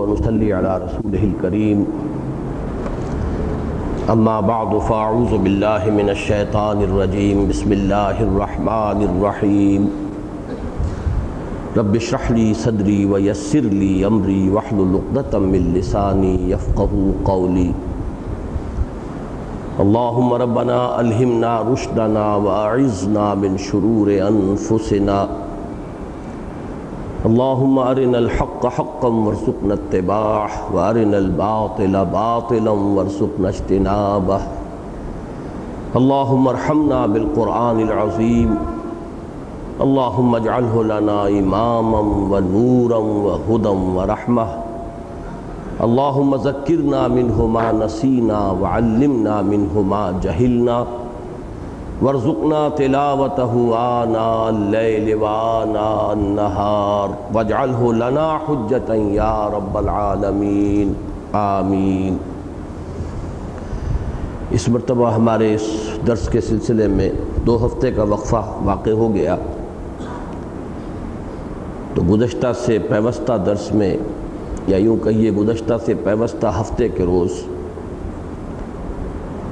ونصلي على رسوله الكريم. أما بعد، فأعوذ بالله من الشيطان الرجيم. بسم الله الرحمن الرحيم. رب اشرح لي صدري ويسر لي أمري واحلل عقدة من لساني يفقهوا قولي. اللهم ربنا ألهمنا رشدنا وأعذنا من شرور أنفسنا. اللهم أرنا الحق حقا وارزقنا اتباعه وأرنا الباطل باطلا وارزقنا اجتنابه اللهم ارحمنا بالقرآن العظيم اللهم اجعله لنا إماما ونورا وهدى ورحمة اللهم ذكرنا منه ما نسينا وعلمنا منه ما جهلنا وارزقنا تلاوته آناء الليل وآناء النهار واجعله لنا حجة يا رب العالمين. آمین. اس مرتبہ ہمارے اس درس کے سلسلے میں دو ہفتے کا وقفہ واقع ہو گیا. تو گزشتہ سے پیوستہ درس میں یا یوں کہیے گزشتہ سے پیوستہ ہفتے کے روز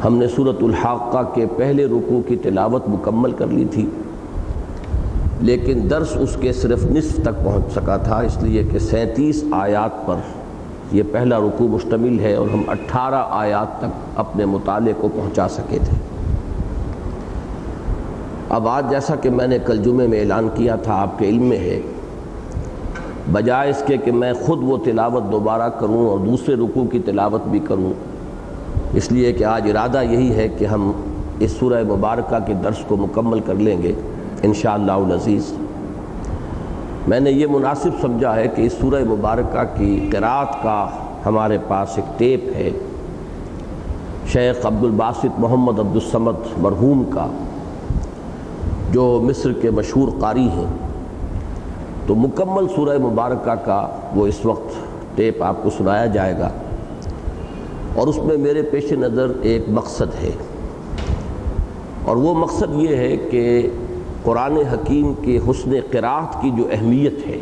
ہم نے صورت الحاقہ کے پہلے رکوع کی تلاوت مکمل کر لی تھی، لیکن درس اس کے صرف نصف تک پہنچ سکا تھا، اس لیے کہ سینتیس آیات پر یہ پہلا رکوع مشتمل ہے اور ہم اٹھارہ آیات تک اپنے مطالعے کو پہنچا سکے تھے۔ اب آج جیسا کہ میں نے کل جمعے میں اعلان کیا تھا، آپ کے علم میں ہے۔ بجائے اس کے کہ میں خود وہ تلاوت دوبارہ کروں اور دوسرے رکوع کی تلاوت بھی کروں اس لیے کہ آج ارادہ یہی ہے کہ ہم اس سورہ مبارکہ کے درس کو مکمل کر لیں گے، انشاءاللہ العزیز۔ میں نے یہ مناسب سمجھا ہے کہ اس سورہ مبارکہ کی قرآت کا ہمارے پاس ایک ٹیپ ہے۔ شیخ عبد الباسط محمد عبد السمد مرحوم کا، جو مصر کے مشہور قاری ہیں۔ تو مکمل سورہ مبارکہ کا وہ اس وقت ٹیپ آپ کو سنایا جائے گا۔ اور اس میں میرے پیش نظر ایک مقصد ہے۔ اور وہ مقصد یہ ہے کہ قرآن حکیم کے حسن قرآت کی جو اہمیت ہے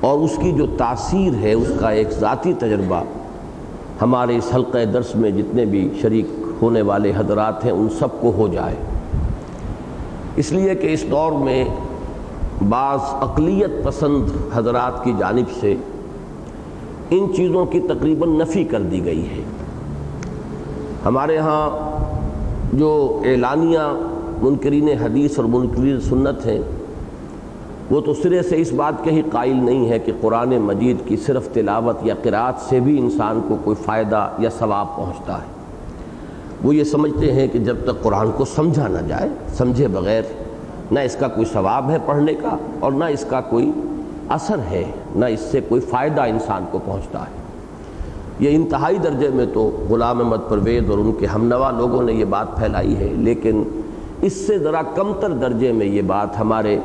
اور اس کی جو تاثیر ہے، اس کا ایک ذاتی تجربہ ہمارے اس حلقہ درس میں جتنے بھی شریک ہونے والے حضرات ہیں، ان سب کو ہو جائے۔ اس لیے کہ اس دور میں بعض اقلیت پسند حضرات کی جانب سے ان چیزوں کی تقریباً نفی کر دی گئی ہے ہمارے ہاں جو اعلانیہ منکرین حدیث اور منکرین سنت ہیں، وہ تو سرے سے اس بات کے ہی قائل نہیں ہے کہ قرآن مجید کی صرف تلاوت یا قرآت سے بھی انسان کو کوئی فائدہ یا ثواب پہنچتا ہے۔ وہ یہ سمجھتے ہیں کہ جب تک قرآن کو سمجھا نہ جائے، سمجھے بغیر نہ اس کا کوئی ثواب ہے پڑھنے کا اور نہ اس کا کوئی اثر ہے، نہ اس سے کوئی فائدہ انسان کو پہنچتا ہے۔ یہ انتہائی درجے میں تو غلام احمد پروید اور ان کے ہمنوا لوگوں نے یہ بات پھیلائی ہے، لیکن اس سے ذرا کمتر درجے میں یہ بات ہمارے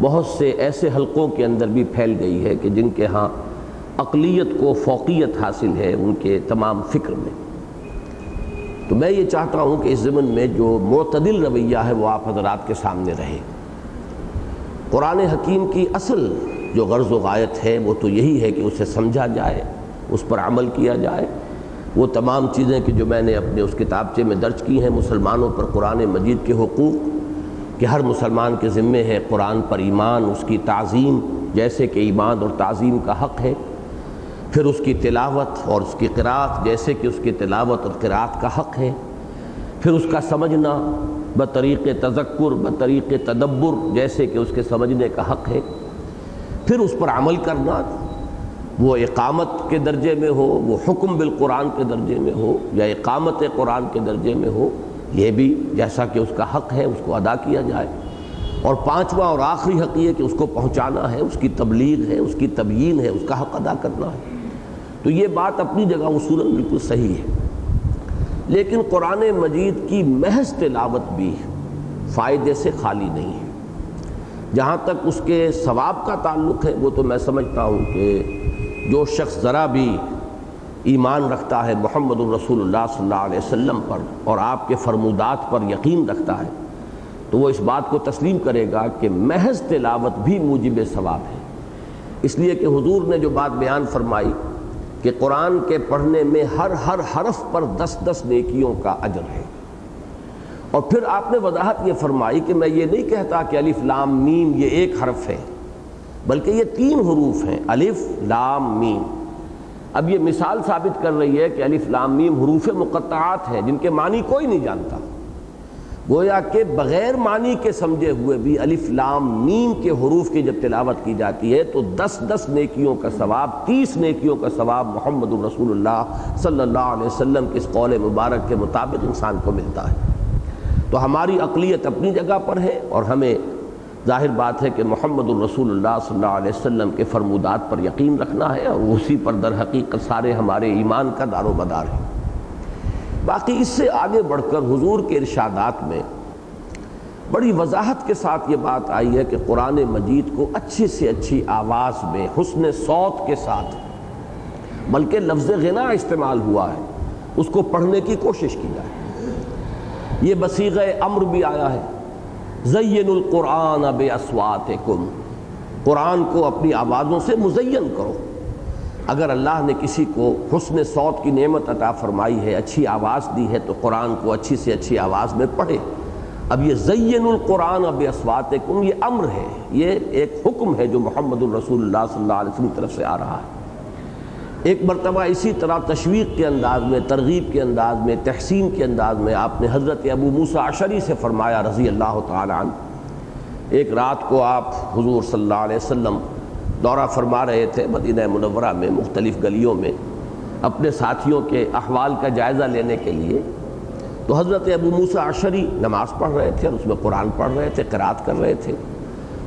بہت سے ایسے حلقوں کے اندر بھی پھیل گئی ہے کہ جن کے ہاں اقلیت کو فوقیت حاصل ہے ان کے تمام فکر میں۔ تو میں یہ چاہتا ہوں کہ اس ضمن میں جو معتدل رویہ ہے وہ آپ حضرات کے سامنے رہے۔ قرآن حکیم کی اصل جو غرض و غایت ہے، وہ تو یہی ہے کہ اسے سمجھا جائے، اس پر عمل کیا جائے۔ وہ تمام چیزیں کہ جو میں نے اپنے اس کتابچے میں درج کی ہیں، مسلمانوں پر قرآن مجید کے حقوق، کہ ہر مسلمان کے ذمے ہے قرآن پر ایمان، اس کی تعظیم، جیسے کہ ایمان اور تعظیم کا حق ہے۔ پھر اس کی تلاوت اور اس کی قرآت جیسے کہ اس کی تلاوت اور قرآت کا حق ہے۔ پھر اس کا سمجھنا بطریق تذکر، بطریق تدبر، جیسے کہ اس کے سمجھنے کا حق ہے۔ پھر اس پر عمل کرنا، وہ اقامت کے درجے میں ہو، وہ حکم بالقرآن کے درجے میں ہو یا اقامت قرآن کے درجے میں ہو، یہ بھی جیسا کہ اس کا حق ہے، اس کو ادا کیا جائے۔ اور پانچواں اور آخری حق یہ کہ اس کو پہنچانا ہے، اس کی تبلیغ ہے، اس کی تبیین ہے، اس کا حق ادا کرنا ہے۔ تو یہ بات اپنی جگہ اصولاً بالکل صحیح ہے۔ لیکن قرآن مجید کی محض تلاوت بھی فائدے سے خالی نہیں ہے۔ جہاں تک اس کے ثواب کا تعلق ہے، وہ تو میں سمجھتا ہوں کہ جو شخص ذرا بھی ایمان رکھتا ہے محمد الرسول اللہ صلی اللہ علیہ وسلم پر اور آپ کے فرمودات پر یقین رکھتا ہے، تو وہ اس بات کو تسلیم کرے گا کہ محض تلاوت بھی موجب ثواب ہے۔ اس لیے کہ حضور نے جو بات بیان فرمائی کہ قرآن کے پڑھنے میں ہر ہر حرف پر دس دس نیکیوں کا اجر ہے۔ اور پھر آپ نے وضاحت یہ فرمائی کہ میں یہ نہیں کہتا کہ الف لام میم یہ ایک حرف ہے، بلکہ یہ تین حروف ہیں، الف لام میم۔ اب یہ مثال ثابت کر رہی ہے کہ الف لام میم حروف مقطعات ہیں جن کے معنی کوئی نہیں جانتا۔ گویا کہ بغیر معنی کے سمجھے ہوئے بھی الف لام میم کے حروف کی جب تلاوت کی جاتی ہے تو دس دس نیکیوں کا ثواب، تیس نیکیوں کا ثواب محمد الرسول اللہ صلی اللہ علیہ وسلم کے اس قول مبارک کے مطابق انسان کو ملتا ہے۔ تو ہماری اقلیت اپنی جگہ پر ہے اور ہمیں ظاہر بات ہے کہ محمد الرسول اللہ صلی اللہ علیہ وسلم کے فرمودات پر یقین رکھنا ہے اور اسی پر در حقیقت سارے ہمارے ایمان کا دار و مدار ہے۔ باقی اس سے آگے بڑھ کر حضور کے ارشادات میں بڑی وضاحت کے ساتھ یہ بات آئی ہے کہ قرآن مجید کو اچھی سے اچھی آواز میں، حسن صوت کے ساتھ، بلکہ لفظ غنا استعمال ہوا ہے، اس کو پڑھنے کی کوشش کی جائے۔ یہ بصیغ امر بھی آیا ہے۔ زین القرآن اب اسوات قرآن کو اپنی آوازوں سے مزین کرو۔ اگر اللہ نے کسی کو حسن صوت کی نعمت عطا فرمائی ہے، اچھی آواز دی ہے، تو قرآن کو اچھی سے اچھی آواز میں پڑھے۔ اب یہ زین القرآن اب اسوات یہ امر ہے۔ یہ ایک حکم ہے جو محمد الرسول اللہ صلی اللہ علیہ وسلم کی طرف سے آ رہا ہے۔ ایک مرتبہ اسی طرح تشویق کے انداز میں، ترغیب کے انداز میں، تحسین کے انداز میں آپ نے حضرت ابو موسیٰ عشری سے فرمایا رضی اللہ تعالیٰ عنہ۔ ایک رات کو آپ حضور صلی اللہ علیہ وسلم دورہ فرما رہے تھے مدینہ منورہ میں، مختلف گلیوں میں، اپنے ساتھیوں کے احوال کا جائزہ لینے کے لیے۔ تو حضرت ابو موسیٰ عشری نماز پڑھ رہے تھے اور اس میں قرآن پڑھ رہے تھے قرات کر رہے تھے۔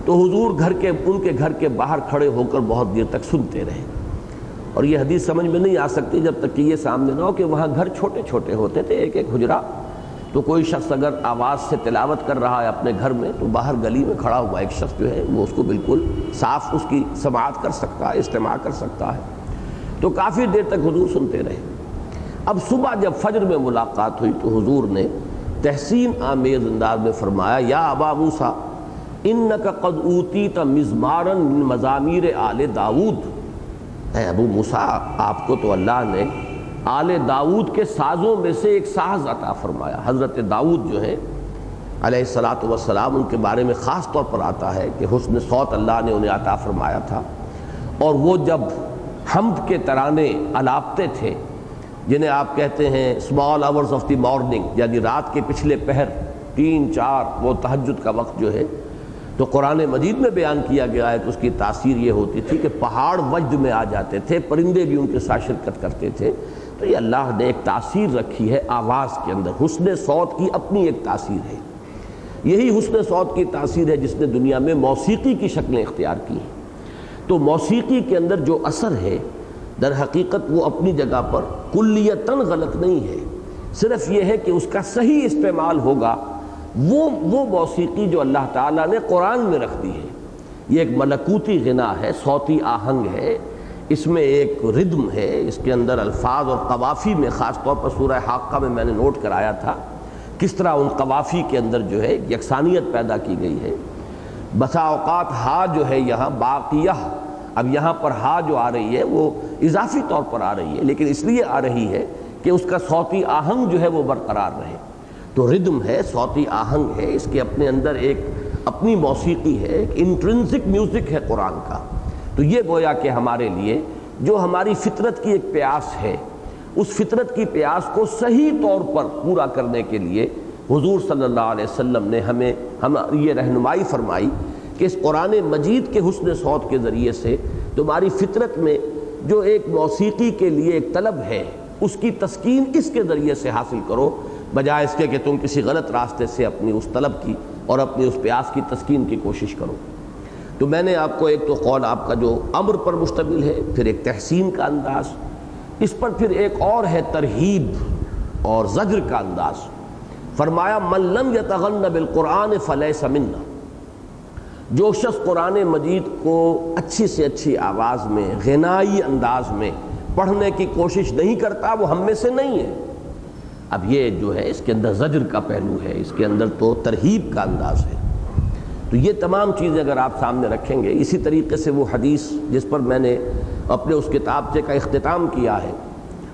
تو حضور گھر کے، ان کے گھر کے باہر کھڑے ہو کر بہت دیر تک سنتے رہے۔ اور یہ حدیث سمجھ میں نہیں آ سکتی جب تک کہ یہ سامنے نہ ہو کہ وہاں گھر چھوٹے چھوٹے ہوتے تھے، ایک ایک حجرا تو کوئی شخص اگر آواز سے تلاوت کر رہا ہے اپنے گھر میں، تو باہر گلی میں کھڑا ہوا ایک شخص جو ہے، وہ اس کو بالکل صاف اس کی سماعت کر سکتا ہے، استماع کر سکتا ہے۔ تو کافی دیر تک حضور سنتے رہے۔ اب صبح جب فجر میں ملاقات ہوئی، تو حضور نے تحسین آمیز انداز میں فرمایا، یا ابا موسا ان کا قد اوتی تا مزمارن مضامیر آل داود۔ اے ابو موسیٰ، آپ کو تو اللہ نے آل داود کے سازوں میں سے ایک ساز عطا فرمایا۔ حضرت داود جو ہے، علیہ السلاۃ والسلام، ان کے بارے میں خاص طور پر آتا ہے کہ حسن صوت اللہ نے انہیں عطا فرمایا تھا۔ اور وہ جب حمد کے ترانے الاپتے تھے، جنہیں آپ کہتے ہیں small hours of the morning یعنی رات کے پچھلے پہر، تین چار، وہ تہجد کا وقت جو ہے تو قرآن مجید میں بیان کیا گیا ہے کہ اس کی تاثیر یہ ہوتی تھی کہ پہاڑ وجد میں آ جاتے تھے، پرندے بھی ان کے ساتھ شرکت کرتے تھے۔ تو یہ اللہ نے ایک تاثیر رکھی ہے آواز کے اندر۔ حسن صوت کی اپنی ایک تاثیر ہے۔ یہی حسن صوت کی تاثیر ہے جس نے دنیا میں موسیقی کی شکلیں اختیار کی ہیں۔ تو موسیقی کے اندر جو اثر ہے، در حقیقت وہ اپنی جگہ پر کلیتاً غلط نہیں ہے۔ صرف یہ ہے کہ اس کا صحیح استعمال ہوگا۔ وہ وہ موسیقی جو اللہ تعالیٰ نے قرآن میں رکھ دی ہے۔ یہ ایک ملکوتی غنا ہے، صوتی آہنگ ہے۔ اس میں ایک ردم ہے، اس کے اندر الفاظ اور قوافی میں، خاص طور پر سورہ حاقہ میں میں نے نوٹ کرایا تھا۔ کس طرح ان قوافی کے اندر جو ہے یکسانیت پیدا کی گئی ہے۔ بسا اوقات ہا جو ہے یہاں باقیہ، اب یہاں پر ہا جو آ رہی ہے وہ اضافی طور پر آ رہی ہے، لیکن اس لیے آ رہی ہے کہ اس کا صوتی آہنگ جو ہے وہ برقرار رہے۔ تو ردم ہے، صوتی آہنگ ہے، اس کے اپنے اندر ایک اپنی موسیقی ہے، ایک انٹرنزک میوزک ہے قرآن کا۔ تو یہ گویا کہ ہمارے لیے جو ہماری فطرت کی ایک پیاس ہے، اس فطرت کی پیاس کو صحیح طور پر پورا کرنے کے لیے حضور صلی اللہ علیہ وسلم نے ہمیں، ہم، یہ رہنمائی فرمائی کہ اس قرآن مجید کے حسن صوت کے ذریعے سے تمہاری فطرت میں جو ایک موسیقی کے لیے ایک طلب ہے، اس کی تسکین اس کے ذریعے سے حاصل کرو بجائے اس کے کہ تم کسی غلط راستے سے اپنی اس طلب کی اور اپنی اس پیاس کی تسکین کی کوشش کرو۔ تو میں نے آپ کو ایک تو قول آپ کا جو امر پر مشتمل ہے، پھر ایک تحسین کا انداز، اس پر پھر ایک اور ہے ترہیب اور زجر کا انداز۔ فرمایا ملم یتغن بالقرآن فلح سمنا جو شخص قرآن مجید کو اچھی سے اچھی آواز میں، غنائی انداز میں پڑھنے کی کوشش نہیں کرتا، وہ ہم میں سے نہیں ہے۔ اب یہ جو ہے اس کے اندر زجر کا پہلو ہے، اس کے اندر تو ترہیب کا انداز ہے۔ تو یہ تمام چیزیں اگر آپ سامنے رکھیں گے، اسی طریقے سے وہ حدیث جس پر میں نے اپنے اس کتاب سے کا اختتام کیا ہے۔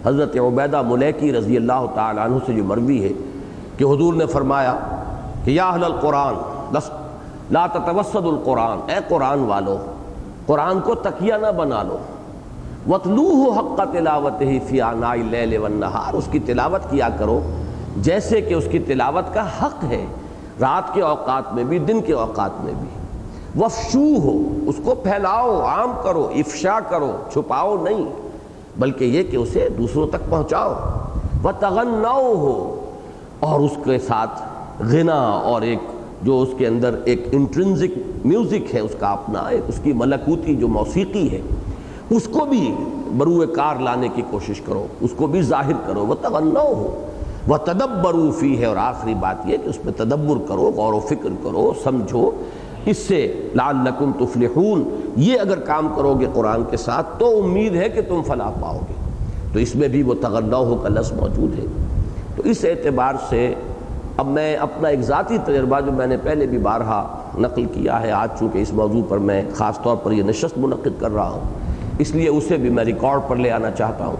حضرت عبیدہ ملیکی رضی اللہ تعالیٰ عنہ سے جو مروی ہے کہ حضور نے فرمایا کہ یا اہل القرآن لا تتوسد القرآن۔ اے قرآن والو، قرآن کو تکیہ نہ بنا لو۔ وطلوہ حق تلاوت ہی فی آنائی لیل والنہار اس کی تلاوت کیا کرو، جیسے کہ اس کی تلاوت کا حق ہے رات کے اوقات میں بھی، دن کے اوقات میں بھی۔ وفشو ہو اس کو پھیلاؤ، عام کرو، افشا کرو، چھپاؤ نہیں، بلکہ یہ کہ اسے دوسروں تک پہنچاؤ۔ وہ تغناؤ ہو اور اس کے ساتھ غنا، اور ایک جو اس کے اندر ایک انٹرنزک میوزک ہے، اس کا اپنا، ایک اس کی ملکوتی جو موسیقی ہے اس کو بھی بروئے کار لانے کی کوشش کرو، اس کو بھی ظاہر کرو، وہ تغناؤ ہو۔ وہ تدبروفی ہے اور آخری بات یہ کہ اس پہ تدبر کرو، غور و فکر کرو، سمجھو۔ اس سے لعلکم تفلحون۔ یہ اگر کام کرو گے قرآن کے ساتھ، تو امید ہے کہ تم فلاح پاؤ گے۔ تو اس میں بھی وہ تغنا ہو کا لفظ موجود ہے۔ تو اس اعتبار سے اب میں اپنا ایک ذاتی تجربہ جو میں نے پہلے بھی بارہا نقل کیا ہے، آج چونکہ اس موضوع پر میں خاص طور پر یہ نشست منعقد کر رہا ہوں۔ اس لیے اسے بھی میں ریکارڈ پر لے آنا چاہتا ہوں۔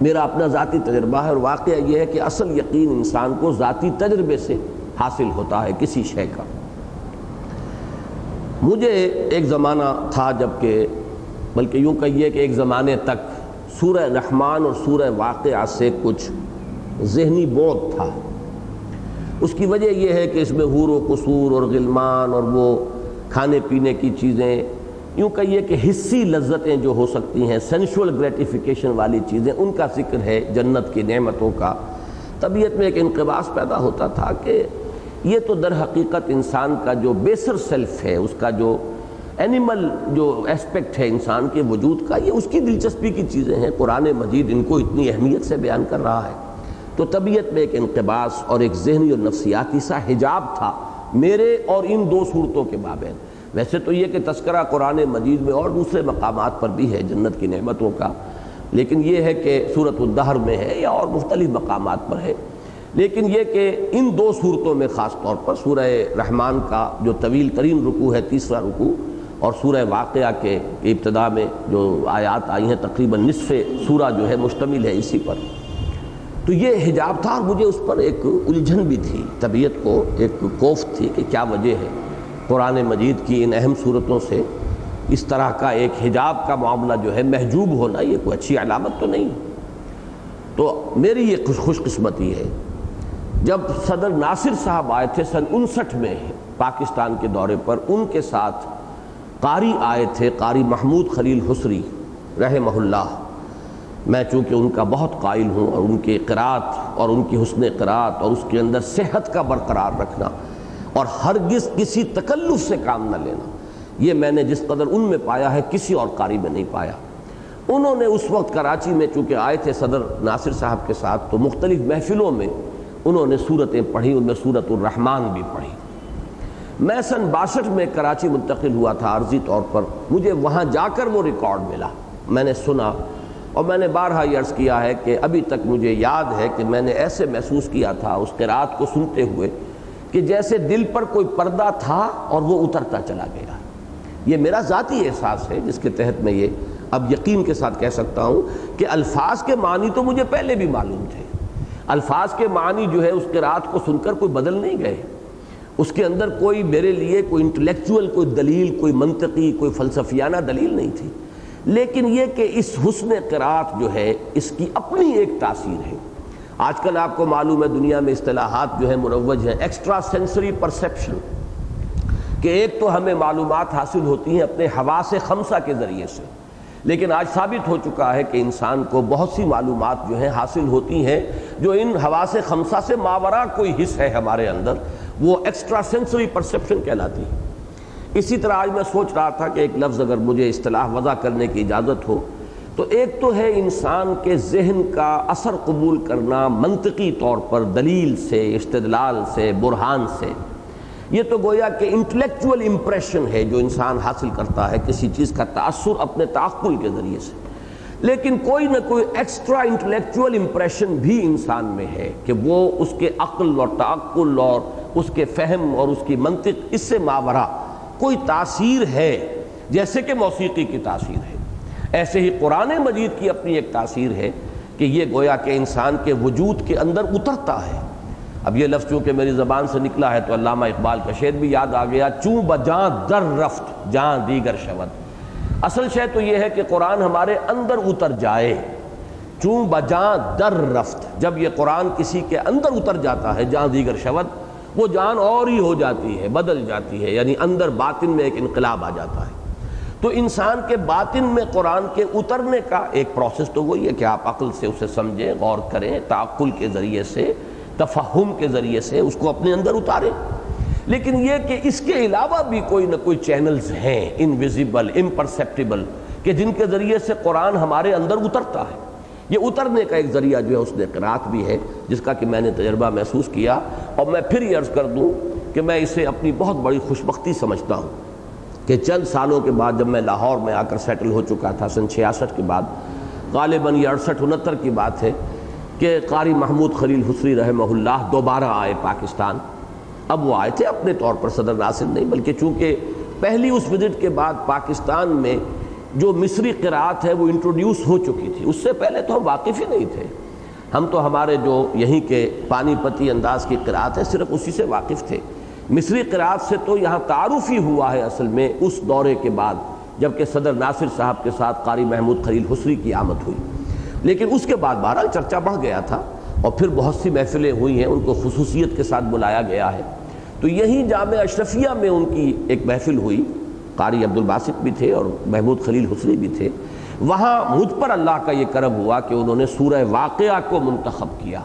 میرا اپنا ذاتی تجربہ ہے اور واقعہ یہ ہے کہ اصل یقین انسان کو ذاتی تجربے سے حاصل ہوتا ہے کسی شے کا۔ مجھے ایک زمانہ تھا جبکہ بلکہ یوں کہیے کہ ایک زمانے تک سورہ رحمان اور سورہ واقعہ سے کچھ ذہنی بود تھا۔ اس کی وجہ یہ ہے کہ اس میں حور و قصور اور غلمان اور وہ کھانے پینے کی چیزیں یوں کہیے کہ حصی لذتیں جو ہو سکتی ہیں سینشول گریٹیفیکیشن والی چیزیں، ان کا ذکر ہے جنت کی نعمتوں کا۔ طبیعت میں ایک انقباس پیدا ہوتا تھا کہ یہ تو در حقیقت انسان کا جو بیسر سیلف ہے، اس کا جو اینیمل جو اسپیکٹ ہے انسان کے وجود کا، یہ اس کی دلچسپی کی چیزیں ہیں۔ قرآن مجید ان کو اتنی اہمیت سے بیان کر رہا ہے۔ تو طبیعت میں ایک انقباس اور ایک ذہنی اور نفسیاتی سا حجاب تھا، میرے اور ان دو صورتوں کے بابین۔ ویسے تو یہ کہ تذکرہ قرآن مجید میں اور دوسرے مقامات پر بھی ہے جنت کی نعمتوں کا، لیکن یہ ہے کہ صورت الدہر میں ہے یا اور مختلف مقامات پر ہے۔ لیکن یہ کہ ان دو صورتوں میں خاص طور پر سورہ رحمان کا جو طویل ترین رکوع ہے، تیسرا رکوع، اور سورہ واقعہ کے ابتدا میں جو آیات آئی ہیں، تقریباً نصف سورہ جو ہے مشتمل ہے اسی پر۔ تو یہ حجاب تھا اور مجھے اس پر ایک الجھن بھی تھی، طبیعت کو ایک کوف تھی کہ کیا وجہ ہے۔ قرآن مجید کی ان اہم صورتوں سے اس طرح کا ایک حجاب کا معاملہ جو ہے محجوب ہونا یہ کوئی اچھی علامت تو نہیں۔ تو میری یہ خوش خوش قسمتی ہے۔ جب صدر ناصر صاحب آئے تھے سن انسٹھ میں پاکستان کے دورے پر، ان کے ساتھ قاری آئے تھے، قاری محمود خلیل حسری رحمہ اللہ۔ میں چونکہ ان کا بہت قائل ہوں اور ان کے قرآت اور ان کی حسن قرآت اور اس کے اندر صحت کا برقرار رکھنا اور ہرگز کسی تکلف سے کام نہ لینا۔ یہ میں نے جس قدر ان میں پایا ہے، کسی اور قاری میں نہیں پایا۔ انہوں نے اس وقت کراچی میں چونکہ آئے تھے صدر ناصر صاحب کے ساتھ، تو مختلف محفلوں میں انہوں نے صورتیں پڑھی، ان میں صورت الرحمن بھی پڑھی۔ میں سن باسٹھ میں کراچی منتقل ہوا تھا عرضی طور پر مجھے وہاں جا کر وہ ریکارڈ ملا۔ میں نے سنا اور میں نے بارہا یہ عرض کیا ہے کہ ابھی تک مجھے یاد ہے کہ میں نے ایسے محسوس کیا تھا اس قرآت کو سنتے ہوئے کہ جیسے دل پر کوئی پردہ تھا اور وہ اترتا چلا گیا۔ یہ میرا ذاتی احساس ہے، جس کے تحت میں یہ اب یقین کے ساتھ کہہ سکتا ہوں کہ الفاظ کے معنی تو مجھے پہلے بھی معلوم تھے۔ الفاظ کے معنی جو ہے، اس کے رات کو سن کر کوئی بدل نہیں گئے۔ اس کے اندر کوئی میرے لیے کوئی انٹلیکچول کوئی دلیل، کوئی منطقی، کوئی فلسفیانہ دلیل نہیں تھی۔ لیکن یہ کہ اس حسن قرآت جو ہے، اس کی اپنی ایک تاثیر ہے۔ آج کل آپ کو معلوم ہے دنیا میں اصطلاحات جو ہیں مروج ہیں ایکسٹرا سینسری پرسیپشن کہ ایک تو ہمیں معلومات حاصل ہوتی ہیں اپنے حواس خمسہ کے ذریعے سے۔ لیکن آج ثابت ہو چکا ہے کہ انسان کو بہت سی معلومات جو ہیں حاصل ہوتی ہیں جو ان حواس خمسہ سے ماورا کوئی حص ہے ہمارے اندر، وہ ایکسٹرا سینسری پرسیپشن کہلاتی ہے اسی طرح آج میں سوچ رہا تھا کہ ایک لفظ اگر مجھے اصطلاح وضع کرنے کی اجازت ہو تو ایک تو ہے انسان کے ذہن کا اثر قبول کرنا منطقی طور پر دلیل سے، استدلال سے، برہان سے۔ یہ تو گویا کہ انٹلیکچول امپریشن ہے جو انسان حاصل کرتا ہے کسی چیز کا تأثر اپنے تعقل کے ذریعے سے۔ لیکن کوئی نہ کوئی ایکسٹرا انٹلیکچول امپریشن بھی انسان میں ہے کہ وہ اس کے عقل اور تعقل اور اس کے فہم اور اس کی منطق اس سے ماورہ کوئی تاثیر ہے، جیسے کہ موسیقی کی تاثیر ہے۔ ایسے ہی قرآن مجید کی اپنی ایک تاثیر ہے کہ یہ گویا کہ انسان کے وجود کے اندر اترتا ہے۔ اب یہ لفظ چونکہ میری زبان سے نکلا ہے تو علامہ اقبال کا شعر بھی یاد آ گیا، چوں بجاں در رفت، جاں دیگر شود اصل شے تو یہ ہے کہ قرآن ہمارے اندر اتر جائے۔ چوں بجاں در رفت، جب یہ قرآن کسی کے اندر اتر جاتا ہے، جاں دیگر شود وہ جان اور ہی ہو جاتی ہے، بدل جاتی ہے یعنی اندر باطن میں ایک انقلاب آ جاتا ہے۔ تو انسان کے باطن میں قرآن کے اترنے کا ایک پروسیس تو وہی ہے کہ آپ عقل سے اسے سمجھیں، غور کریں، تعقل کے ذریعے سے، تفہم کے ذریعے سے اس کو اپنے اندر اتاریں۔ لیکن یہ کہ اس کے علاوہ بھی کوئی نہ کوئی چینلز ہیں انویزیبل امپرسیپٹیبل کہ جن کے ذریعے سے قرآن ہمارے اندر اترتا ہے۔ یہ اترنے کا ایک ذریعہ جو ہے اس نے قرآت بھی ہے، جس کا کہ میں نے تجربہ محسوس کیا۔ اور میں پھر یہ عرض کر دوں کہ میں اسے اپنی بہت بڑی خوشبختی سمجھتا ہوں۔ کہ چند سالوں کے بعد جب میں لاہور میں آ کر سیٹل ہو چکا تھا، سن چھیاسٹھ کے بعد، غالباً یہ اڑسٹھ انہتر کی بات ہے کہ قاری محمود خلیل حسری رحمہ اللہ دوبارہ آئے پاکستان۔ اب وہ آئے تھے اپنے طور پر صدر ناصر نہیں، بلکہ چونکہ پہلی اس وزٹ کے بعد پاکستان میں جو مصری قرآت ہے وہ انٹروڈیوس ہو چکی تھی۔ اس سے پہلے تو ہم واقف ہی نہیں تھے۔ ہم تو ہمارے جو یہیں کے پانی پتی انداز کی قرآت ہے، صرف اسی سے واقف تھے۔ مصری قرآت سے تو یہاں تعارف ہی ہوا ہے اصل میں اس دورے کے بعد جبکہ صدر ناصر صاحب کے ساتھ قاری محمود خلیل حسری کی آمد ہوئی۔ لیکن اس کے بعد بہرحال چرچا بڑھ گیا تھا اور پھر بہت سی محفلیں ہوئی ہیں، ان کو خصوصیت کے ساتھ بلایا گیا ہے۔ تو یہی جامع اشرفیہ میں ان کی ایک محفل ہوئی۔ قاری عبد الباسط بھی تھے اور محمود خلیل حسری بھی تھے۔ وہاں مجھ پر اللہ کا یہ کرم ہوا کہ انہوں نے سورہ واقعہ کو منتخب کیا۔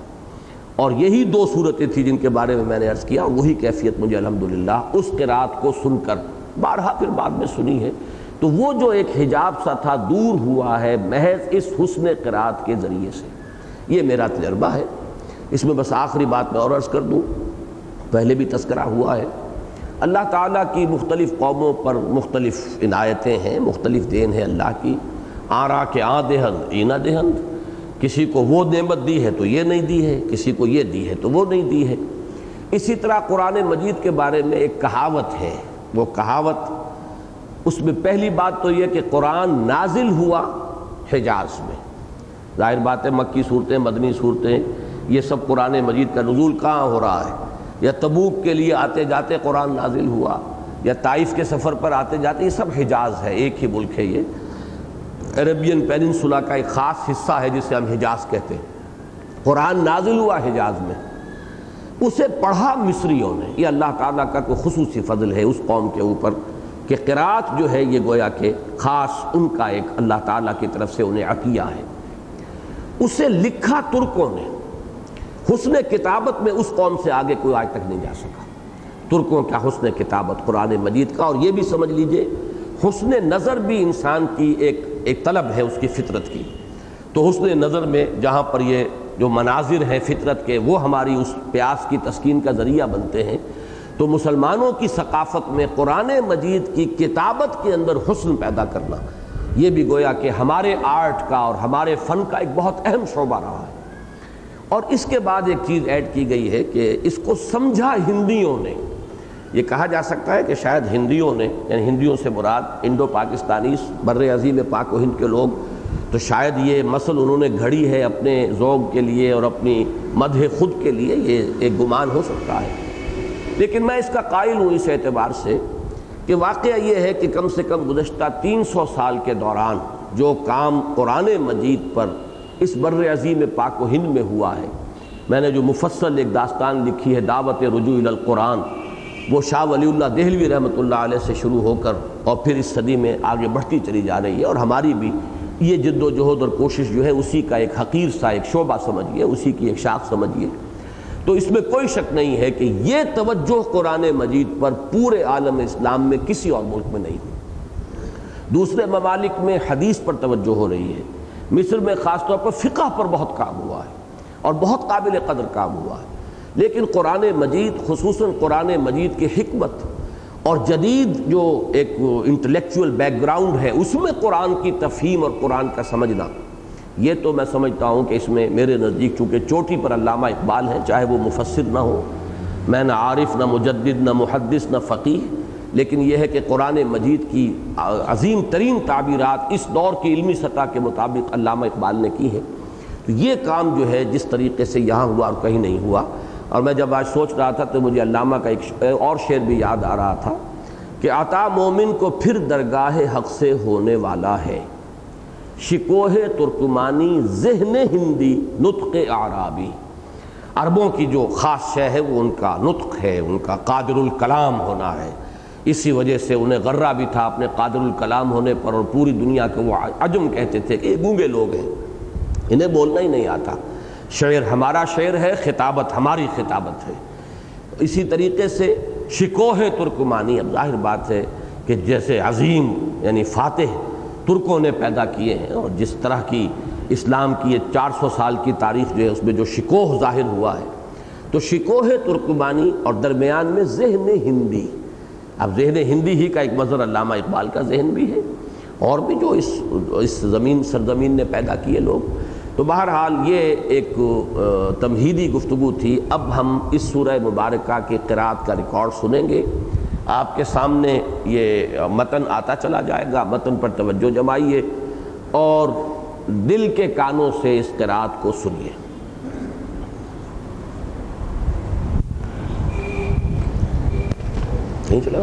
اور یہی دو صورتیں تھیں جن کے بارے میں میں نے عرض کیا، وہی کیفیت مجھے الحمدللہ اس قرآت کو سن کر، بارہا پھر بعد میں سنی ہے، تو وہ جو ایک حجاب سا تھا دور ہوا ہے محض اس حسن قرآت کے ذریعے سے۔ یہ میرا تجربہ ہے۔ اس میں بس آخری بات میں اور عرض کر دوں، پہلے بھی تذکرہ ہوا ہے۔ اللہ تعالیٰ کی مختلف قوموں پر مختلف عنایتیں ہیں، مختلف دین ہے اللہ کی۔ آرا کے آ دہند، اینا دہند۔ کسی کو وہ نعمت دی ہے تو یہ نہیں دی ہے، کسی کو یہ دی ہے تو وہ نہیں دی ہے۔ اسی طرح قرآن مجید کے بارے میں ایک کہاوت ہے۔ وہ کہاوت، اس میں پہلی بات تو یہ کہ قرآن نازل ہوا حجاز میں۔ ظاہر بات ہے، مکی صورتیں، مدنی صورتیں، یہ سب قرآن مجید کا نزول کہاں ہو رہا ہے؟ یا تبوک کے لیے آتے جاتے قرآن نازل ہوا، یا طائف کے سفر پر آتے جاتے، یہ سب حجاز ہے، ایک ہی ملک ہے یہ۔ عربین پیننسولا کا ایک خاص حصہ ہے جسے ہم حجاز کہتے ہیں۔ قرآن نازل ہوا حجاز میں۔ اسے پڑھا مصریوں نے۔ یہ اللہ تعالیٰ کا کوئی خصوصی فضل ہے اس قوم کے اوپر کہ قرآت جو ہے یہ گویا کہ خاص ان کا ایک اللہ تعالیٰ کی طرف سے انہیں عقیہ ہے۔ اسے لکھا ترکوں نے۔ حسن کتابت میں اس قوم سے آگے کوئی آج تک نہیں جا سکا۔ ترکوں کا حسن کتابت قرآن مجید کا؟ اور یہ بھی سمجھ لیجیے حسن نظر بھی انسان کی ایک ایک طلب ہے اس کی فطرت کی۔ تو حسن نظر میں جہاں پر یہ جو مناظر ہیں فطرت کے، وہ ہماری اس پیاس کی تسکین کا ذریعہ بنتے ہیں۔ تو مسلمانوں کی ثقافت میں قرآن مجید کی کتابت کے اندر حسن پیدا کرنا، یہ بھی گویا کہ ہمارے آرٹ کا اور ہمارے فن کا ایک بہت اہم شعبہ رہا ہے۔ اور اس کے بعد ایک چیز ایڈ کی گئی ہے کہ اس کو سمجھا ہندیوں نے یہ کہا جا سکتا ہے کہ شاید ہندیوں نے یعنی ہندیوں سے مراد انڈو پاکستانی بر عظیم پاک و ہند کے لوگ، تو شاید یہ مسل انہوں نے گھڑی ہے اپنے ذوق کے لیے اور اپنی مدح خود کے لیے یہ ایک گمان ہو سکتا ہے۔ لیکن میں اس کا قائل ہوں اس اعتبار سے کہ واقعہ یہ ہے کہ کم سے کم گزشتہ تین سو سال کے دوران جو کام قرآن مجید پر اس بر عظیم پاک و ہند میں ہوا ہے، میں نے جو مفصل ایک داستان لکھی ہے، دعوت رجوع القرآن وہ شاہ ولی اللہ دہلوی رحمۃ اللہ علیہ سے شروع ہو کر اور پھر اس صدی میں آگے بڑھتی چلی جا رہی ہے اور ہماری بھی یہ جد و جہد اور کوشش جو ہے اسی کا ایک حقیر سا ایک شعبہ سمجھیے، اسی کی ایک شاخ سمجھیے۔ تو اس میں کوئی شک نہیں ہے کہ یہ توجہ قرآن مجید پر پورے عالم اسلام میں کسی اور ملک میں نہیں۔ ہوئی دوسرے ممالک میں حدیث پر توجہ ہو رہی ہے۔ مصر میں خاص طور پر فقہ پر بہت کام ہوا ہے اور بہت قابل قدر کام ہوا ہے۔ لیکن قرآن مجید، خصوصاً قرآن مجید کی حکمت اور جدید جو ایک انٹلیکچول بیک گراؤنڈ ہے، اس میں قرآن کی تفہیم اور قرآن کا سمجھنا۔ یہ تو میں سمجھتا ہوں کہ اس میں میرے نزدیک چونکہ چوٹی پر علامہ اقبال ہیں، چاہے وہ مفسر نہ ہو۔ میں نہ عارف، نہ مجدد، نہ محدث، نہ فقیح لیکن یہ ہے کہ قرآن مجید کی عظیم ترین تعبیرات اس دور کی علمی سطح کے مطابق علامہ اقبال نے کی ہیں۔ تو یہ کام جو ہے، جس طریقے سے یہاں ہوا اور کہیں نہیں ہوا اور میں جب آج سوچ رہا تھا تو مجھے علامہ کا ایک اور شعر بھی یاد آ رہا تھا کہ عطا مومن کو پھر درگاہ حق سے ہونے والا ہے۔ شکوہ ترکمانی، ذہن ہندی، نطق عرابی عربوں کی جو خاص شے ہے وہ ان کا نطق ہے، ان کا قادر الکلام ہونا ہے۔ اسی وجہ سے انہیں غرہ بھی تھا اپنے قادر الکلام ہونے پر اور پوری دنیا کے وہ عجم کہتے تھے کہ یہ گونگے لوگ ہیں۔ انہیں بولنا ہی نہیں آتا۔ شعر ہمارا شعر ہے، خطابت ہماری خطابت ہے۔ اسی طریقے سے شکوہ ترکمانی، اب ظاہر بات ہے کہ جیسے عظیم یعنی فاتح ترکوں نے پیدا کیے ہیں اور جس طرح کی اسلام کی یہ چار سو سال کی تاریخ جو ہے، اس میں جو شکوہ ظاہر ہوا ہے۔ تو شکوہ ترکمانی اور درمیان میں ذہن ہندی۔ اب ذہن ہندی ہی کا ایک مظہر علامہ اقبال کا ذہن بھی ہے۔ اور بھی جو اس اس زمین، سرزمین نے پیدا کیے لوگ تو بہرحال یہ ایک تمہیدی گفتگو تھی۔ اب ہم اس سورہ مبارکہ کے قرآت کا ریکارڈ سنیں گے۔ آپ کے سامنے یہ متن آتا چلا جائے گا۔ متن پر توجہ جمائیے اور دل کے کانوں سے اس قرآت کو سنیے۔ نہیں چلے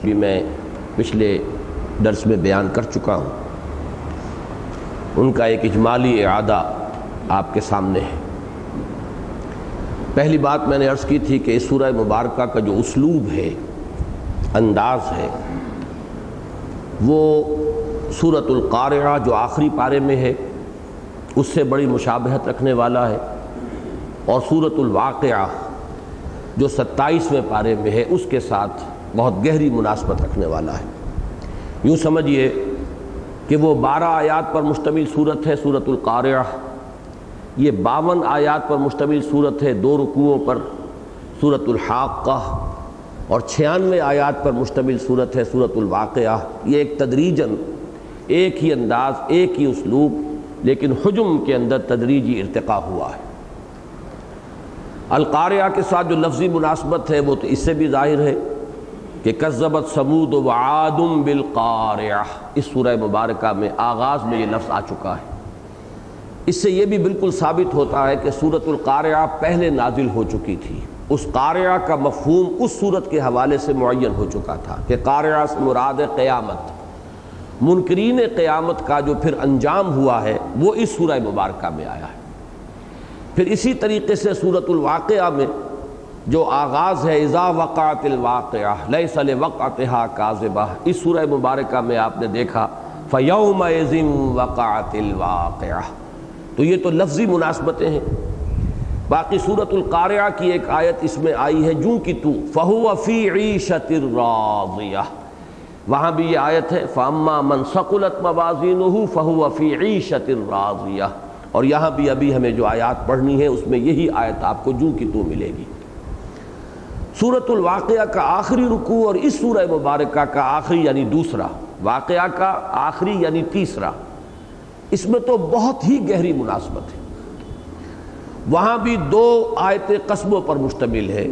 گا بھی میں پچھلے درس میں بیان کر چکا ہوں۔ ان کا ایک اجمالی اعادہ آپ کے سامنے ہے۔ پہلی بات میں نے عرض کی تھی کہ اس سورہ مبارکہ کا جو اسلوب ہے، انداز ہے، وہ صورت القارعہ جو آخری پارے میں ہے، اس سے بڑی مشابہت رکھنے والا ہے۔ اور صورت الواقعہ جو ستائیسویں پارے میں ہے، اس کے ساتھ بہت گہری مناسبت رکھنے والا ہے۔ یوں سمجھیے کہ وہ بارہ آیات پر مشتمل صورت ہے، صورت القارعہ۔ یہ باون آیات پر مشتمل صورت ہے دو رکوعوں پر، صورت الحاقہ اور چھیانوے آیات پر مشتمل صورت ہے صورت الواقعہ۔ یہ ایک تدریجن ایک ہی انداز، ایک ہی اسلوب، لیکن حجم کے اندر تدریجی ارتقا ہوا ہے۔ القاریہ کے ساتھ جو لفظی مناسبت ہے وہ تو اس سے بھی ظاہر ہے۔ کہ کذبت سمود و عادم بالقاریہ اس سورہ مبارکہ میں آغاز میں یہ لفظ آ چکا ہے۔ اس سے یہ بھی بالکل ثابت ہوتا ہے کہ صورت القاریہ پہلے نازل ہو چکی تھی۔ اس قاریہ کا مفہوم اس صورت کے حوالے سے معین ہو چکا تھا کہ قاریہ سے مراد قیامت، منکرین قیامت کا جو پھر انجام ہوا ہے، وہ اس سورہ مبارکہ میں آیا ہے۔ پھر اسی طریقے سے صورت الواقعہ میں جو آغاز ہے، اذا وقعت الواقعہ، لیس لوقعتها کاذبہ. اس سورہ مبارکہ میں آپ نے دیکھا فَيَوْمَئِذٍ وَقَعَتِ الْوَاقِعَةِ تو یہ تو لفظی مناسبتیں ہیں۔ باقی صورت القارعہ کی ایک آیت اس میں آئی ہے، جوں کی تو فَهُوَ فِي عِيشَةِ الرَّاضِيَةِ وہاں بھی یہ آیت ہے فَأَمَّا مَنْ سَقُلَتْ مَوَازِينُهُ فَهُوَ فِي عِيشَةِ الرَّاضِيَةِ اور یہاں بھی ابھی ہمیں جو آیات پڑھنی ہے اس میں یہی آیت آپ کو جوں کی تو ملے گی۔ صورت الواقعہ کا آخری رکوع اور اس سورہ مبارکہ کا آخری یعنی دوسرا واقعہ کا آخری یعنی تیسرا اس میں تو بہت ہی گہری مناسبت ہے۔ وہاں بھی دو آیت قصبوں پر مشتمل ہے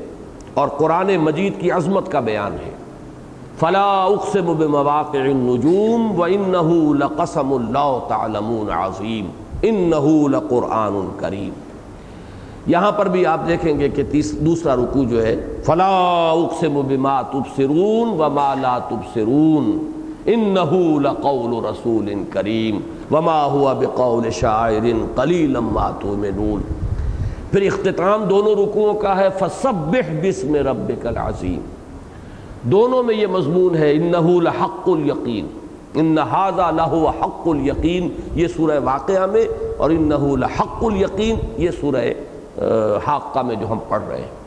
اور قرآن مجید کی عظمت کا بیان ہے۔ فلا اقسم بمواقع النجوم وانه لقسم اللہ تعلمون عظیم انه لقرآن کریم یہاں پر بھی آپ دیکھیں گے کہ دوسرا رکوع جو ہے، فلا اقسم بما تبصرون وما لا تبصرون انه لقول رسول کریم وما هو بقول شاعر قلیلا ما تؤمنون۔ پھر اختتام دونوں رکوعوں کا ہے، فسبح بسم ربک العظیم دونوں میں یہ مضمون ہے انه لحق الیقین ان هذا له حق الیقین یہ سورہ واقعہ میں، اور انه لحق الیقین یہ سورہ حاقہ میں جو ہم پڑھ رہے ہیں۔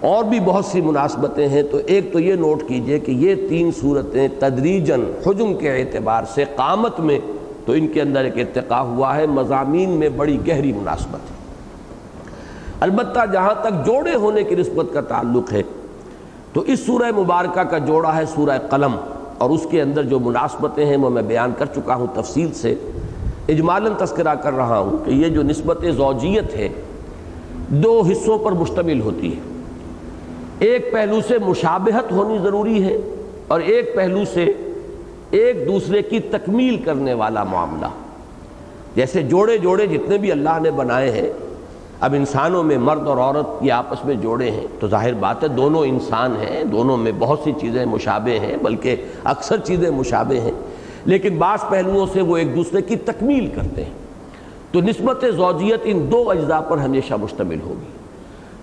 اور بھی بہت سی مناسبتیں ہیں، تو ایک تو یہ نوٹ کیجیے کہ یہ تین صورتیں تدریجن حجم کے اعتبار سے قامت میں، تو ان کے اندر ایک ارتقا ہوا ہے۔ مضامین میں بڑی گہری مناسبت ہے۔ البتہ جہاں تک جوڑے ہونے کی نسبت کا تعلق ہے، تو اس سورہ مبارکہ کا جوڑا ہے سورہ قلم۔ اور اس کے اندر جو مناسبتیں ہیں، وہ میں بیان کر چکا ہوں تفصیل سے۔ اجمالاً تذکرہ کر رہا ہوں کہ یہ جو نسبت زوجیت ہے دو حصوں پر مشتمل ہوتی ہے۔ ایک پہلو سے مشابہت ہونی ضروری ہے اور ایک پہلو سے ایک دوسرے کی تکمیل کرنے والا معاملہ۔ جیسے جوڑے جوڑے جتنے بھی اللہ نے بنائے ہیں، اب انسانوں میں مرد اور عورت یہ آپس میں جوڑے ہیں۔ تو ظاہر بات ہے، دونوں انسان ہیں، دونوں میں بہت سی چیزیں مشابہ ہیں، بلکہ اکثر چیزیں مشابہ ہیں۔ لیکن بعض پہلوؤں سے وہ ایک دوسرے کی تکمیل کرتے ہیں۔ تو نسبت زوجیت ان دو اجزاء پر ہمیشہ مشتمل ہوگی۔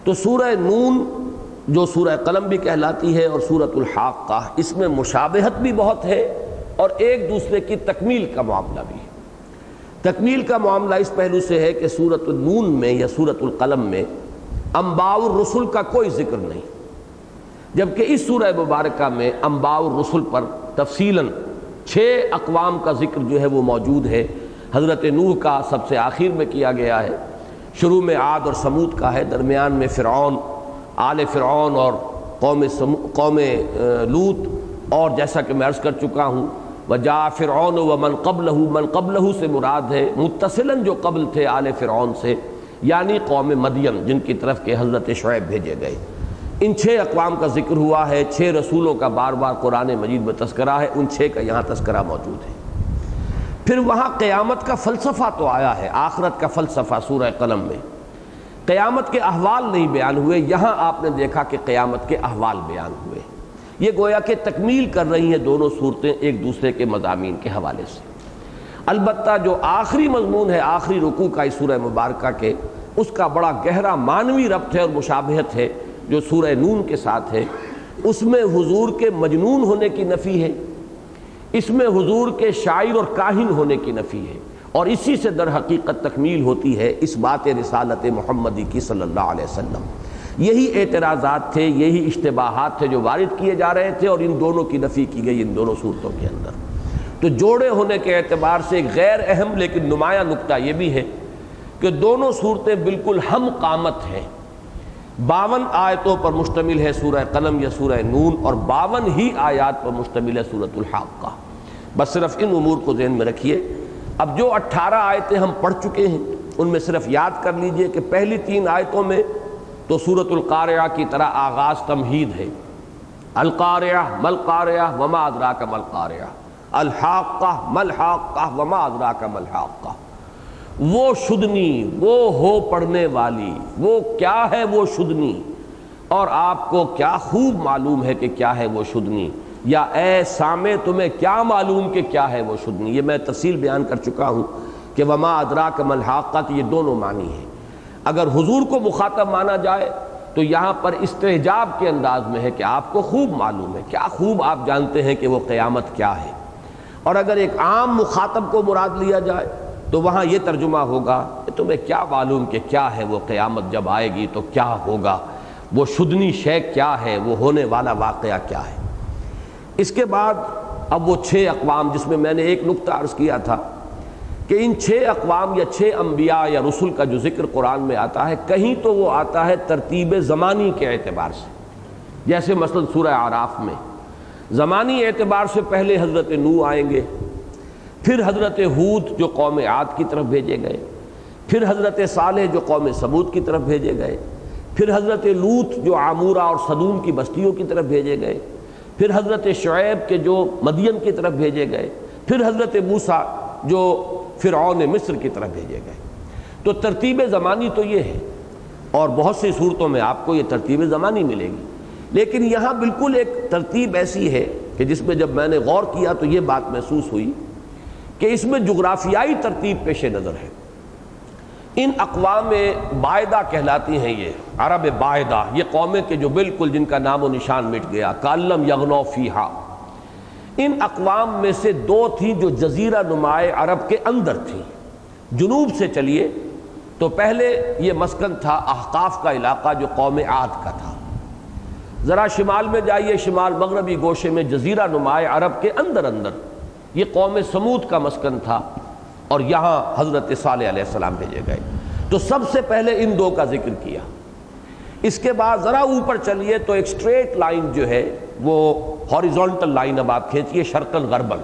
تو سورہ نون جو سورہ قلم بھی کہلاتی ہے اور سورت الحاق کا اس میں مشابہت بھی بہت ہے اور ایک دوسرے کی تکمیل کا معاملہ بھی ہے۔ تکمیل کا معاملہ اس پہلو سے ہے کہ سورت النون میں یا سورت القلم میں امباء الرسل کا کوئی ذکر نہیں۔ جبکہ اس سورہ مبارکہ میں امباء الرسل پر تفصیلاً چھ اقوام کا ذکر جو ہے وہ موجود ہے۔ حضرت نوح کا سب سے آخر میں کیا گیا ہے۔ شروع میں عاد اور سمود کا ہے، درمیان میں فرعون، آل فرعون اور قوم قوم لوت اور جیسا کہ میں عرض کر چکا ہوں وجا فرعون و من قبل من قبل سے مراد ہے متصلاً جو قبل تھے آل فرعون سے یعنی قوم مدین، جن کی طرف کے حضرت شعیب بھیجے گئے۔ ان چھ اقوام کا ذکر ہوا ہے، چھ رسولوں کا بار بار قرآن مجید میں تذکرہ ہے، ان چھ کا یہاں تذکرہ موجود ہے۔ پھر وہاں قیامت کا فلسفہ تو آیا ہے، آخرت کا فلسفہ سورہ قلم میں۔ قیامت کے احوال نہیں بیان ہوئے، یہاں آپ نے دیکھا کہ قیامت کے احوال بیان ہوئے۔ یہ گویا کہ تکمیل کر رہی ہیں دونوں صورتیں ایک دوسرے کے مضامین کے حوالے سے۔ البتہ جو آخری مضمون ہے، آخری رکوع کا اس سورہ مبارکہ کے، اس کا بڑا گہرا معنوی ربط ہے اور مشابہت ہے جو سورہ نون کے ساتھ ہے۔ اس میں حضور کے مجنون ہونے کی نفی ہے۔ اس میں حضور کے شاعر اور کاہن ہونے کی نفی ہے اور اسی سے در حقیقت تکمیل ہوتی ہے اس بات رسالت محمدی کی صلی اللہ علیہ وسلم۔ یہی اعتراضات تھے، یہی اشتباہات تھے جو وارد کیے جا رہے تھے اور ان دونوں کی نفی کی گئی ان دونوں صورتوں کے اندر۔ تو جوڑے ہونے کے اعتبار سے ایک غیر اہم لیکن نمایاں نقطہ یہ بھی ہے کہ دونوں صورتیں بالکل ہم قامت ہیں۔ باون آیتوں پر مشتمل ہے سورہ قلم یا سورہ نون اور باون ہی آیات پر مشتمل ہے سورت الحاق کا بس صرف ان امور کو ذہن میں رکھیے۔ اب جو اٹھارہ آیتیں ہم پڑھ چکے ہیں، ان میں صرف یاد کر لیجیے کہ پہلی تین آیتوں میں تو سورت القاریہ کی طرح آغاز تمہید ہے۔ القاریہ ملقاریہ وما ادراک ملقاریہ الحاقہ ملحاقہ وما ادراک ملحاقہ وہ شدنی، وہ ہو پڑھنے والی، وہ کیا ہے وہ شدنی؟ اور آپ کو کیا خوب معلوم ہے کہ کیا ہے وہ شدنی؟ یا اے سامے تمہیں کیا معلوم کہ کیا ہے وہ شدنی؟ یہ میں تفصیل بیان کر چکا ہوں کہ وما ادراک ملحاقہ یہ دونوں معنی ہیں۔ اگر حضور کو مخاطب مانا جائے تو یہاں پر استحجاب کے انداز میں ہے کہ آپ کو خوب معلوم ہے، کیا خوب آپ جانتے ہیں کہ وہ قیامت کیا ہے۔ اور اگر ایک عام مخاطب کو مراد لیا جائے تو وہاں یہ ترجمہ ہوگا کہ تمہیں کیا معلوم کہ کیا ہے وہ قیامت جب آئے گی تو کیا ہوگا؟ وہ شدنی شے کیا ہے؟ وہ ہونے والا واقعہ کیا ہے؟ اس کے بعد اب وہ چھ اقوام جس میں میں نے ایک نقطہ عرض کیا تھا کہ ان چھ اقوام یا چھ انبیاء یا رسول کا جو ذکر قرآن میں آتا ہے، کہیں تو وہ آتا ہے ترتیب زمانی کے اعتبار سے۔ جیسے مثلا سورہ عراف میں۔ زمانی اعتبار سے پہلے حضرت نو آئیں گے۔ پھر حضرت حود جو قوم عاد کی طرف بھیجے گئے، پھر حضرت صالح جو قوم ثبوت کی طرف بھیجے گئے، پھر حضرت لوت جو عامورہ اور صدوم کی بستیوں کی طرف بھیجے گئے، پھر حضرت شعیب کے جو مدین کی طرف بھیجے گئے، پھر حضرت موسیٰ جو فرعون مصر کی طرف بھیجے گئے۔ تو ترتیب زمانی تو یہ ہے، اور بہت سی صورتوں میں آپ کو یہ ترتیب زمانی ملے گی۔ لیکن یہاں بالکل ایک ترتیب ایسی ہے کہ جس میں جب میں نے غور کیا تو یہ بات محسوس ہوئی کہ اس میں جغرافیائی ترتیب پیش نظر ہے۔ ان اقوام باعدہ کہلاتی ہیں یہ، عرب باعدہ یہ قومیں کہ جو بالکل جن کا نام و نشان مٹ گیا، کالم یغنو فیہا۔ ان اقوام میں سے دو تھیں جو جزیرہ نمائے عرب کے اندر تھیں۔ جنوب سے چلیے تو پہلے یہ مسکن تھا احقاف کا علاقہ جو قوم عاد کا تھا۔ ذرا شمال میں جائیے، شمال مغربی گوشے میں جزیرہ نمائے عرب کے اندر اندر۔ یہ قوم سمود کا مسکن تھا اور یہاں حضرت صالح علیہ السلام بھیجے گئے۔ تو سب سے پہلے ان دو کا ذکر کیا۔ اس کے بعد ذرا اوپر چلیے تو ایک سٹریٹ لائن جو ہے وہ ہاریزونٹل لائن اب آپ کھینچیے شرقل غربل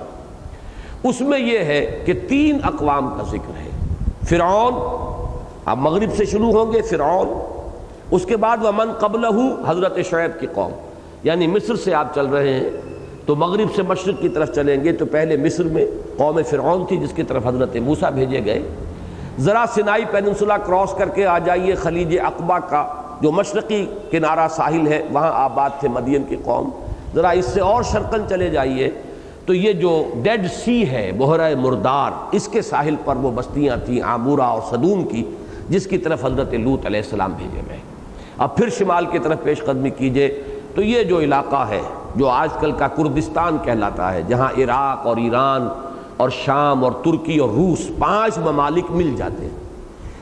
اس میں یہ ہے کہ تین اقوام کا ذکر ہے۔ فرعون اب مغرب سے شروع ہوں گے، فرعون۔ اس کے بعد وہ من قبل حضرت شعیب کی قوم۔ یعنی مصر سے آپ چل رہے ہیں۔ تو مغرب سے مشرق کی طرف چلیں گے تو پہلے مصر میں قوم فرعون تھی جس کی طرف حضرت موسیٰ بھیجے گئے۔ ذرا سنائی پیننسولا کراس کر کے آ جائیے خلیج اقبا کا، جو مشرقی کنارہ ساحل ہے، وہاں آباد تھے مدین کی قوم۔ ذرا اس سے اور شرکن چلے جائیے۔ تو یہ جو ڈیڈ سی ہے بحرہ مردار، اس کے ساحل پر وہ بستیاں تھیں، آمورہ اور صدوم کی، جس کی طرف حضرت لوت علیہ السلام بھیجے گئے۔ اب پھر شمال کی طرف پیش قدمی کیجیے۔ تو یہ جو علاقہ ہے، جو آج کل کا کردستان کہلاتا ہے، جہاں عراق اور ایران اور شام اور ترکی اور روس پانچ ممالک مل جاتے ہیں۔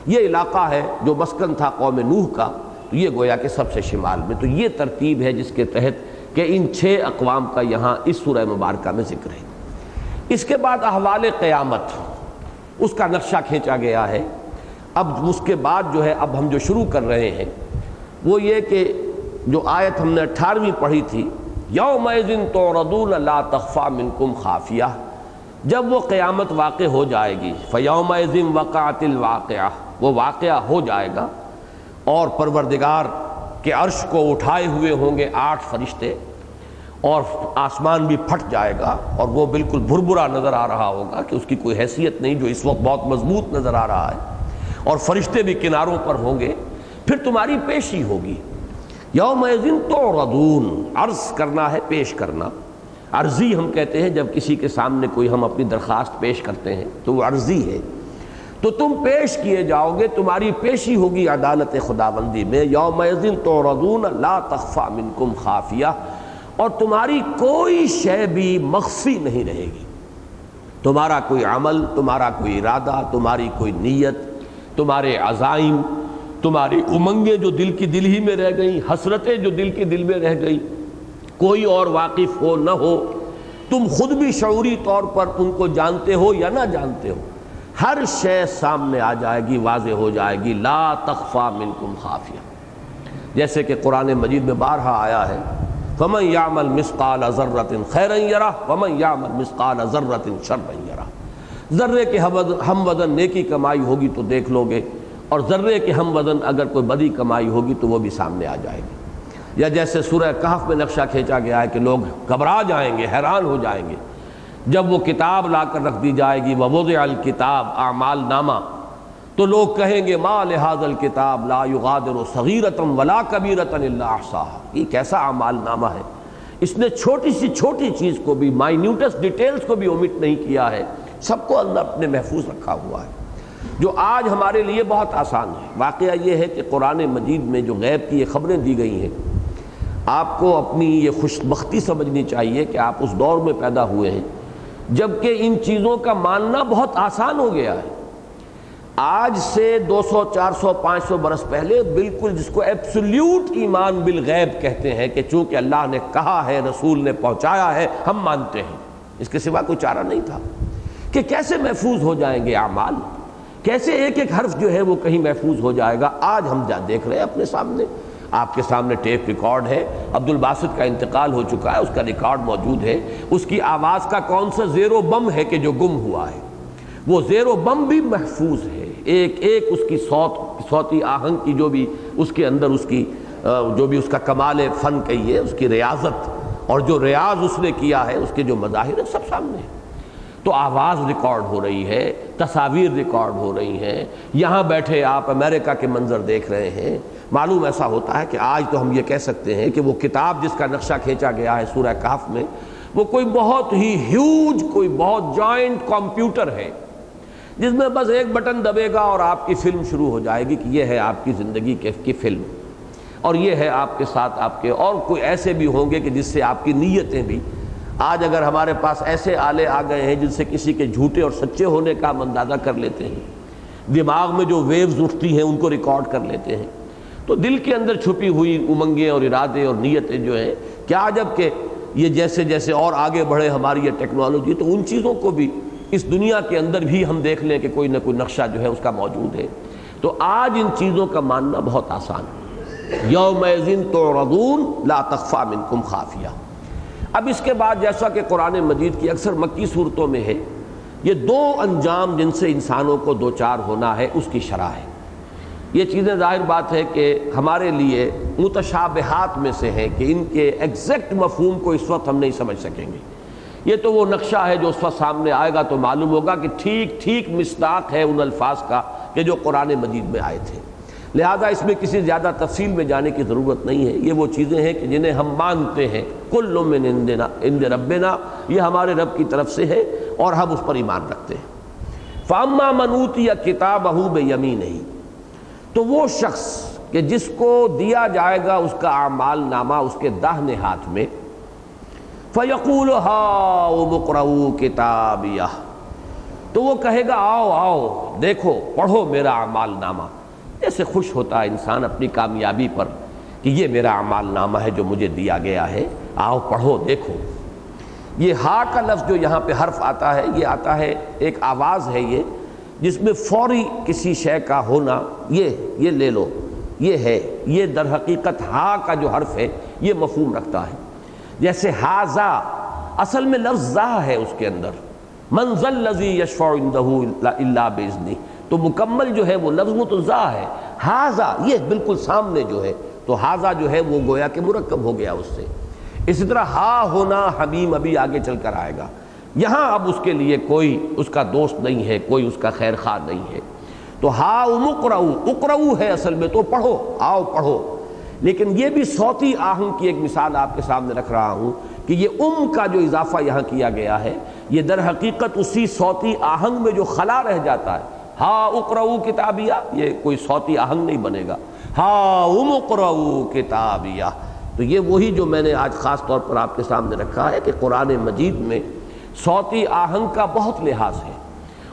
یہ علاقہ ہے جو مسکن تھا قوم نوح کا، تو یہ گویا کہ سب سے شمال میں۔ تو یہ ترتیب ہے جس کے تحت کہ ان چھ اقوام کا یہاں اس سورہ مبارکہ میں ذکر ہے۔ اس کے بعد احوال قیامت، اس کا نقشہ کھینچا گیا ہے۔ اب اس کے بعد جو ہے، اب ہم جو شروع کر رہے ہیں، وہ یہ کہ جو آیت ہم نے اٹھارہویں پڑھی تھی یوم تو ردول اللہ تخفا منکم خافیہ، جب وہ قیامت واقع ہو جائے گی فیوم وقعت الواقعہ، وہ واقعہ ہو جائے گا، اور پروردگار کہ عرش کو اٹھائے ہوئے ہوں گے آٹھ فرشتے، اور آسمان بھی پھٹ جائے گا، اور وہ بالکل بھربرا نظر آ رہا ہوگا کہ اس کی کوئی حیثیت نہیں جو اس وقت بہت مضبوط نظر آ رہا ہے، اور فرشتے بھی کناروں پر ہوں گے، پھر تمہاری پیشی ہوگی۔ یوم تو ردون عرض کرنا ہے، پیش کرنا۔ عرضی ہم کہتے ہیں، جب کسی کے سامنے کوئی ہم اپنی درخواست پیش کرتے ہیں، تو وہ عرضی ہے۔ تو تم پیش کیے جاؤ گے، تمہاری پیشی ہوگی عدالت خداوندی میں۔ یوم تو ردون لا تخفا منکم خافیہ۔ اور تمہاری کوئی شے بھی مخفی نہیں رہے گی۔ تمہارا کوئی عمل، تمہارا کوئی ارادہ، تمہاری کوئی نیت، تمہارے عزائم تمہاری امنگیں جو دل کی دل ہی میں رہ گئیں، حسرتیں جو دل کی دل میں رہ گئیں، کوئی اور واقف ہو نہ ہو، تم خود بھی شعوری طور پر ان کو جانتے ہو یا نہ جانتے ہو، ہر شے سامنے آ جائے گی، واضح ہو جائے گی، لا تخفا منکم خافیہ۔ جیسے کہ قرآن مجید میں بارہا آیا ہے، فمن یعمل مسقال ذرت خیر یرا فمن یعمل مسقال ذرت شر یرا ذرے کے ہم وزن نیکی کمائی ہوگی تو دیکھ لو گے۔ اور ذرے کے ہم وزن اگر کوئی بدی کمائی ہوگی تو وہ بھی سامنے آ جائے گی۔ یا جیسے سورہ کہف میں نقشہ کھینچا گیا ہے کہ لوگ گھبرا جائیں گے، حیران ہو جائیں گے۔ جب وہ کتاب لا کر رکھ دی جائے گی وہ الکتاب اعمال نامہ، تو لوگ کہیں گے، ما لحاظ الکتاب لا یغادر صغیرتم ولا کبیرتن اللہ احصاها یہ کیسا اعمال نامہ ہے؟ اس نے چھوٹی سی چھوٹی چیز کو بھی مائنیوٹس ڈیٹیلز کو بھی اومٹ نہیں کیا ہے۔ سب کو اللہ اپنے محفوظ رکھا ہوا ہے۔ جو آج ہمارے لیے بہت آسان ہے۔ واقعہ یہ ہے کہ قرآن مجید میں جو غیب کی یہ خبریں دی گئی ہیں، آپ کو اپنی یہ خوش بختی سمجھنی چاہیے کہ آپ اس دور میں پیدا ہوئے ہیں۔ جبکہ ان چیزوں کا ماننا بہت آسان ہو گیا ہے۔ آج سے دو سو، چار سو، پانچ سو برس پہلے بالکل جس کو ایپسلیوٹ ایمان بالغیب کہتے ہیں کہ چونکہ اللہ نے کہا ہے، رسول نے پہنچایا ہے، ہم مانتے ہیں۔ اس کے سوا کوئی چارہ نہیں تھا۔ کہ کیسے محفوظ ہو جائیں گے اعمال؟ کیسے ایک ایک حرف جو ہے وہ کہیں محفوظ ہو جائے گا؟ آج ہم جا دیکھ رہے ہیں اپنے سامنے۔ آپ کے سامنے ٹیپ ریکارڈ ہے۔ عبد الباسط کا انتقال ہو چکا ہے، اس کا ریکارڈ موجود ہے۔ اس کی آواز کا کون سا زیر و بم ہے کہ جو گم ہوا ہے؟ وہ زیر و بم بھی محفوظ ہے۔ ایک ایک اس کی صوت، صوتی آہنگ کی جو بھی اس کے اندر اس کی جو بھی اس کا کمال فن کہیے، اس کی ریاضت اور جو ریاض اس نے کیا ہے، اس کے جو مظاہر ہیں، سب سامنے ہیں۔ تو آواز ریکارڈ ہو رہی ہے، تصاویر ریکارڈ ہو رہی ہیں، یہاں بیٹھے آپ امریکہ کے منظر دیکھ رہے ہیں۔ معلوم ایسا ہوتا ہے کہ آج تو ہم یہ کہہ سکتے ہیں کہ وہ کتاب جس کا نقشہ کھینچا گیا ہے سورہ کاف میں، وہ کوئی بہت ہی ہیوج کوئی بہت جوائنٹ کمپیوٹر ہے، جس میں بس ایک بٹن دبے گا اور آپ کی فلم شروع ہو جائے گی کہ یہ ہے آپ کی زندگی کی فلم۔ اور یہ ہے آپ کے ساتھ آپ کے اور کوئی ایسے بھی ہوں گے کہ جس سے آپ کی نیتیں بھی آج اگر ہمارے پاس ایسے آلے آ گئے ہیں جن سے کسی کے جھوٹے اور سچے ہونے کا ہم اندازہ کر لیتے ہیں، دماغ میں جو ویوز اٹھتی ہیں ان کو ریکارڈ کر لیتے ہیں۔ تو دل کے اندر چھپی ہوئی امنگیں اور ارادے اور نیتیں جو ہیں، کیا جبکہ یہ جیسے جیسے اور آگے بڑھے ہماری یہ ٹیکنالوجی تو ان چیزوں کو بھی اس دنیا کے اندر بھی ہم دیکھ لیں کہ کوئی نہ کوئی نقشہ جو ہے اس کا موجود ہے۔ تو آج ان چیزوں کا ماننا بہت آسان ہے۔ یوم تو ردون لا تخفا منکم خافیہ۔ اب اس کے بعد جیسا کہ قرآن مجید کی اکثر مکی صورتوں میں ہے، یہ دو انجام جن سے انسانوں کو دو چار ہونا ہے، اس کی شرح ہے۔ یہ چیزیں ظاہر بات ہے کہ ہمارے لیے متشابہات میں سے ہیں کہ ان کے ایگزیکٹ مفہوم کو اس وقت ہم نہیں سمجھ سکیں گے۔ یہ تو وہ نقشہ ہے جو اس وقت سامنے آئے گا تو معلوم ہوگا کہ ٹھیک ٹھیک مصداق ہے ان الفاظ کا کہ جو قرآن مجید میں آئے تھے۔ لہذا اس میں کسی زیادہ تفصیل میں جانے کی ضرورت نہیں ہے۔ یہ وہ چیزیں ہیں کہ جنہیں ہم مانتے ہیں۔ کل من اند ربنا۔ یہ ہمارے رب کی طرف سے ہے اور ہم اس پر ایمان رکھتے ہیں۔ فاما منوت یا کتاب بے یمی نہیں تو وہ شخص کہ جس کو دیا جائے گا اس کا اعمال نامہ اس کے داہنے ہاتھ میں فیقول ہاؤ مقرو کتابیہ تو وہ کہے گا، آؤ آؤ، دیکھو، پڑھو میرا اعمال نامہ۔ ایسے خوش ہوتا ہے انسان اپنی کامیابی پر کہ یہ میرا عمال نامہ ہے جو مجھے دیا گیا ہے؟ آؤ پڑھو، دیکھو۔ یہ ہا کا لفظ جو یہاں پہ حرف آتا ہے، یہ آتا ہے ایک آواز ہے یہ، جس میں فوری کسی شے کا ہونا، یہ یہ لے لو، یہ ہے، یہ در حقیقت ہا کا جو حرف ہے، یہ مفہوم رکھتا ہے۔ جیسے ہاضا اصل میں لفظ زا ہے اس کے اندر۔ منزل لذی یشفع اللہ بزنی تو مکمل جو ہے وہ لفظ متضا ہے۔ حاضہ یہ بالکل سامنے جو ہے۔ تو حاضہ جو ہے وہ گویا کہ مرکب ہو گیا اس سے۔ اسی طرح ہا ہونا حمیم ابھی آگے چل کر آئے گا۔ یہاں اب اس کے لیے کوئی اس کا دوست نہیں ہے، کوئی اس کا خیر خواہ نہیں ہے۔ تو ہا مقرو اقرو ہے اصل میں تو پڑھو، آؤ پڑھو۔ لیکن یہ بھی صوتی آہنگ کی ایک مثال آپ کے سامنے رکھ رہا ہوں کہ یہ ام کا جو اضافہ یہاں کیا گیا ہے، یہ در حقیقت اسی صوتی آہنگ میں جو خلا رہ جاتا ہے۔ ہا اقرؤ کتابیہ، یہ کوئی صوتی آہنگ نہیں بنے گا۔ ہا ام اقرؤ کتابیہ۔ تو یہ وہی جو میں نے آج خاص طور پر آپ کے سامنے رکھا ہے کہ قرآن مجید میں صوتی آہنگ کا بہت لحاظ ہے۔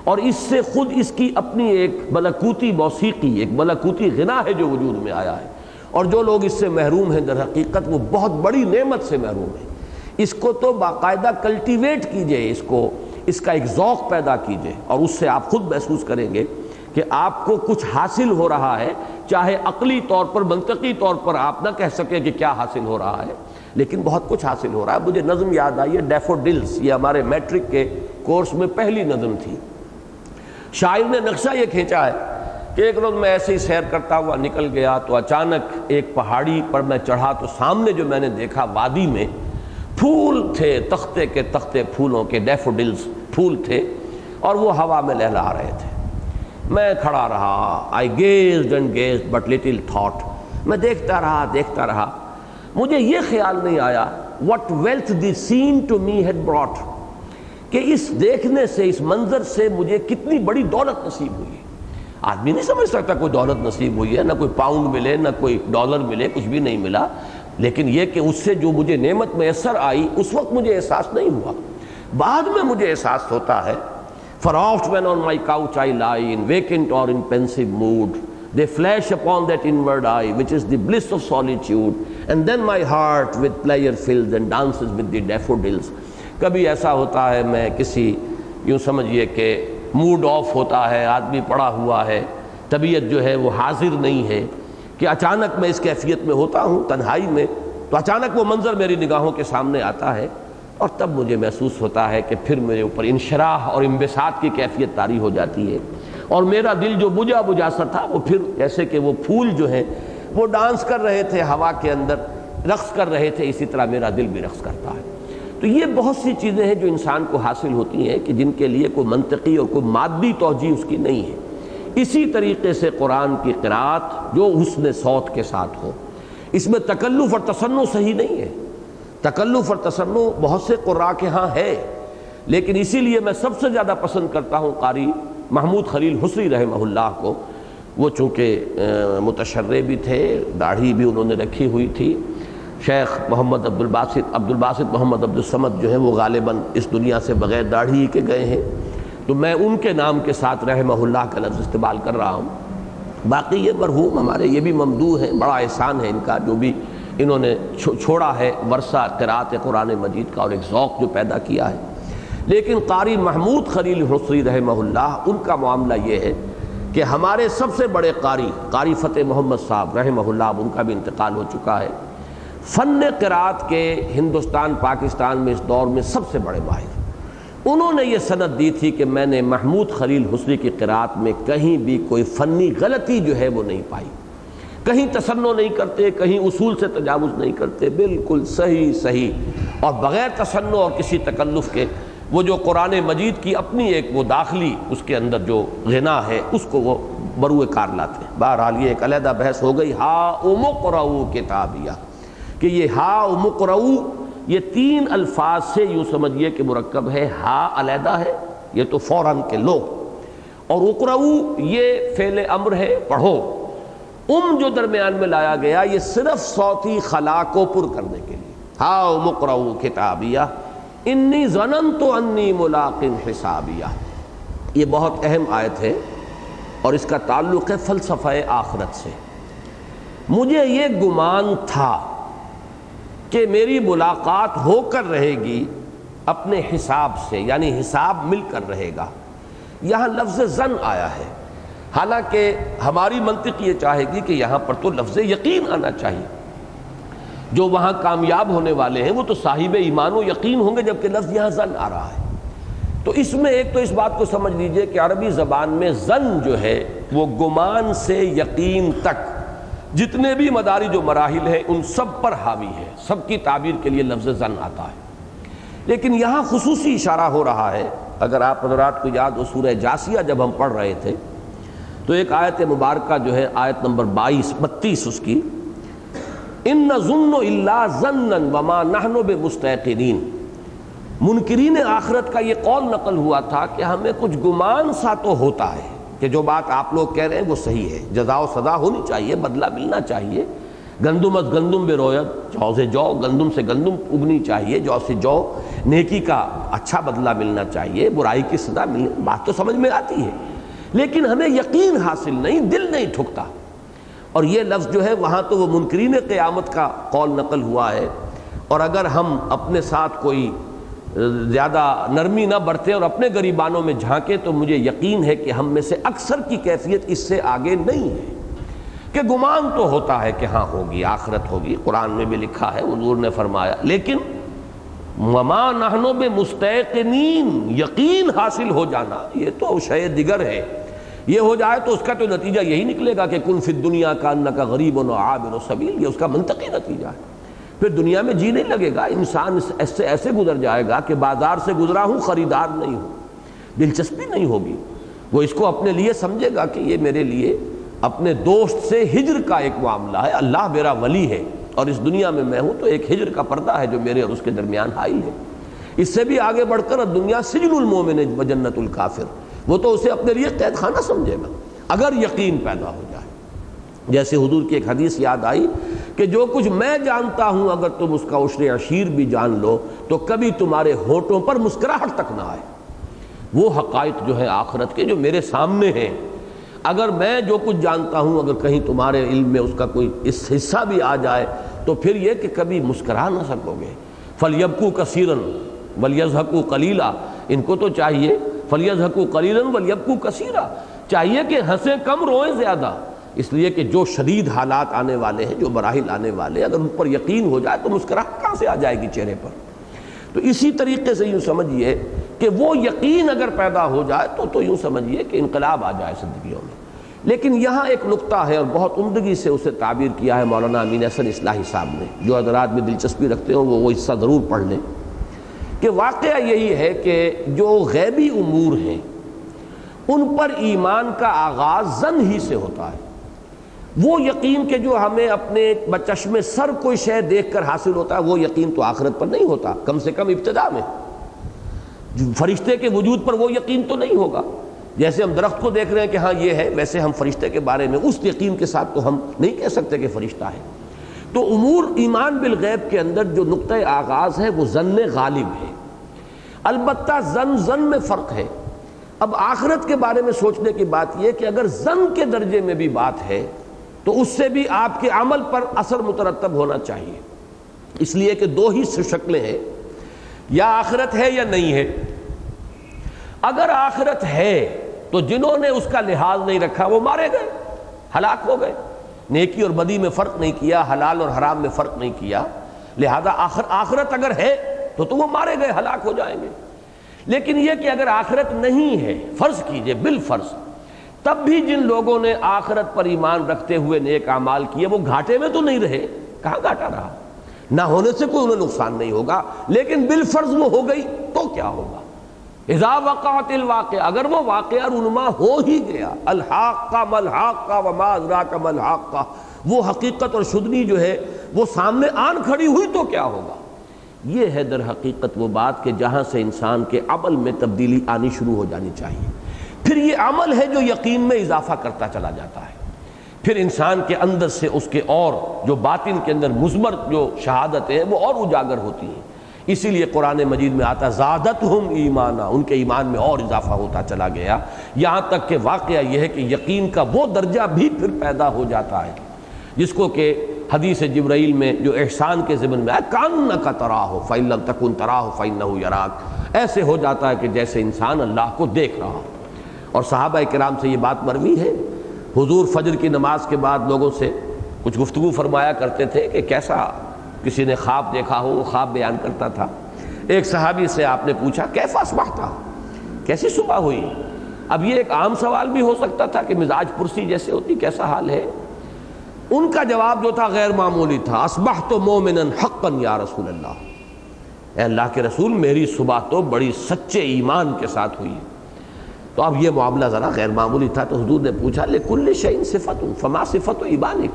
اور اس سے خود اس کی اپنی ایک ملکوتی موسیقی، ایک ملکوتی غنا ہے جو وجود میں آیا ہے۔ اور جو لوگ اس سے محروم ہیں، در حقیقت وہ بہت بڑی نعمت سے محروم ہیں۔ اس کو تو باقاعدہ کلٹیویٹ کیجیے، اس کو اس کا ایک ذوق پیدا کیجیے اور اس سے آپ خود محسوس کریں گے کہ آپ کو کچھ حاصل ہو رہا ہے، چاہے عقلی طور پر، منطقی طور پر آپ نہ کہہ سکیں کہ کیا حاصل ہو رہا ہے، لیکن بہت کچھ حاصل ہو رہا ہے۔ مجھے نظم یاد آئی ہے، ڈیفوڈلز، یہ ہمارے میٹرک کے کورس میں پہلی نظم تھی۔ شاعر نے نقشہ یہ کھینچا ہے کہ ایک روز میں ایسے ہی سیر کرتا ہوا نکل گیا تو اچانک ایک پہاڑی پر میں چڑھا تو سامنے جو میں نے دیکھا وادی میں پھول تھے تختے کے تختے پھولوں کے ڈیفوڈلز۔ پھول تھے اور وہ ہوا میں لہلا رہے تھے۔ میں کھڑا رہا۔ I gazed and gazed but little thought میں دیکھتا رہا دیکھتا رہا۔ مجھے یہ خیال نہیں آیا what wealth the scene to me had brought کہ اس دیکھنے سے، اس منظر سے مجھے کتنی بڑی دولت نصیب ہوئی۔ آدمی نہیں سمجھ سکتا کوئی دولت نصیب ہوئی ہے، نہ کوئی پاؤنڈ ملے، نہ کوئی ڈالر ملے، کچھ بھی نہیں ملا۔ لیکن یہ کہ اس سے جو مجھے نعمت میسر آئی، اس وقت مجھے احساس نہیں ہوا۔ بعد میں مجھے احساس ہوتا ہے for oft when on my couch I lie in vacant or in pensive mood they flash upon that inward eye which is the bliss of solitude and then my heart with pleasure fills and dances with the daffodils کبھی ایسا ہوتا ہے، میں کسی یوں سمجھئے کہ mood of ہوتا ہے، آدمی پڑا ہوا ہے، طبیعت جو ہے وہ حاضر نہیں ہے، کہ اچانک میں اس کیفیت میں ہوتا ہوں، تنہائی میں، تو اچانک وہ منظر میری نگاہوں کے سامنے آتا ہے۔ اور تب مجھے محسوس ہوتا ہے کہ پھر میرے اوپر انشراح اور انبساط کی کیفیت طاری ہو جاتی ہے۔ اور میرا دل جو بجا بجا سا تھا، وہ پھر ایسے کہ وہ پھول جو ہیں، وہ ڈانس کر رہے تھے، ہوا کے اندر رقص کر رہے تھے، اسی طرح میرا دل بھی رقص کرتا ہے۔ تو یہ بہت سی چیزیں ہیں جو انسان کو حاصل ہوتی ہیں کہ جن کے لیے کوئی منطقی اور کوئی مادی توجہ اس کی نہیں ہے۔ اسی طریقے سے قرآن کی قرآت جو حسن صوت کے ساتھ ہو، اس میں تکلف اور تسنو صحیح نہیں ہے۔ تکلف اور تسنو بہت سے قرآ کے ہاں ہے، لیکن اسی لیے میں سب سے زیادہ پسند کرتا ہوں قاری محمود خلیل حسری رحمہ اللہ کو۔ وہ چونکہ متشرے بھی تھے، داڑھی بھی انہوں نے رکھی ہوئی تھی۔ شیخ محمد عبد الباسط عبد الباسط محمد عبد السمد جو ہیں، وہ غالباً اس دنیا سے بغیر داڑھی کے گئے ہیں۔ تو میں ان کے نام کے ساتھ رحمہ اللہ کا لفظ استعمال کر رہا ہوں۔ باقی یہ مرحوم ہمارے، یہ بھی ممدوع ہیں، بڑا احسان ہے ان کا، جو بھی انہوں نے چھوڑا ہے ورثہ قرات قرآن مجید کا اور ایک ذوق جو پیدا کیا ہے۔ لیکن قاری محمود خلیل حسری رحمہ اللہ، ان کا معاملہ یہ ہے کہ ہمارے سب سے بڑے قاری قاری فتح محمد صاحب رحمہ اللہ ان کا بھی انتقال ہو چکا ہے۔ فن قرات کے ہندوستان، پاکستان میں اس دور میں سب سے بڑے ماہر۔ انہوں نے یہ سند دی تھی کہ میں نے محمود خلیل حسری کی قرات میں کہیں بھی کوئی فنی غلطی جو ہے وہ نہیں پائی۔ کہیں تسنو نہیں کرتے، کہیں اصول سے تجاوز نہیں کرتے، بالکل صحیح صحیح۔ اور بغیر تسنو اور کسی تکلف کے، وہ جو قرآن مجید کی اپنی ایک وہ داخلی، اس کے اندر جو غنا ہے، اس کو وہ بروئے کار لاتے ہیں۔ بہرحال یہ ایک علیحدہ بحث ہو گئی، ہا امقرؤ کتابیہ۔ کہ یہ ہا مقرؤ یہ تین الفاظ سے یوں سمجھیے کہ مرکب ہے۔ ہا علیحدہ ہے، یہ تو فوراً کے لو اور اقرؤ یہ فعل امر ہے، پڑھو۔ ام جو درمیان میں لایا گیا، یہ صرف صوتی خلا کو پر کرنے کے لیے۔ ہا مقرؤ کتابیہ، انی زنن تو انی ملاقن حسابیہ۔ یہ بہت اہم آیت ہے اور اس کا تعلق ہے فلسفہ آخرت سے۔ مجھے یہ گمان تھا کہ میری ملاقات ہو کر رہے گی اپنے حساب سے یعنی حساب مل کر رہے گا۔ یہاں لفظ زن آیا ہے۔ حالانکہ ہماری منطق یہ چاہے گی کہ یہاں پر تو لفظ یقین آنا چاہیے۔ جو وہاں کامیاب ہونے والے ہیں، وہ تو صاحب ایمان و یقین ہوں گے جبکہ لفظ یہاں زن آ رہا ہے۔ تو اس میں ایک تو اس بات کو سمجھ لیجیے کہ عربی زبان میں زن جو ہے، وہ گمان سے یقین تک جتنے بھی مداری جو مراحل ہیں، ان سب پر حاوی ہے۔ سب کی تعبیر کے لیے لفظ زن آتا ہے۔ لیکن یہاں خصوصی اشارہ ہو رہا ہے۔ اگر آپ حضرات کو یاد ہو، سورہ جاسیہ جب ہم پڑھ رہے تھے تو ایک آیت مبارکہ جو ہے، آیت نمبر بائیس، بتیس اس کی، ان ظن اللہ ضن وما نحن بمستقرین منکرین آخرت کا یہ قول نقل ہوا تھا کہ ہمیں کچھ گمان سا تو ہوتا ہے کہ جو بات آپ لوگ کہہ رہے ہیں وہ صحیح ہے۔ جزا و سزا ہونی چاہیے، بدلہ ملنا چاہیے۔ گندم از گندم بے رویت جو سے جو گندم سے گندم اگنی چاہیے جو سے جو نیکی کا اچھا بدلہ ملنا چاہیے، برائی کی سزا ملنی، بات تو سمجھ میں آتی ہے۔ لیکن ہمیں یقین حاصل نہیں، دل نہیں ٹھکتا۔ اور یہ لفظ جو ہے، وہاں تو وہ منکرین قیامت کا قول نقل ہوا ہے۔ اور اگر ہم اپنے ساتھ کوئی زیادہ نرمی نہ برتے اور اپنے غریبانوں میں جھانکے تو مجھے یقین ہے کہ ہم میں سے اکثر کی کیفیت اس سے آگے نہیں ہے۔ کہ گمان تو ہوتا ہے کہ ہاں ہوگی، آخرت ہوگی، قرآن میں بھی لکھا ہے، حضور نے فرمایا۔ لیکن مما نہنوں میں مستقنین یقین حاصل ہو جانا۔ یہ تو شے دیگر ہے۔ یہ ہو جائے تو اس کا تو نتیجہ یہی نکلے گا کہ کن فی دنیا کا ان کا غریب و عابر و سبیل، یہ اس کا منطقی نتیجہ ہے۔ پھر دنیا میں جی نہیں لگے گا، انسان ایسے ایسے گزر جائے گا کہ بازار سے گزرا ہوں، خریدار نہیں ہوں۔ دلچسپی نہیں ہوگی۔ وہ اس کو اپنے لیے سمجھے گا کہ یہ میرے لیے اپنے دوست سے ہجر کا ایک معاملہ ہے۔ اللہ میرا ولی ہے۔ اور اس دنیا میں میں ہوں تو ایک ہجر کا پردہ ہے جو میرے اور اس کے درمیان حائل ہے۔ اس سے بھی آگے بڑھ کر دنیا سجن المومن بجنت الکافر۔ وہ تو اسے اپنے لیے قید خانہ سمجھے گا۔ اگر یقین پیدا ہو جائے۔ جیسے حضور کی ایک حدیث یاد آئی کہ جو کچھ میں جانتا ہوں، اگر تم اس کا عشر عشیر بھی جان لو، تو کبھی تمہارے ہوٹوں پر مسکراہٹ تک نہ آئے۔ وہ حقائق جو ہیں آخرت کے، جو میرے سامنے ہیں اگر میں جو کچھ جانتا ہوں، اگر کہیں تمہارے علم میں اس کا کوئی اس حصہ بھی آ جائے، تو پھر یہ کہ کبھی مسکرا نہ سکو گے۔ فلیبکو کثیرن ولیزحکو کلیلہ ان کو تو چاہیے۔ فلیزحکو کلیلن ولیبکو کثیرہ چاہیے کہ ہنسیں کم، روئیں زیادہ۔ اس لیے کہ جو شدید حالات آنے والے ہیں، جو مراحل آنے والے ہیں اگر ان پر یقین ہو جائے تو مسکراہٹ کہاں سے آ جائے گی چہرے پر؟ تو اسی طریقے سے یوں سمجھیے کہ وہ یقین اگر پیدا ہو جائے تو تو یوں سمجھیے کہ انقلاب آ جائے زندگیوں میں۔ لیکن یہاں ایک نقطہ ہے اور بہت عمدگی سے اسے تعبیر کیا ہے مولانا امین حسن اصلاحی صاحب نے۔ جو حضرات میں دلچسپی رکھتے ہوں وہ وہ حصہ ضرور پڑھ لیں۔ کہ واقعہ یہی ہے کہ جو غیبی امور ہیں، ان پر ایمان کا آغاز زن ہی سے ہوتا ہے۔ وہ یقین کہ جو ہمیں اپنے بچشم سر کوئی شے دیکھ کر حاصل ہوتا ہے، وہ یقین تو آخرت پر نہیں ہوتا۔ کم سے کم ابتدا میں۔ فرشتے کے وجود پر وہ یقین تو نہیں ہوگا۔ جیسے ہم درخت کو دیکھ رہے ہیں کہ ہاں یہ ہے، ویسے ہم فرشتے کے بارے میں اس یقین کے ساتھ تو ہم نہیں کہہ سکتے کہ فرشتہ ہے۔ تو امور ایمان بالغیب کے اندر جو نقطۂ آغاز ہے، وہ ضن غالب ہے۔ البتہ زن زن میں فرق ہے۔ اب آخرت کے بارے میں سوچنے کی بات یہ کہ اگر زن کے درجے میں بھی بات ہے، تو اس سے بھی آپ کے عمل پر اثر مترتب ہونا چاہیے۔ اس لیے کہ دو ہی شکلیں ہیں۔ یا آخرت ہے یا نہیں ہے۔ اگر آخرت ہے تو جنہوں نے اس کا لحاظ نہیں رکھا وہ مارے گئے، ہلاک ہو گئے۔ نیکی اور بدی میں فرق نہیں کیا، حلال اور حرام میں فرق نہیں کیا۔ لہذا آخر، آخرت اگر ہے تو تو وہ مارے گئے، ہلاک ہو جائیں گے۔ لیکن یہ کہ اگر آخرت نہیں ہے، فرض کیجیے، بالفرض، تب بھی جن لوگوں نے آخرت پر ایمان رکھتے ہوئے نیک اعمال کیے، وہ گھاٹے میں تو نہیں رہے۔ کہاں گھاٹا رہا؟ نہ ہونے سے کوئی انہیں نقصان نہیں ہوگا، لیکن بالفرض وہ ہو گئی تو کیا ہوگا؟ اذا وقعت الواقع اگر وہ واقعہ رونما ہو ہی گیا الحاق کا ملحاق کا وما ادراک ملحاق کا وہ حقیقت اور شدنی جو ہے، وہ سامنے آن کھڑی ہوئی تو کیا ہوگا؟ یہ ہے در حقیقت وہ بات کہ جہاں سے انسان کے عمل میں تبدیلی آنی شروع ہو جانی چاہیے۔ پھر یہ عمل ہے جو یقین میں اضافہ کرتا چلا جاتا ہے۔ پھر انسان کے اندر سے اس کے اور جو باطن کے اندر مزمر جو شہادت ہے وہ اور اجاگر ہوتی ہیں۔ اسی لیے قرآن مجید میں آتا زادت ہم ایمانہ ان کے ایمان میں اور اضافہ ہوتا چلا گیا۔ یہاں تک کہ واقعہ یہ ہے کہ یقین کا وہ درجہ بھی پھر پیدا ہو جاتا ہے۔ جس کو کہ حدیث جبرائیل میں جو احسان کے ذمن میں کان کا ترا ہو فعل تکن ترا ہو فعن یراک۔ ایسے ہو جاتا ہے کہ جیسے انسان اللہ کو دیکھ رہا ہو۔ اور صحابہ کرام سے یہ بات مروی ہے حضور فجر کی نماز کے بعد لوگوں سے کچھ گفتگو فرمایا کرتے تھے کہ کیسا کسی نے خواب دیکھا ہو، وہ خواب بیان کرتا تھا۔ ایک صحابی سے آپ نے پوچھا، کیسا صبح تھا؟ کیسی صبح ہوئی؟ اب یہ ایک عام سوال بھی ہو سکتا تھا کہ مزاج پرسی جیسے ہوتی، کیسا حال ہے؟ ان کا جواب جو تھا غیر معمولی تھا اسبح تو مومن حقا یا رسول اللہ. اے اللہ کے رسول، میری صبح تو بڑی سچے ایمان کے ساتھ ہوئی۔ تو اب یہ معاملہ ذرا غیر معمولی تھا تو حضور نے پوچھا، لے کل شعین صفت ہوں فما صفت و ایبانک؟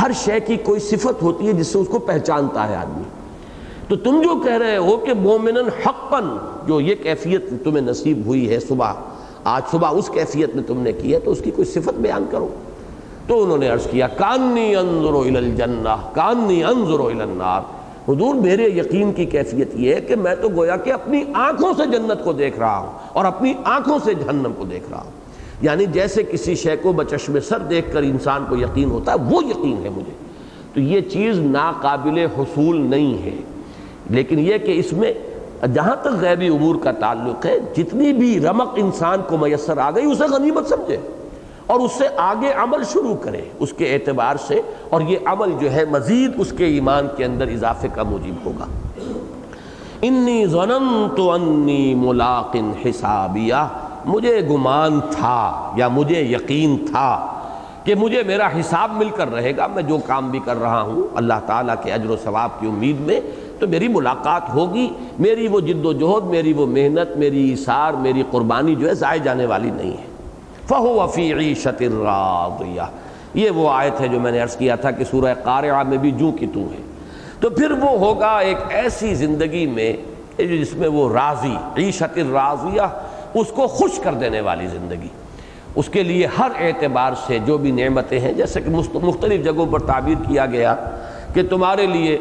ہر شے کی کوئی صفت ہوتی ہے جس سے اس کو پہچانتا ہے آدمی۔ تو تم جو کہہ رہے ہو کہ مومن حقن جو یہ کیفیت تمہیں نصیب ہوئی ہے صبح، آج صبح اس کیفیت میں تم نے کی ہے، تو اس کی کوئی صفت بیان کرو۔ تو انہوں نے عرض کیا، کانی انظر الى الجنہ، کانی انظر الى النار۔ حضور میرے یقین کی کیفیت یہ ہے کہ میں تو گویا کہ اپنی آنکھوں سے جنت کو دیکھ رہا ہوں اور اپنی آنکھوں سے جہنم کو دیکھ رہا ہوں۔ یعنی جیسے کسی شے کو بچشم سر دیکھ کر انسان کو یقین ہوتا ہے، وہ یقین ہے مجھے۔ تو یہ چیز ناقابل حصول نہیں ہے۔ لیکن یہ کہ اس میں جہاں تک غیبی امور کا تعلق ہے، جتنی بھی رمق انسان کو میسر آ گئی، اسے غنیمت سمجھے۔ اور اس سے آگے عمل شروع کرے اس کے اعتبار سے، اور یہ عمل جو ہے مزید اس کے ایمان کے اندر اضافے کا موجب ہوگا۔ انی ظننت انی ملاق حسابیہ، مجھے گمان تھا یا مجھے یقین تھا کہ مجھے میرا حساب مل کر رہے گا، میں جو کام بھی کر رہا ہوں اللہ تعالیٰ کے اجر و ثواب کی امید میں تو میری ملاقات ہوگی، میری وہ جد و جہد، میری وہ محنت، میری اثار میری قربانی جو ہے ضائع جانے والی نہیں ہے۔ فہو وفی عیشت راضیہ۔ یہ وہ آیت ہے جو میں نے عرض کیا تھا کہ سورہ قارعہ میں بھی جو کی تو ہے۔ تو پھر وہ ہوگا ایک ایسی زندگی میں جس میں وہ راضی، عیشت راضیہ، اس کو خوش کر دینے والی زندگی۔ اس کے لیے ہر اعتبار سے جو بھی نعمتیں ہیں، جیسے کہ مختلف جگہوں پر تعبیر کیا گیا کہ تمہارے لیے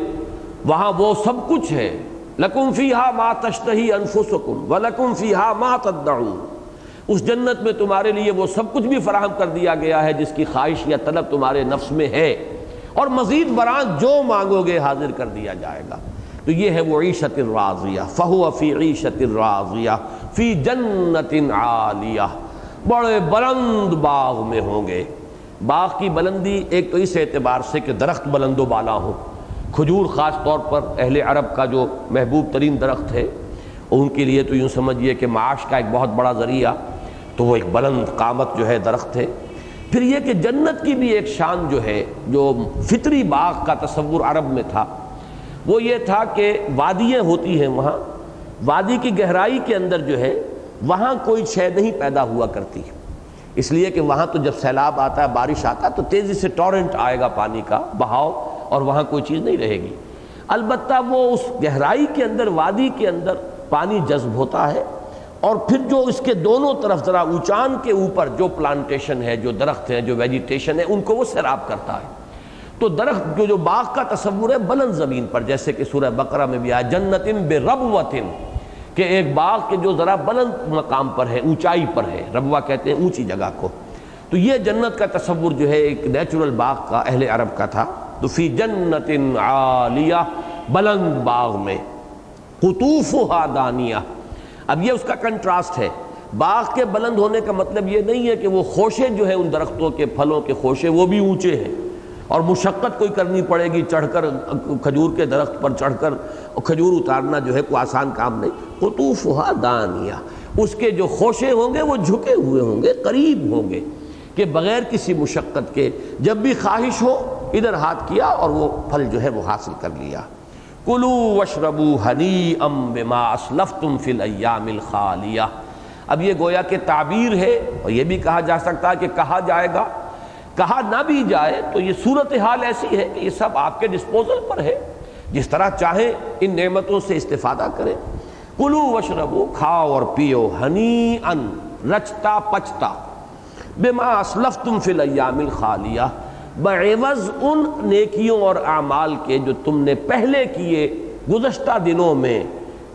وہاں وہ سب کچھ ہے۔ لکم فیہا ما تشتہی انفسکم، ولکم فیہا ما تدعون۔ اس جنت میں تمہارے لیے وہ سب کچھ بھی فراہم کر دیا گیا ہے جس کی خواہش یا طلب تمہارے نفس میں ہے۔ اور مزید برآں جو مانگو گے حاضر کر دیا جائے گا۔ تو یہ ہے وہ عیشت الراضیہ فہو فی عیشت الراضیہ فی جنت عالیہ۔ بڑے بلند باغ میں ہوں گے۔ باغ کی بلندی ایک تو اس اعتبار سے کہ درخت بلند و بالا ہو کھجور خاص طور پر اہل عرب کا جو محبوب ترین درخت ہے، ان کے لیے تو یوں سمجھیے کہ معاش کا ایک بہت بڑا ذریعہ تو وہ ایک بلند قامت جو ہے درخت ہے پھر یہ کہ جنت کی بھی ایک شان جو ہے، جو فطری باغ کا تصور عرب میں تھا، وہ یہ تھا کہ وادیاں ہوتی ہیں وہاں۔ وادی کی گہرائی کے اندر جو ہے، وہاں کوئی شے نہیں پیدا ہوا کرتی۔ اس لیے کہ وہاں تو جب سیلاب آتا ہے، بارش آتا ہے، تو تیزی سے ٹورنٹ آئے گا پانی کا بہاؤ اور وہاں کوئی چیز نہیں رہے گی۔ البتہ وہ اس گہرائی کے اندر، وادی کے اندر پانی جذب ہوتا ہے۔ اور پھر جو اس کے دونوں طرف ذرا اونچان کے اوپر جو پلانٹیشن ہے، جو درخت ہیں، جو ویجیٹیشن ہے ان کو وہ سیراب کرتا ہے۔ تو درخت جو جو باغ کا تصور ہے، بلند زمین پر، جیسے کہ سورہ بقرہ میں بھی آیا، جنتن بے ربوتن کہ ایک باغ کے جو ذرا بلند مقام پر ہے، اونچائی پر ہے۔ ربوہ کہتے ہیں اونچی جگہ کو۔ تو یہ جنت کا تصور جو ہے، ایک نیچرل باغ کا، اہل عرب کا تھا۔ تو فی جنت عالیہ، بلند باغ میں قطوف دانیہ۔ اب یہ اس کا کنٹراسٹ ہے۔ باغ کے بلند ہونے کا مطلب یہ نہیں ہے کہ وہ خوشے جو ہے ان درختوں کے، پھلوں کے خوشے وہ بھی اونچے ہیں۔ اور مشقت کوئی کرنی پڑے گی چڑھ کر، کھجور کے درخت پر چڑھ کر، کھجور اتارنا جو ہے کوئی آسان کام نہیں۔ قطوف دانیہ۔ اس کے جو خوشے ہوں گے وہ جھکے ہوئے ہوں گے، قریب ہوں گے۔ کہ بغیر کسی مشقت کے، جب بھی خواہش ہو، ادھر ہاتھ کیا اور وہ پھل جو ہے وہ حاصل کر لیا۔ کلو وشربو ہنی ام بما اسلفتم فی الایام الخالیہ۔ اب یہ گویا کہ تعبیر ہے اور یہ بھی کہا جا سکتا ہے کہ کہا جائے گا۔ کہا نہ بھی جائے تو یہ صورتحال ایسی ہے کہ یہ سب آپ کے ڈسپوزل پر ہے۔ جس طرح چاہیں ان نعمتوں سے استفادہ کریں۔ کلو وشربو کھاؤ اور پیو۔ ہنی ان رچتا پچتا۔ بما اسلفتم فی الایام الخالیہ۔ بعوض ان نیکیوں اور اعمال کے جو تم نے پہلے کیے گزشتہ دنوں میں۔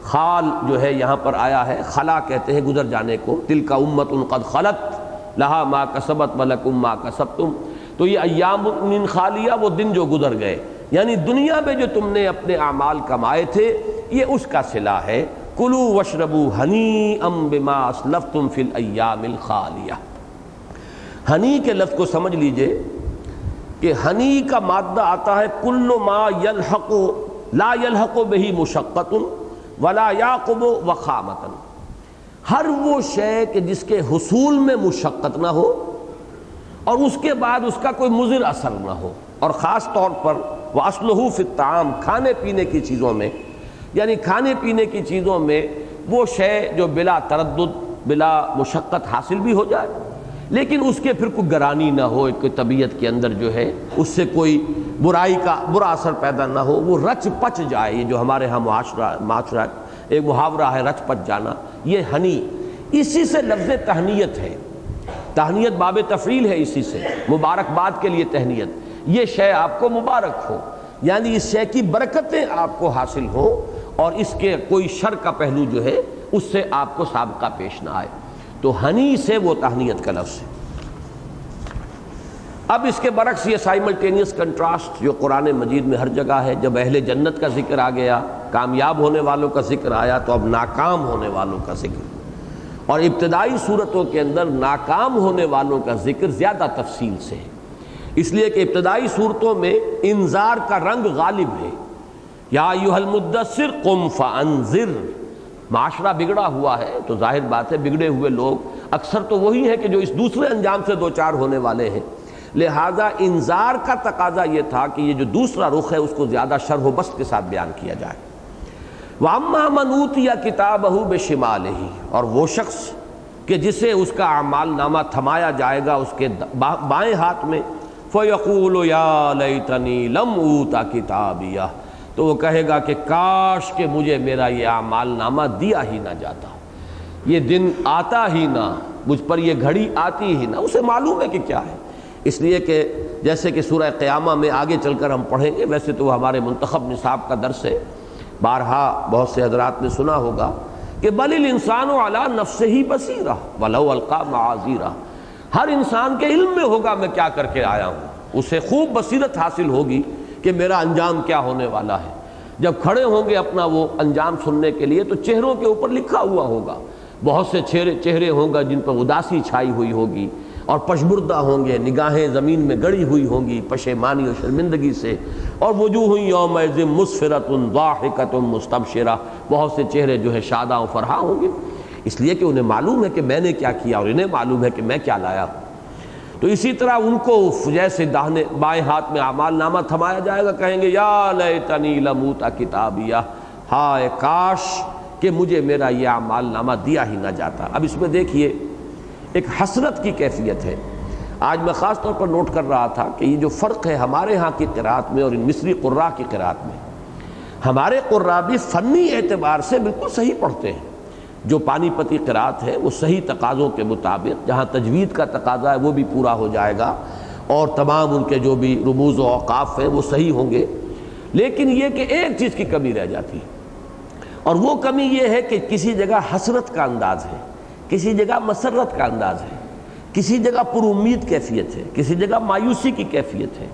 خال جو ہے یہاں پر آیا ہے، خلا کہتے ہیں گزر جانے کو۔ دل کا امت ان قد خلط لہا ما کسبت ملکم ما کسبتم۔ تو یہ ایام من خالیہ، وہ دن جو گزر گئے۔ یعنی دنیا میں جو تم نے اپنے اعمال کمائے تھے، یہ اس کا صلح ہے۔ کلو وشربو ہنی ام بما اسلفتم فی الایام الخالیہ۔ ہنی کے لفظ کو سمجھ لیجیے۔ کہ ہنی کا مادہ آتا ہے، کل ما یلحق، لا یلحق بہی مشقت، ولا یاقب وخامتن ہر وہ شے کہ جس کے حصول میں مشقت نہ ہو اور اس کے بعد اس کا کوئی مضر اثر نہ ہو۔ اور خاص طور پر وہ اسلحو فطام کھانے پینے کی چیزوں میں یعنی کھانے پینے کی چیزوں میں وہ شے جو بلا تردد، بلا مشقت حاصل بھی ہو جائے۔ لیکن اس کے پھر کوئی گرانی نہ ہو کوئی طبیعت کے اندر جو ہے، اس سے کوئی برائی کا، برا اثر پیدا نہ ہو، وہ رچ پچ جائے، یہ جو ہمارے ہاں معاشرہ معاشرہ ایک محاورہ ہے، رچ پچ جانا، یہ ہنی۔ اسی سے لفظ تہنیت ہے۔ تہنیت باب تفریل ہے اسی سے۔ مبارکباد کے لیے تہنیت۔ یہ شے آپ کو مبارک ہو۔ یعنی اس شے کی برکتیں آپ کو حاصل ہو اور اس کے کوئی شر کا پہلو جو ہے، اس سے آپ کو سابقہ پیش نہ آئے۔ تو ہنی سے وہ تہنیت کا لفظ ہے۔ اب اس کے برعکس یہ سائملٹینیس کنٹراسٹ جو قرآن مجید میں ہر جگہ ہے، جب اہل جنت کا ذکر آ گیا، کامیاب ہونے والوں کا ذکر آیا، تو اب ناکام ہونے والوں کا ذکر۔ اور ابتدائی صورتوں کے اندر ناکام ہونے والوں کا ذکر زیادہ تفصیل سے ہے۔ اس لیے کہ ابتدائی صورتوں میں انذار کا رنگ غالب ہے۔ یا المدثر قم فانذر۔ معاشرہ بگڑا ہوا ہے تو ظاہر بات ہے بگڑے ہوئے لوگ اکثر تو وہی ہیں کہ جو اس دوسرے انجام سے دو چار ہونے والے ہیں۔ لہذا انذار کا تقاضا یہ تھا کہ یہ جو دوسرا رخ ہے اس کو زیادہ شرح و بست کے ساتھ بیان کیا جائے۔ وَأَمَّا مَنُوتِ یا کتاب بے ہی اور وہ شخص کہ جسے اس کا اعمال نامہ تھمایا جائے گا اس کے بائیں ہاتھ میں، فَيَقُولُ يَا لَيْتَنِي لَمْ أُوتَ كِتَابِيَا تو وہ کہے گا کہ کاش کہ مجھے میرا یہ اعمال نامہ دیا ہی نہ جاتا یہ دن آتا ہی نہ، مجھ پر یہ گھڑی آتی ہی نہ۔ اسے معلوم ہے کہ کیا ہے۔ اس لیے کہ جیسے کہ سورہ قیامہ میں آگے چل کر ہم پڑھیں گے، ویسے تو وہ ہمارے منتخب نصاب کا درس ہے۔ بارہا بہت سے حضرات نے سنا ہوگا کہ بل الانسان و اعلیٰ نفس ہی بصیرہ، ولو القا معاذیرہ۔ ہر انسان کے علم میں ہوگا میں کیا کر کے آیا ہوں۔ اسے خوب بصیرت حاصل ہوگی۔ کہ میرا انجام کیا ہونے والا ہے۔ جب کھڑے ہوں گے اپنا وہ انجام سننے کے لیے تو چہروں کے اوپر لکھا ہوا ہوگا۔ بہت سے چہرے چہرے ہوں گا جن پر اداسی چھائی ہوئی ہوگی اور پشبردہ ہوں گے، نگاہیں زمین میں گڑی ہوئی ہوں گی پشیمانی و شرمندگی سے۔ اور وجوہ ہوئی یوم مسفرت ضاحکت مستبشرہ۔ بہت سے چہرے جو ہے شادہ و فرحا ہوں گے۔ اس لیے کہ انہیں معلوم ہے کہ میں نے کیا کیا اور انہیں معلوم ہے کہ میں کیا لایا۔ ہوں تو اسی طرح ان کو جیسے داہنے بائیں ہاتھ میں اعمال نامہ تھمایا جائے گا، کہیں گے، یا لیتنی لموتا کتابیہ، ہائے کاش کہ مجھے میرا یہ اعمال نامہ دیا ہی نہ جاتا۔ اب اس میں دیکھیے، ایک حسرت کی کیفیت ہے۔ آج میں خاص طور پر نوٹ کر رہا تھا کہ یہ جو فرق ہے ہمارے ہاں کی قرآت میں اور ان مصری قرآ کی قرآت میں، ہمارے قرآ بھی فنی اعتبار سے بالکل صحیح پڑھتے ہیں۔ جو پانی پتی قرآت ہے، وہ صحیح تقاضوں کے مطابق، جہاں تجوید کا تقاضا ہے، وہ بھی پورا ہو جائے گا۔ اور تمام ان کے جو بھی رموز و اوقاف ہیں، وہ صحیح ہوں گے۔ لیکن یہ کہ ایک چیز کی کمی رہ جاتی۔ ہے اور وہ کمی یہ ہے کہ کسی جگہ حسرت کا انداز ہے، کسی جگہ مسرت کا انداز ہے، کسی جگہ پر امید کیفیت ہے، کسی جگہ مایوسی کی کیفیت ہے۔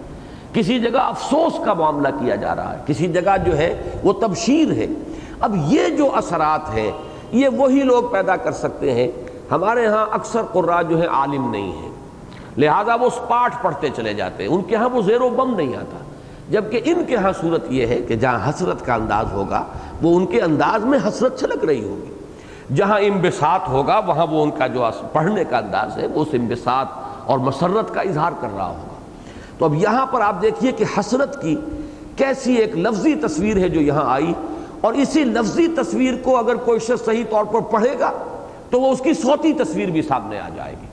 کسی جگہ افسوس کا معاملہ کیا جا رہا ہے، کسی جگہ جو ہے وہ تبشیر ہے۔ اب یہ جو اثرات ہیں یہ وہی لوگ پیدا کر سکتے ہیں۔ ہمارے ہاں اکثر قرآ جو ہے عالم نہیں ہے لہذا وہ پاٹھ پڑھتے چلے جاتے ہیں۔ ان کے ہاں وہ زیر و بم نہیں آتا۔ جبکہ ان کے ہاں صورت یہ ہے کہ جہاں حسرت کا انداز ہوگا، وہ ان کے انداز میں حسرت چھلک رہی ہوگی۔ جہاں امبساط ہوگا، وہاں وہ ان کا جو پڑھنے کا انداز ہے، وہ اس امبساط اور مسرت کا اظہار کر رہا ہوگا۔ تو اب یہاں پر آپ دیکھیے کہ حسرت کی کیسی ایک لفظی تصویر ہے جو یہاں آئی۔ اور اسی لفظی تصویر کو اگر کوئی شخص صحیح طور پر پڑھے گا تو وہ اس کی صوتی تصویر بھی سامنے آ جائے گی۔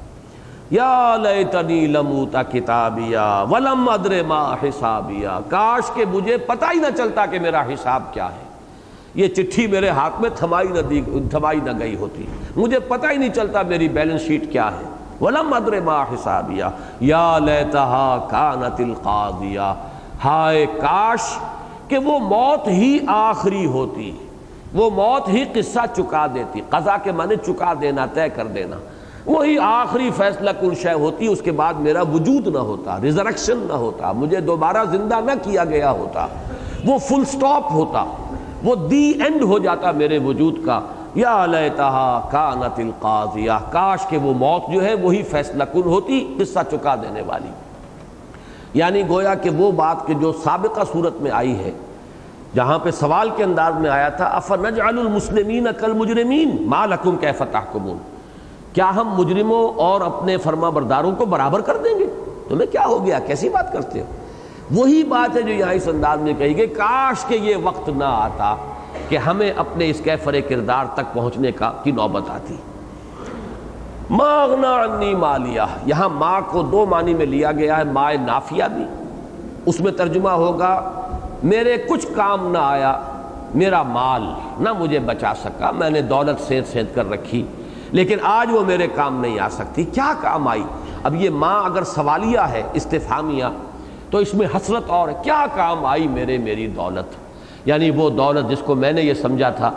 یا لیتنی لموتا کتابیا ولم ادر ما حسابیا۔ کاش کہ مجھے پتہ ہی نہ چلتا کہ میرا حساب کیا ہے۔ یہ چٹھی میرے ہاتھ میں تھمائی نہ دی، تھمائی نہ گئی ہوتی۔ مجھے پتہ ہی نہیں چلتا میری بیلنس شیٹ کیا ہے۔ ولم ادر ما حسابیا۔ یا لیتہا کانت القاضیہ ہائے کاش کہ وہ موت ہی آخری ہوتی وہ موت ہی قصہ چکا دیتی۔ قضا کے معنی چکا دینا، طے کر دینا۔ وہی آخری فیصلہ کن شے ہوتی، اس کے بعد میرا وجود نہ ہوتا ریزرکشن نہ ہوتا، مجھے دوبارہ زندہ نہ کیا گیا ہوتا۔ وہ فل سٹاپ ہوتا، وہ دی اینڈ ہو جاتا میرے وجود کا۔ یا لیتہا کانت القاضیہ، کاش کہ وہ موت جو ہے وہی فیصلہ کن ہوتی، قصہ چکا دینے والی۔ یعنی گویا کہ وہ بات کہ جو سابقہ صورت میں آئی ہے، جہاں پہ سوال کے انداز میں آیا تھا، افنجعل المسلمین کل مجرمین ما لکم کیف تحکمون؟ کیا ہم مجرموں اور اپنے فرما برداروں کو برابر کر دیں گے؟ تمہیں کیا ہو گیا؟ کیسی بات کرتے ہو؟ وہی بات ہے جو یہاں اس انداز میں کہی گئی، کاش کہ یہ وقت نہ آتا کہ ہمیں اپنے اس کیفر کردار تک پہنچنے کا کی نوبت آتی۔ ماغنا عنی مالیا یہاں ماں کو دو معنی میں لیا گیا ہے، ماں نافیہ بھی۔ اس میں ترجمہ ہوگا، میرے کچھ کام نہ آیا، میرا مال نہ مجھے بچا سکا، میں نے دولت سید سید کر رکھی، لیکن آج وہ میرے کام نہیں آ سکتی۔ کیا کام آئی؟ اب یہ ماں اگر سوالیہ ہے استفامیہ تو اس میں حسرت اور کیا کام آئی میرے، میری دولت؟ یعنی وہ دولت جس کو میں نے یہ سمجھا تھا،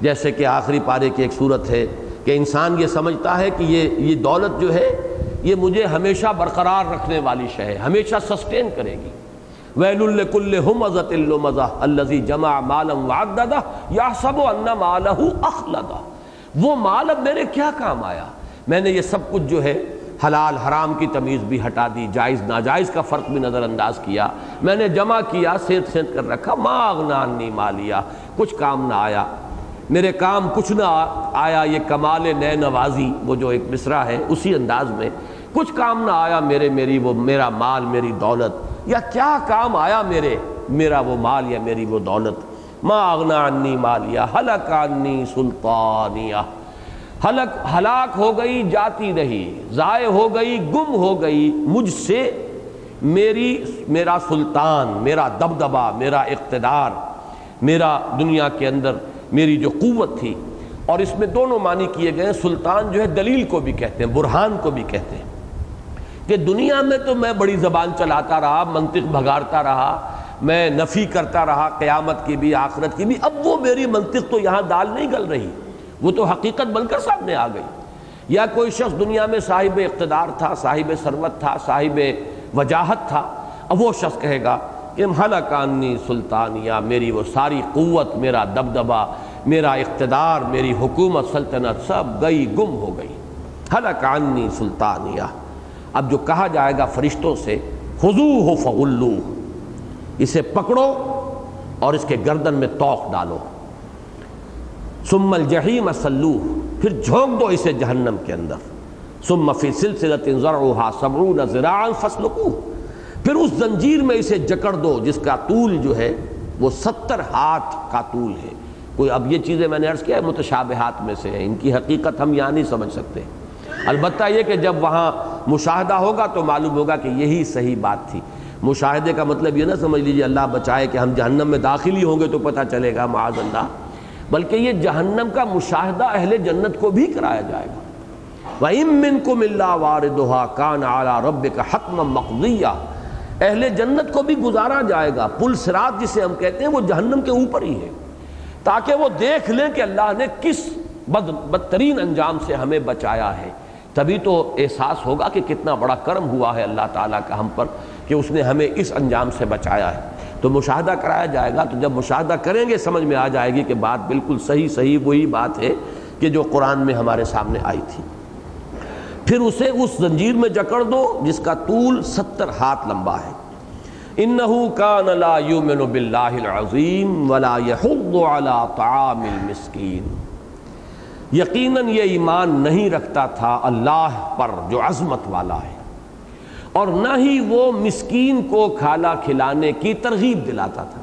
جیسے کہ آخری پارے کی ایک صورت ہے کہ انسان یہ سمجھتا ہے کہ یہ یہ دولت جو ہے، یہ مجھے ہمیشہ برقرار رکھنے والی شے ہے، ہمیشہ سسٹین کرے گی۔ ویل الکل ہم عزت المزہ الزی جمع مالم واغدہ یا سب و ان مالہ اخلدہ۔ وہ مال اب میرے کیا کام آیا؟ میں نے یہ سب کچھ جو ہے، حلال حرام کی تمیز بھی ہٹا دی، جائز ناجائز کا فرق بھی نظر انداز کیا۔ میں نے جمع کیا سینت سینت کر رکھا ماغنانی مالیا کچھ کام نہ آیا۔ میرے کام کچھ نہ آیا، یہ کمال نئے نوازی، وہ جو ایک مصرع ہے، اسی انداز میں کچھ کام نہ آیا میرے، میری وہ، میرا مال، میری دولت، یا کیا کام آیا میرے، میرا وہ مال یا میری وہ دولت؟ ما اغنا عنی مالیا حلق عنی سلطانیہ حلق ہلاک ہو گئی، جاتی رہی، ضائع ہو گئی، گم ہو گئی، مجھ سے میری، میرا سلطان، میرا دبدبا میرا اقتدار، میرا دنیا کے اندر میری جو قوت تھی اور اس میں دونوں معنی کیے گئے سلطان جو ہے دلیل کو بھی کہتے ہیں، برہان کو بھی کہتے ہیں۔ کہ دنیا میں تو میں بڑی زبان چلاتا رہا، منطق بھگارتا رہا، میں نفی کرتا رہا، قیامت کی بھی، آخرت کی بھی۔ اب وہ میری منطق تو یہاں دال نہیں گل رہی، وہ تو حقیقت بن کر سامنے آ گئی۔ یا کوئی شخص دنیا میں صاحب اقتدار تھا، صاحب ثروت تھا، صاحب وجاہت تھا، اب وہ شخص کہے گا کہ حلقانی سلطانیہ، میری وہ ساری قوت، میرا دبدبا میرا اقتدار، میری حکومت، سلطنت سب گئی، گم ہو گئی۔ حلقانی سلطانیہ۔ اب جو کہا جائے گا فرشتوں سے خضو ہو فغلو اسے پکڑو اور اس کے گردن میں توق ڈالو۔ ثم الجحیم سلو پھر جھونک دو اسے جہنم کے اندر۔ ثم فی سلسلت ذرعها سبعون ذراعا فسلکوه پھر اس زنجیر میں اسے جکڑ دو جس کا طول جو ہے وہ ستر ہاتھ کا طول ہے۔ کوئی اب یہ چیزیں میں نے عرض کیا ہے، متشابہات میں سے ہیں۔ ان کی حقیقت ہم یہاں نہیں سمجھ سکتے۔ البتہ یہ کہ جب وہاں مشاہدہ ہوگا تو معلوم ہوگا کہ یہی صحیح بات تھی۔ مشاہدے کا مطلب یہ نہ سمجھ لیجیے اللہ بچائے کہ ہم جہنم میں داخل ہی ہوں گے تو پتہ چلے گا، معاذ اللہ۔ بلکہ یہ جہنم کا مشاہدہ اہل جنت کو بھی کرایا جائے گا۔ وَإِن مِّنكُمْ إِلَّا وَارِدُهَا كَانَ عَلَى رَبِّكَ حَتْمًا مَقْضِيًّا۔ اہل جنت کو بھی گزارا جائے گا۔ پل سرات جسے ہم کہتے ہیں، وہ جہنم کے اوپر ہی ہے۔ تاکہ وہ دیکھ لیں کہ اللہ نے کس بد بدترین انجام سے ہمیں بچایا ہے۔ تبھی تو احساس ہوگا کہ کتنا بڑا کرم ہوا ہے اللہ تعالیٰ کا ہم پر کہ اس نے ہمیں اس انجام سے بچایا ہے۔ تو مشاہدہ کرایا جائے گا۔ تو جب مشاہدہ کریں گے، سمجھ میں آ جائے گی کہ بات بالکل صحیح صحیح وہی بات ہے کہ جو قرآن میں ہمارے سامنے آئی تھی۔ پھر اسے اس زنجیر میں جکڑ دو جس کا طول ستر ہاتھ لمبا ہے۔ انہو کان لا یومن باللہ العظیم ولا یحض علی طعام المسکین۔ یقیناً یہ ایمان نہیں رکھتا تھا اللہ پر جو عظمت والا ہے۔ اور نہ ہی وہ مسکین کو کھالا کھلانے کی ترغیب دلاتا تھا۔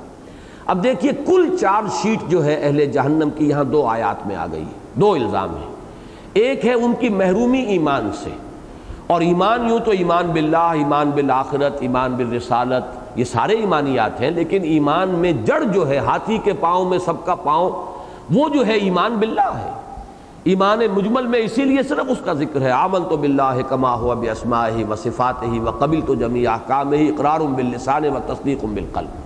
اب دیکھیے کل چار شیٹ جو ہے اہل جہنم کی یہاں دو آیات میں آ گئی دو الزام ہیں۔ ایک ہے ان کی محرومی ایمان سے۔ اور ایمان یوں تو ایمان باللہ، ایمان بالآخرت، ایمان بالرسالت، یہ سارے ایمانیات ہیں، لیکن ایمان میں جڑ جو ہے، ہاتھی کے پاؤں میں سب کا پاؤں، وہ جو ہے ایمان باللہ ہے۔ ایمان مجمل میں اسی لیے صرف اس کا ذکر ہے آمن تو بلّہ کما ہوا بسما ہی و صفات ہی و قبل تو جمی کام ہی اقرار باللسان و تصدیق بالقلب۔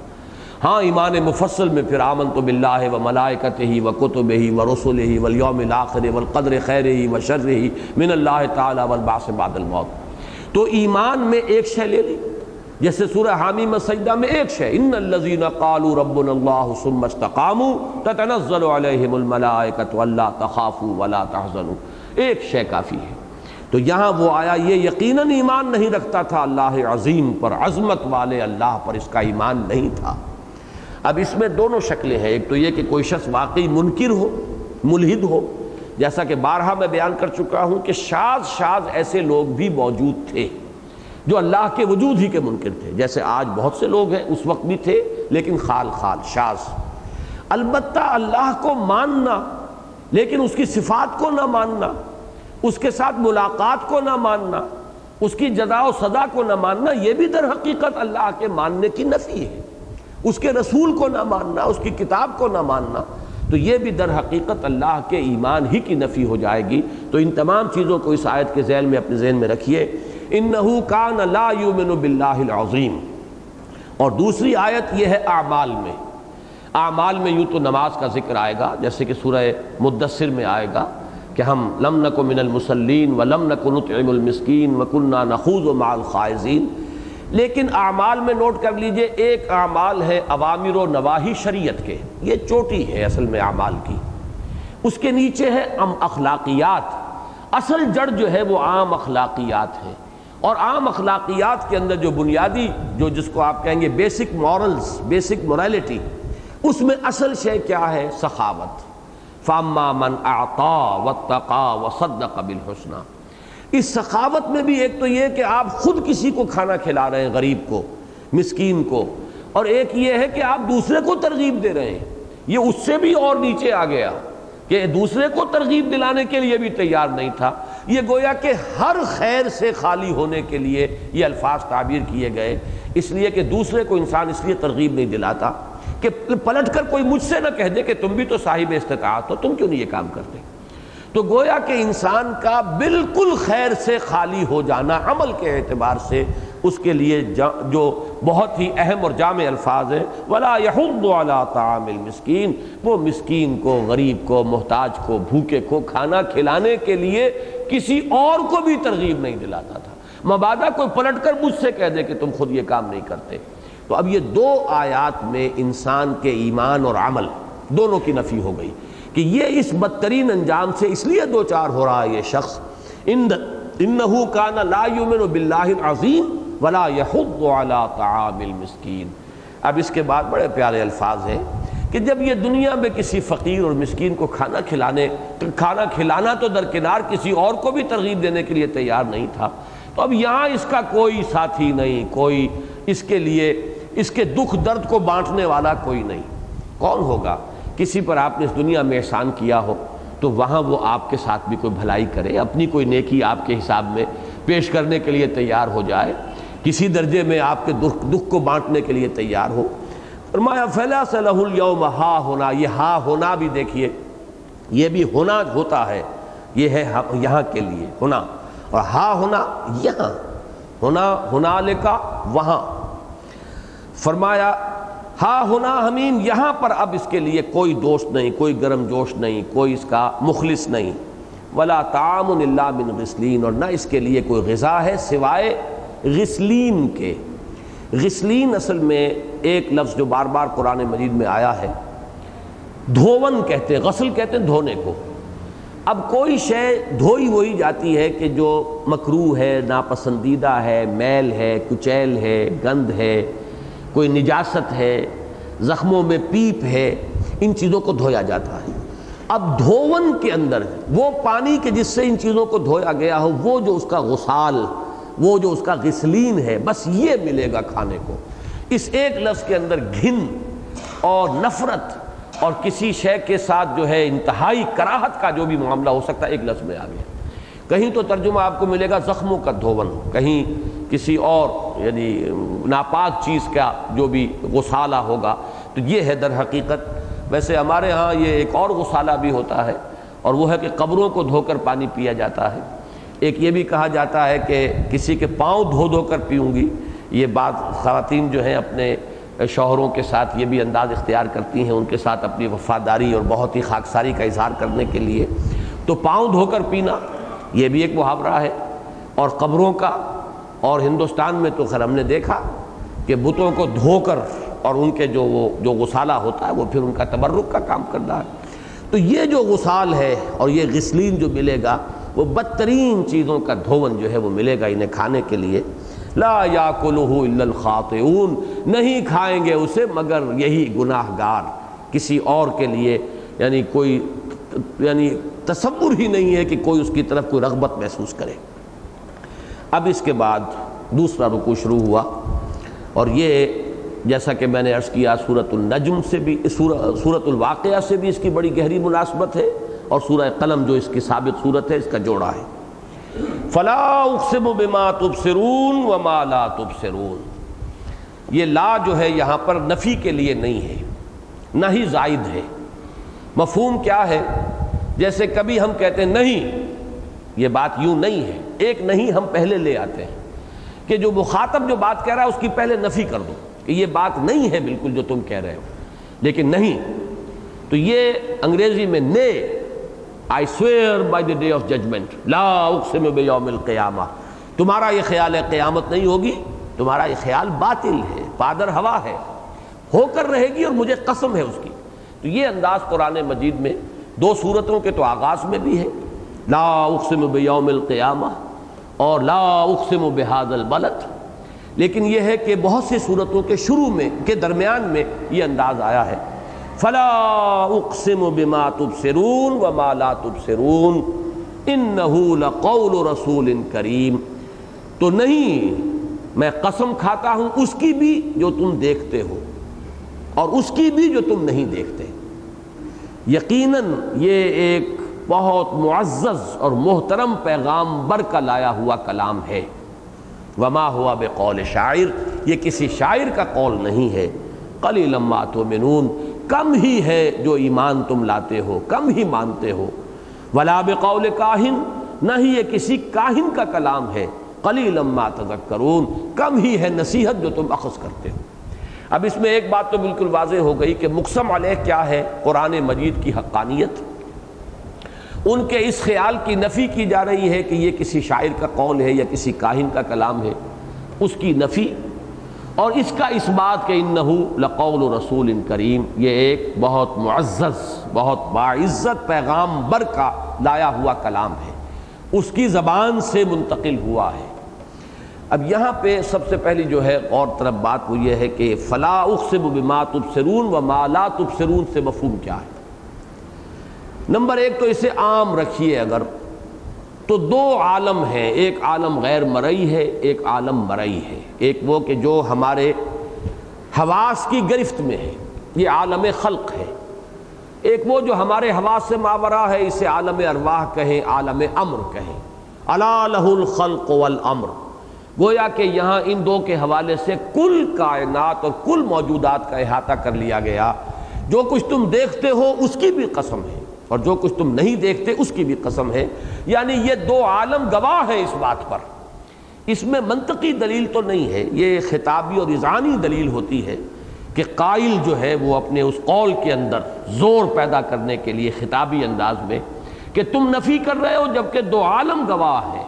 ہاں ایمان مفصل میں پھر آمن تو بلّہ و ملائکت ہی و کتب ہی و رسول ہی ولیوم الآخر و القدر خیر ہی و شر ہی من اللہ تعالیٰ والباس بعد الموت۔ تو ایمان میں ایک شے لے لی، جیسے سورہ حامی میں سجدہ میں ایک شے، ان الذين قالوا ربنا الله ثم استقاموا تتنزل عليهم الملائكه ولا تخافوا ولا تحزنوا۔ ایک شے کافی ہے۔ تو یہاں وہ آیا، یہ یقیناً ایمان نہیں رکھتا تھا، اللہ عظیم پر، عظمت والے اللہ پر اس کا ایمان نہیں تھا۔ اب اس میں دونوں شکلیں ہیں، ایک تو یہ کہ کوئی شخص واقعی منکر ہو، ملحد ہو، جیسا کہ بارہا میں بیان کر چکا ہوں کہ شاز شاز ایسے لوگ بھی موجود تھے جو اللہ کے وجود ہی کے منکر تھے۔ جیسے آج بہت سے لوگ ہیں، اس وقت بھی تھے، لیکن خال خال، شاز۔ البتہ اللہ کو ماننا، لیکن اس کی صفات کو نہ ماننا، اس کے ساتھ ملاقات کو نہ ماننا، اس کی جدا و صدا کو نہ ماننا، یہ بھی در حقیقت اللہ کے ماننے کی نفی ہے۔ اس کے رسول کو نہ ماننا، اس کی کتاب کو نہ ماننا، تو یہ بھی در حقیقت اللہ کے ایمان ہی کی نفی ہو جائے گی۔ تو ان تمام چیزوں کو اس آیت کے ذہن میں اپنے ذہن میں رکھیے۔ انہو لیکن اعمال میں نوٹ کر لیجیے، ایک اعمال ہے عوامر و نواحی شریعت کے۔ یہ چوٹی ہے اصل میں اعمال کی۔ اس کے نیچے ہے ام اخلاقیات۔ اصل جڑ جو ہے وہ عام اخلاقیات ہے۔ اور عام اخلاقیات کے اندر جو بنیادی، جو جس کو آپ کہیں گے بیسک مورلز، بیسک مورالٹی، اس میں اصل شے کیا ہے؟ سخاوت۔ فاما من اعطا واتقا وصدق بالحسنہ اس سخاوت میں بھی ایک تو یہ کہ آپ خود کسی کو کھانا کھلا رہے ہیں، غریب کو، مسکین کو۔ اور ایک یہ ہے کہ آپ دوسرے کو ترغیب دے رہے ہیں۔ یہ اس سے بھی اور نیچے آ گیا کہ دوسرے کو ترغیب دلانے کے لیے بھی تیار نہیں تھا۔ یہ گویا کہ ہر خیر سے خالی ہونے کے لیے یہ الفاظ تعبیر کیے گئے۔ اس لیے کہ دوسرے کو انسان اس لیے ترغیب نہیں دلاتا کہ پلٹ کر کوئی مجھ سے نہ کہہ دے کہ تم بھی تو صاحب استطاعت ہو، تم کیوں نہیں یہ کام کرتے؟ تو گویا کہ انسان کا بالکل خیر سے خالی ہو جانا، عمل کے اعتبار سے اس کے لیے جو بہت ہی اہم اور جامع الفاظ ہے ولا علی طعام المسکین وہ مسکین کو، غریب کو، محتاج کو، بھوکے کو کھانا کھلانے کے لیے کسی اور کو بھی ترغیب نہیں دلاتا تھا۔ مبادہ کوئی پلٹ کر مجھ سے کہہ دے کہ تم خود یہ کام نہیں کرتے۔ تو اب یہ دو آیات میں انسان کے ایمان اور عمل دونوں کی نفی ہو گئی۔ کہ یہ اس بدترین انجام سے اس لیے دو چار ہو رہا ہے یہ شخص۔ انہو کانا لا یومن باللہ العظیم ولا یحض علی طعام المسکین۔ اب اس کے بعد بڑے پیارے الفاظ ہیں کہ جب یہ دنیا میں کسی فقیر اور مسکین کو کھانا کھلانے کھانا کھلانا تو درکنار کسی اور کو بھی ترغیب دینے کے لیے تیار نہیں تھا۔ تو اب یہاں اس کا کوئی ساتھی نہیں، کوئی اس کے لیے اس کے دکھ درد کو بانٹنے والا کوئی نہیں۔ کون ہوگا؟ کسی پر آپ نے اس دنیا میں احسان کیا ہو، تو وہاں وہ آپ کے ساتھ بھی کوئی بھلائی کرے، اپنی کوئی نیکی آپ کے حساب میں پیش کرنے کے لیے تیار ہو جائے، کسی درجے میں آپ کے دکھ دکھ کو بانٹنے کے لیے تیار ہو۔ فرمایا فیلا صلاح اليوم ہا ہونا، یہ ہا ہونا بھی دیکھیے، یہ بھی ہونا ہوتا ہے، یہ ہے ہاں، یہاں کے لیے، ہونا۔ اور ہا ہونا یہاں، ہونا ہونا لکھا وہاں۔ فرمایا ہا ہونا ہمین یہاں پر اب اس کے لیے کوئی دوست نہیں، کوئی گرم جوش نہیں، کوئی اس کا مخلص نہیں۔ ولا تعامن اللہ بن غسلین اور نہ اس کے لیے کوئی غذا ہے سوائے غسلین کے۔ غسلین اصل میں ایک لفظ جو بار بار قرآن مجید میں آیا ہے۔ دھون کہتے ہیں، غسل کہتے ہیں دھونے کو۔ اب کوئی شے دھوئی وہی جاتی ہے کہ جو مکرو ہے، ناپسندیدہ ہے، میل ہے، کچیل ہے، گند ہے کوئی نجاست ہے، زخموں میں پیپ ہے، ان چیزوں کو دھویا جاتا ہے۔ اب دھون کے اندر وہ پانی کے جس سے ان چیزوں کو دھویا گیا ہو، وہ جو اس کا غسال، وہ جو اس کا غسلین ہے، بس یہ ملے گا کھانے کو۔ اس ایک لفظ کے اندر گھن اور نفرت اور کسی شے کے ساتھ جو ہے انتہائی کراہت کا جو بھی معاملہ ہو سکتا ہے، ایک لفظ میں آ گیا کہیں تو ترجمہ آپ کو ملے گا زخموں کا دھون، کہیں کسی اور یعنی ناپاک چیز کا جو بھی غسالہ ہوگا، تو یہ ہے در حقیقت۔ ویسے ہمارے ہاں یہ ایک اور غسالہ بھی ہوتا ہے، اور وہ ہے کہ قبروں کو دھو کر پانی پیا جاتا ہے۔ ایک یہ بھی کہا جاتا ہے کہ کسی کے پاؤں دھو دھو کر پیوں گی۔ یہ بات خواتین جو ہیں اپنے شوہروں کے ساتھ یہ بھی انداز اختیار کرتی ہیں، ان کے ساتھ اپنی وفاداری اور بہت ہی خاکساری کا اظہار کرنے کے لیے۔ تو پاؤں دھو کر پینا، یہ بھی ایک محاورہ ہے۔ اور قبروں کا اور ہندوستان میں تو خیر ہم نے دیکھا کہ بتوں کو دھو کر اور ان کے جو وہ جو غسالہ ہوتا ہے وہ پھر ان کا تبرک کا کام کرنا ہے۔ تو یہ جو غسال ہے اور یہ غسلین جو ملے گا، وہ بدترین چیزوں کا دھون جو ہے وہ ملے گا انہیں کھانے کے لیے۔ لا یا الا الخاطئون، نہیں کھائیں گے اسے مگر یہی گناہ گار کسی اور کے لیے یعنی کوئی یعنی تصور ہی نہیں ہے کہ کوئی اس کی طرف کوئی رغبت محسوس کرے۔ اب اس کے بعد دوسرا رکو شروع ہوا اور یہ جیسا کہ میں نے عرض کیا صورت النجم سے بھی صورت الواقعہ سے بھی اس کی بڑی گہری مناسبت ہے اور سورہ قلم جو اس کی ثابت صورت ہے، اس کا جوڑا ہے۔ فلا اقسم بما تبصرون وما لا تبصرون۔ یہ لا جو ہے یہاں پر نفی کے لیے نہیں ہے، نہ ہی زائد ہے۔ مفہوم کیا ہے؟ جیسے کبھی ہم کہتے ہیں، نہیں یہ بات یوں نہیں ہے۔ ایک نہیں، ہم پہلے لے آتے ہیں۔ کہ جو مخاطب جو بات کہہ رہا ہے، اس کی پہلے نفی کر دو کہ یہ بات نہیں ہے بالکل جو تم کہہ رہے ہو۔ لیکن نہیں، تو یہ انگریزی میں نے I swear by the day of judgement لا اقسم بیوم القیامہ۔ تمہارا یہ خیال ہے قیامت نہیں ہوگی؟ تمہارا یہ خیال باطل ہے، پادر ہوا ہے۔ ہو کر رہے گی اور مجھے قسم ہے اس کی۔ تو یہ انداز قرآن مجید میں دو صورتوں کے تو آغاز میں بھی ہے۔ لا اقسم بیوم القیامہ اور لا اقسم بحاد البلد۔ لیکن یہ ہے کہ بہت سی صورتوں کے شروع میں، کے درمیان میں یہ انداز آیا ہے۔ فلا اقسم بما تبصرون وما لا تبصرون۔ انه لقول رسول کریم۔ تو نہیں، میں قسم کھاتا ہوں اس کی بھی جو تم دیکھتے ہو اور اس کی بھی جو تم نہیں دیکھتے۔ یقیناً یہ ایک بہت معزز اور محترم پیغام بر کا لایا ہوا کلام ہے۔ وما ہوا بے قول شاعر، یہ کسی شاعر کا قول نہیں ہے۔ قلی لما تو منون کم ہی ہے جو ایمان تم لاتے ہو، کم ہی مانتے ہو۔ ولا بقول کاہن، نہ ہی یہ کسی کاہن کا کلام ہے۔ قلی لما تذکرون، کم ہی ہے نصیحت جو تم اخذ کرتے ہو۔ اب اس میں ایک بات تو بالکل واضح ہو گئی کہ مقسم علیہ کیا ہے؟ قرآن مجید کی حقانیت۔ ان کے اس خیال کی نفی کی جا رہی ہے کہ یہ کسی شاعر کا قول ہے یا کسی کاہن کا کلام ہے۔ اس کی نفی اور اس کا اس بات کہ انہو لقول رسول ان کریم، یہ ایک بہت معزز، بہت باعزت پیغام بر کا لایا ہوا کلام ہے۔ اس کی زبان سے منتقل ہوا ہے۔ اب یہاں پہ سب سے پہلی جو ہے اور طرف بات وہ یہ ہے کہ فلا اقسم بما تبصرون و ما لا تبصرون سے مفہوم کیا ہے۔ نمبر ایک تو اسے عام رکھیے اگر تو دو عالم ہیں، ایک عالم غیر مرئی ہے، ایک عالم مرئی ہے۔ ایک وہ کہ جو ہمارے حواس کی گرفت میں ہے، یہ عالم خلق ہے۔ ایک وہ جو ہمارے حواس سے ماورا ہے، اسے عالم ارواح کہیں، عالم امر کہیں۔ اللہ الخلق والامر۔ گویا کہ یہاں ان دو کے حوالے سے کل کائنات اور کل موجودات کا احاطہ کر لیا گیا۔ جو کچھ تم دیکھتے ہو، اس کی بھی قسم ہے۔ اور جو کچھ تم نہیں دیکھتے اس کی بھی قسم ہے۔ یعنی یہ دو عالم گواہ ہیں اس بات پر۔ اس میں منطقی دلیل تو نہیں ہے، یہ خطابی اور اذعانی دلیل ہوتی ہے کہ قائل جو ہے وہ اپنے اس قول کے اندر زور پیدا کرنے کے لیے خطابی انداز میں کہ تم نفی کر رہے ہو جبکہ دو عالم گواہ ہیں۔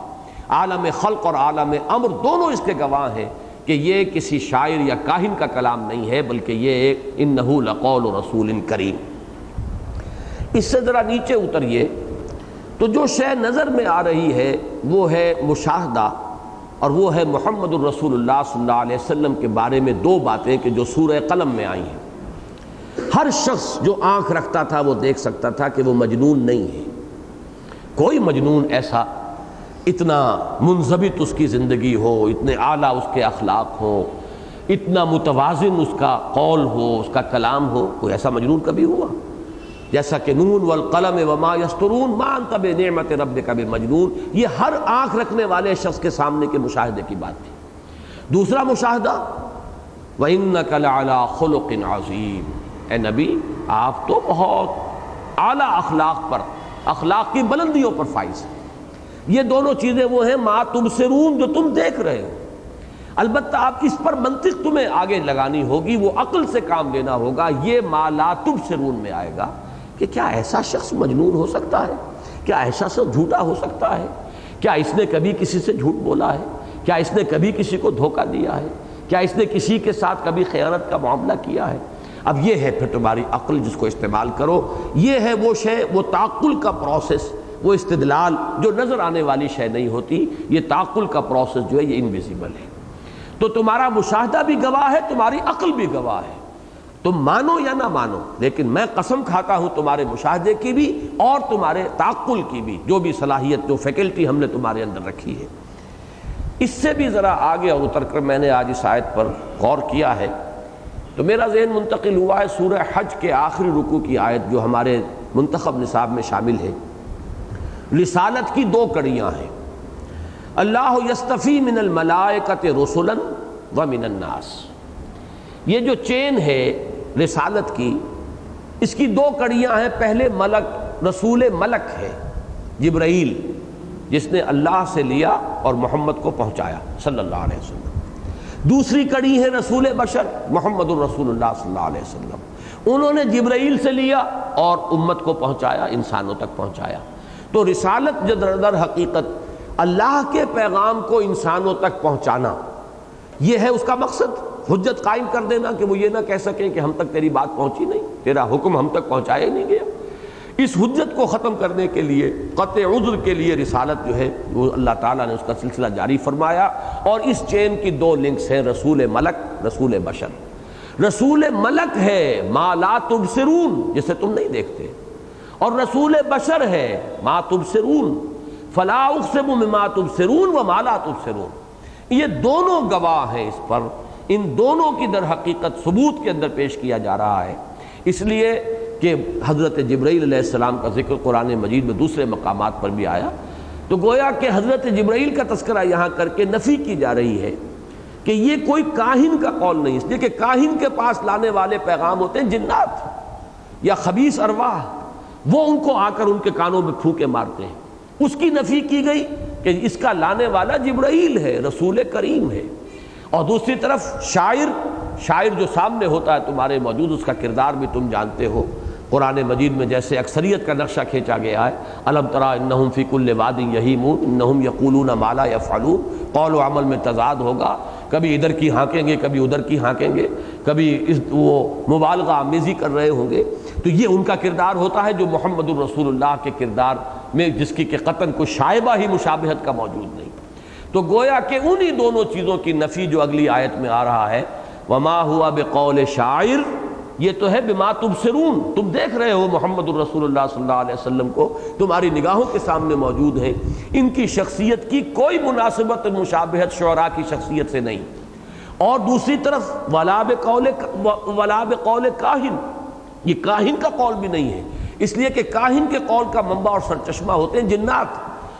عالم خلق اور عالم امر دونوں اس کے گواہ ہیں کہ یہ کسی شاعر یا کاہن کا کلام نہیں ہے، بلکہ یہ ایک انہو لقول رسول کریم۔ اس سے ذرا نیچے اتریے تو جو شے نظر میں آ رہی ہے وہ ہے مشاہدہ اور وہ ہے محمد الرسول اللہ صلی اللہ علیہ وسلم کے بارے میں دو باتیں کہ جو سورہ قلم میں آئی ہیں۔ ہر شخص جو آنکھ رکھتا تھا وہ دیکھ سکتا تھا کہ وہ مجنون نہیں ہے۔ کوئی مجنون ایسا اتنا منظبط اس کی زندگی ہو، اتنے اعلیٰ اس کے اخلاق ہو، اتنا متوازن اس کا قول ہو، اس کا کلام ہو، کوئی ایسا مجنون کبھی ہوا؟ جیسا کہ نون والقلم وما یسترون ما انت نعمت رب کا مجنون یہ ہر آنکھ رکھنے والے شخص کے سامنے کے مشاہدے کی بات تھی۔ دوسرا مشاہدہ، وَإِنَّكَ لَعَلَىٰ خُلُقٍ عَظِيمٍ۔ اے نبی، آپ تو بہت اعلیٰ اخلاق پر اخلاق کی بلندیوں پر فائز ہیں۔ یہ دونوں چیزیں وہ ہیں، ما تم سرون جو تم دیکھ رہے ہو۔ البتہ آپ اس پر منطق تمہیں آگے لگانی ہوگی، وہ عقل سے کام لینا ہوگا، یہ ما لا تم سرون میں آئے گا۔ کہ کیا ایسا شخص مجنون ہو سکتا ہے؟ کیا ایسا شخص جھوٹا ہو سکتا ہے؟ کیا اس نے کبھی کسی سے جھوٹ بولا ہے؟ کیا اس نے کبھی کسی کو دھوکہ دیا ہے؟ کیا اس نے کسی کے ساتھ کبھی خیانت کا معاملہ کیا ہے؟ اب یہ ہے پھر تمہاری عقل جس کو استعمال کرو، یہ ہے وہ شے، وہ تعقل کا پروسیس، وہ استدلال جو نظر آنے والی شے نہیں ہوتی، یہ تعقل کا پروسیس جو ہے، یہ انویزیبل ہے۔ تو تمہارا مشاہدہ بھی گواہ ہے، تمہاری عقل بھی گواہ ہے۔ تم مانو یا نہ مانو، لیکن میں قسم کھاتا ہوں تمہارے مشاہدے کی بھی اور تمہارے تعقل کی بھی، جو بھی صلاحیت، جو فیکلٹی ہم نے تمہارے اندر رکھی ہے۔ اس سے بھی ذرا آگے اور اتر کر میں نے آج اس آیت پر غور کیا ہے۔ تو میرا ذہن منتقل ہوا ہے سورہ حج کے آخری رکو کی آیت جو ہمارے منتخب نصاب میں شامل ہے۔ رسالت کی دو کڑیاں ہیں۔ اللہ یستفی من الملائکت رسولن و من الناس۔ یہ جو چین ہے رسالت کی، اس کی دو کڑیاں ہیں۔ پہلے ملک، رسول ملک ہے جبرائیل، جس نے اللہ سے لیا اور محمد کو پہنچایا صلی اللہ علیہ وسلم۔ دوسری کڑی ہے رسول بشر، محمد الرسول اللہ صلی اللہ علیہ وسلم۔ انہوں نے جبرائیل سے لیا اور امت کو پہنچایا، انسانوں تک پہنچایا۔ تو رسالت در حقیقت اللہ کے پیغام کو انسانوں تک پہنچانا، یہ ہے اس کا مقصد۔ حجت قائم کر دینا کہ وہ یہ نہ کہہ سکیں کہ ہم تک تیری بات پہنچی نہیں، تیرا حکم ہم تک پہنچایا نہیں گیا۔ اس حجت کو ختم کرنے کے لیے، قطع عذر کے لیے رسالت جو ہے، وہ اللہ تعالیٰ نے اس کا سلسلہ جاری فرمایا۔ اور اس چین کی دو لنکس ہیں، رسول ملک، رسول بشر۔ رسول ملک ہے، ما لا تبصرون، جسے تم نہیں دیکھتے۔ اور رسول بشر ہے، ما تبصرون۔ فلا اقسم مما تبصرون و ما لا تبصرون۔ یہ دونوں گواہ ہیں اس پر۔ ان دونوں کی در حقیقت ثبوت کے اندر پیش کیا جا رہا ہے۔ اس لیے کہ حضرت جبرائیل علیہ السلام کا ذکر قرآن مجید میں دوسرے مقامات پر بھی آیا۔ تو گویا کہ حضرت جبرائیل کا تذکرہ یہاں کر کے نفی کی جا رہی ہے کہ یہ کوئی کاہن کا قول نہیں۔ اس لیے کہ کاہن کے پاس لانے والے پیغام ہوتے ہیں جنات یا خبیص ارواح۔ وہ ان کو آ کر ان کے کانوں میں پھوکے مارتے ہیں۔ اس کی نفی کی گئی کہ اس کا لانے والا جبرائیل ہے، رسول کریم ہے۔ اور دوسری طرف شاعر شاعر جو سامنے ہوتا ہے تمہارے موجود، اس کا کردار بھی تم جانتے ہو۔ قرآن مجید میں جیسے اکثریت کا نقشہ کھینچا گیا ہے۔ علم ترا انہم فی کل واد یہیمون، انہم یقولون مالا یفعلون۔ قول و عمل میں تضاد ہوگا۔ کبھی ادھر کی ہانکیں گے، کبھی ادھر کی ہانکیں گے۔ کبھی اس وہ مبالغہ آمیزی کر رہے ہوں گے۔ تو یہ ان کا کردار ہوتا ہے جو محمد الرسول اللہ کے کردار میں، جس کی کہ قطن کو شائبہ ہی مشابہت کا موجود نہیں۔ تو گویا کہ انہی دونوں چیزوں کی نفی جو اگلی آیت میں آ رہا ہے، وما ہوا بقول شاعر یہ تو ہے بما تبصرون۔ تم دیکھ رہے ہو محمد الرسول اللہ صلی اللہ علیہ وسلم کو، تمہاری نگاہوں کے سامنے موجود ہیں۔ ان کی شخصیت کی کوئی مناسبت، مشابہت، شعراء کی شخصیت سے نہیں۔ اور دوسری طرف ولاب قول ولاب قول کاہن۔ یہ کاہن کا قول بھی نہیں ہے۔ اس لیے کہ کاہن کے قول کا منبع اور سرچشمہ ہوتے ہیں جنات،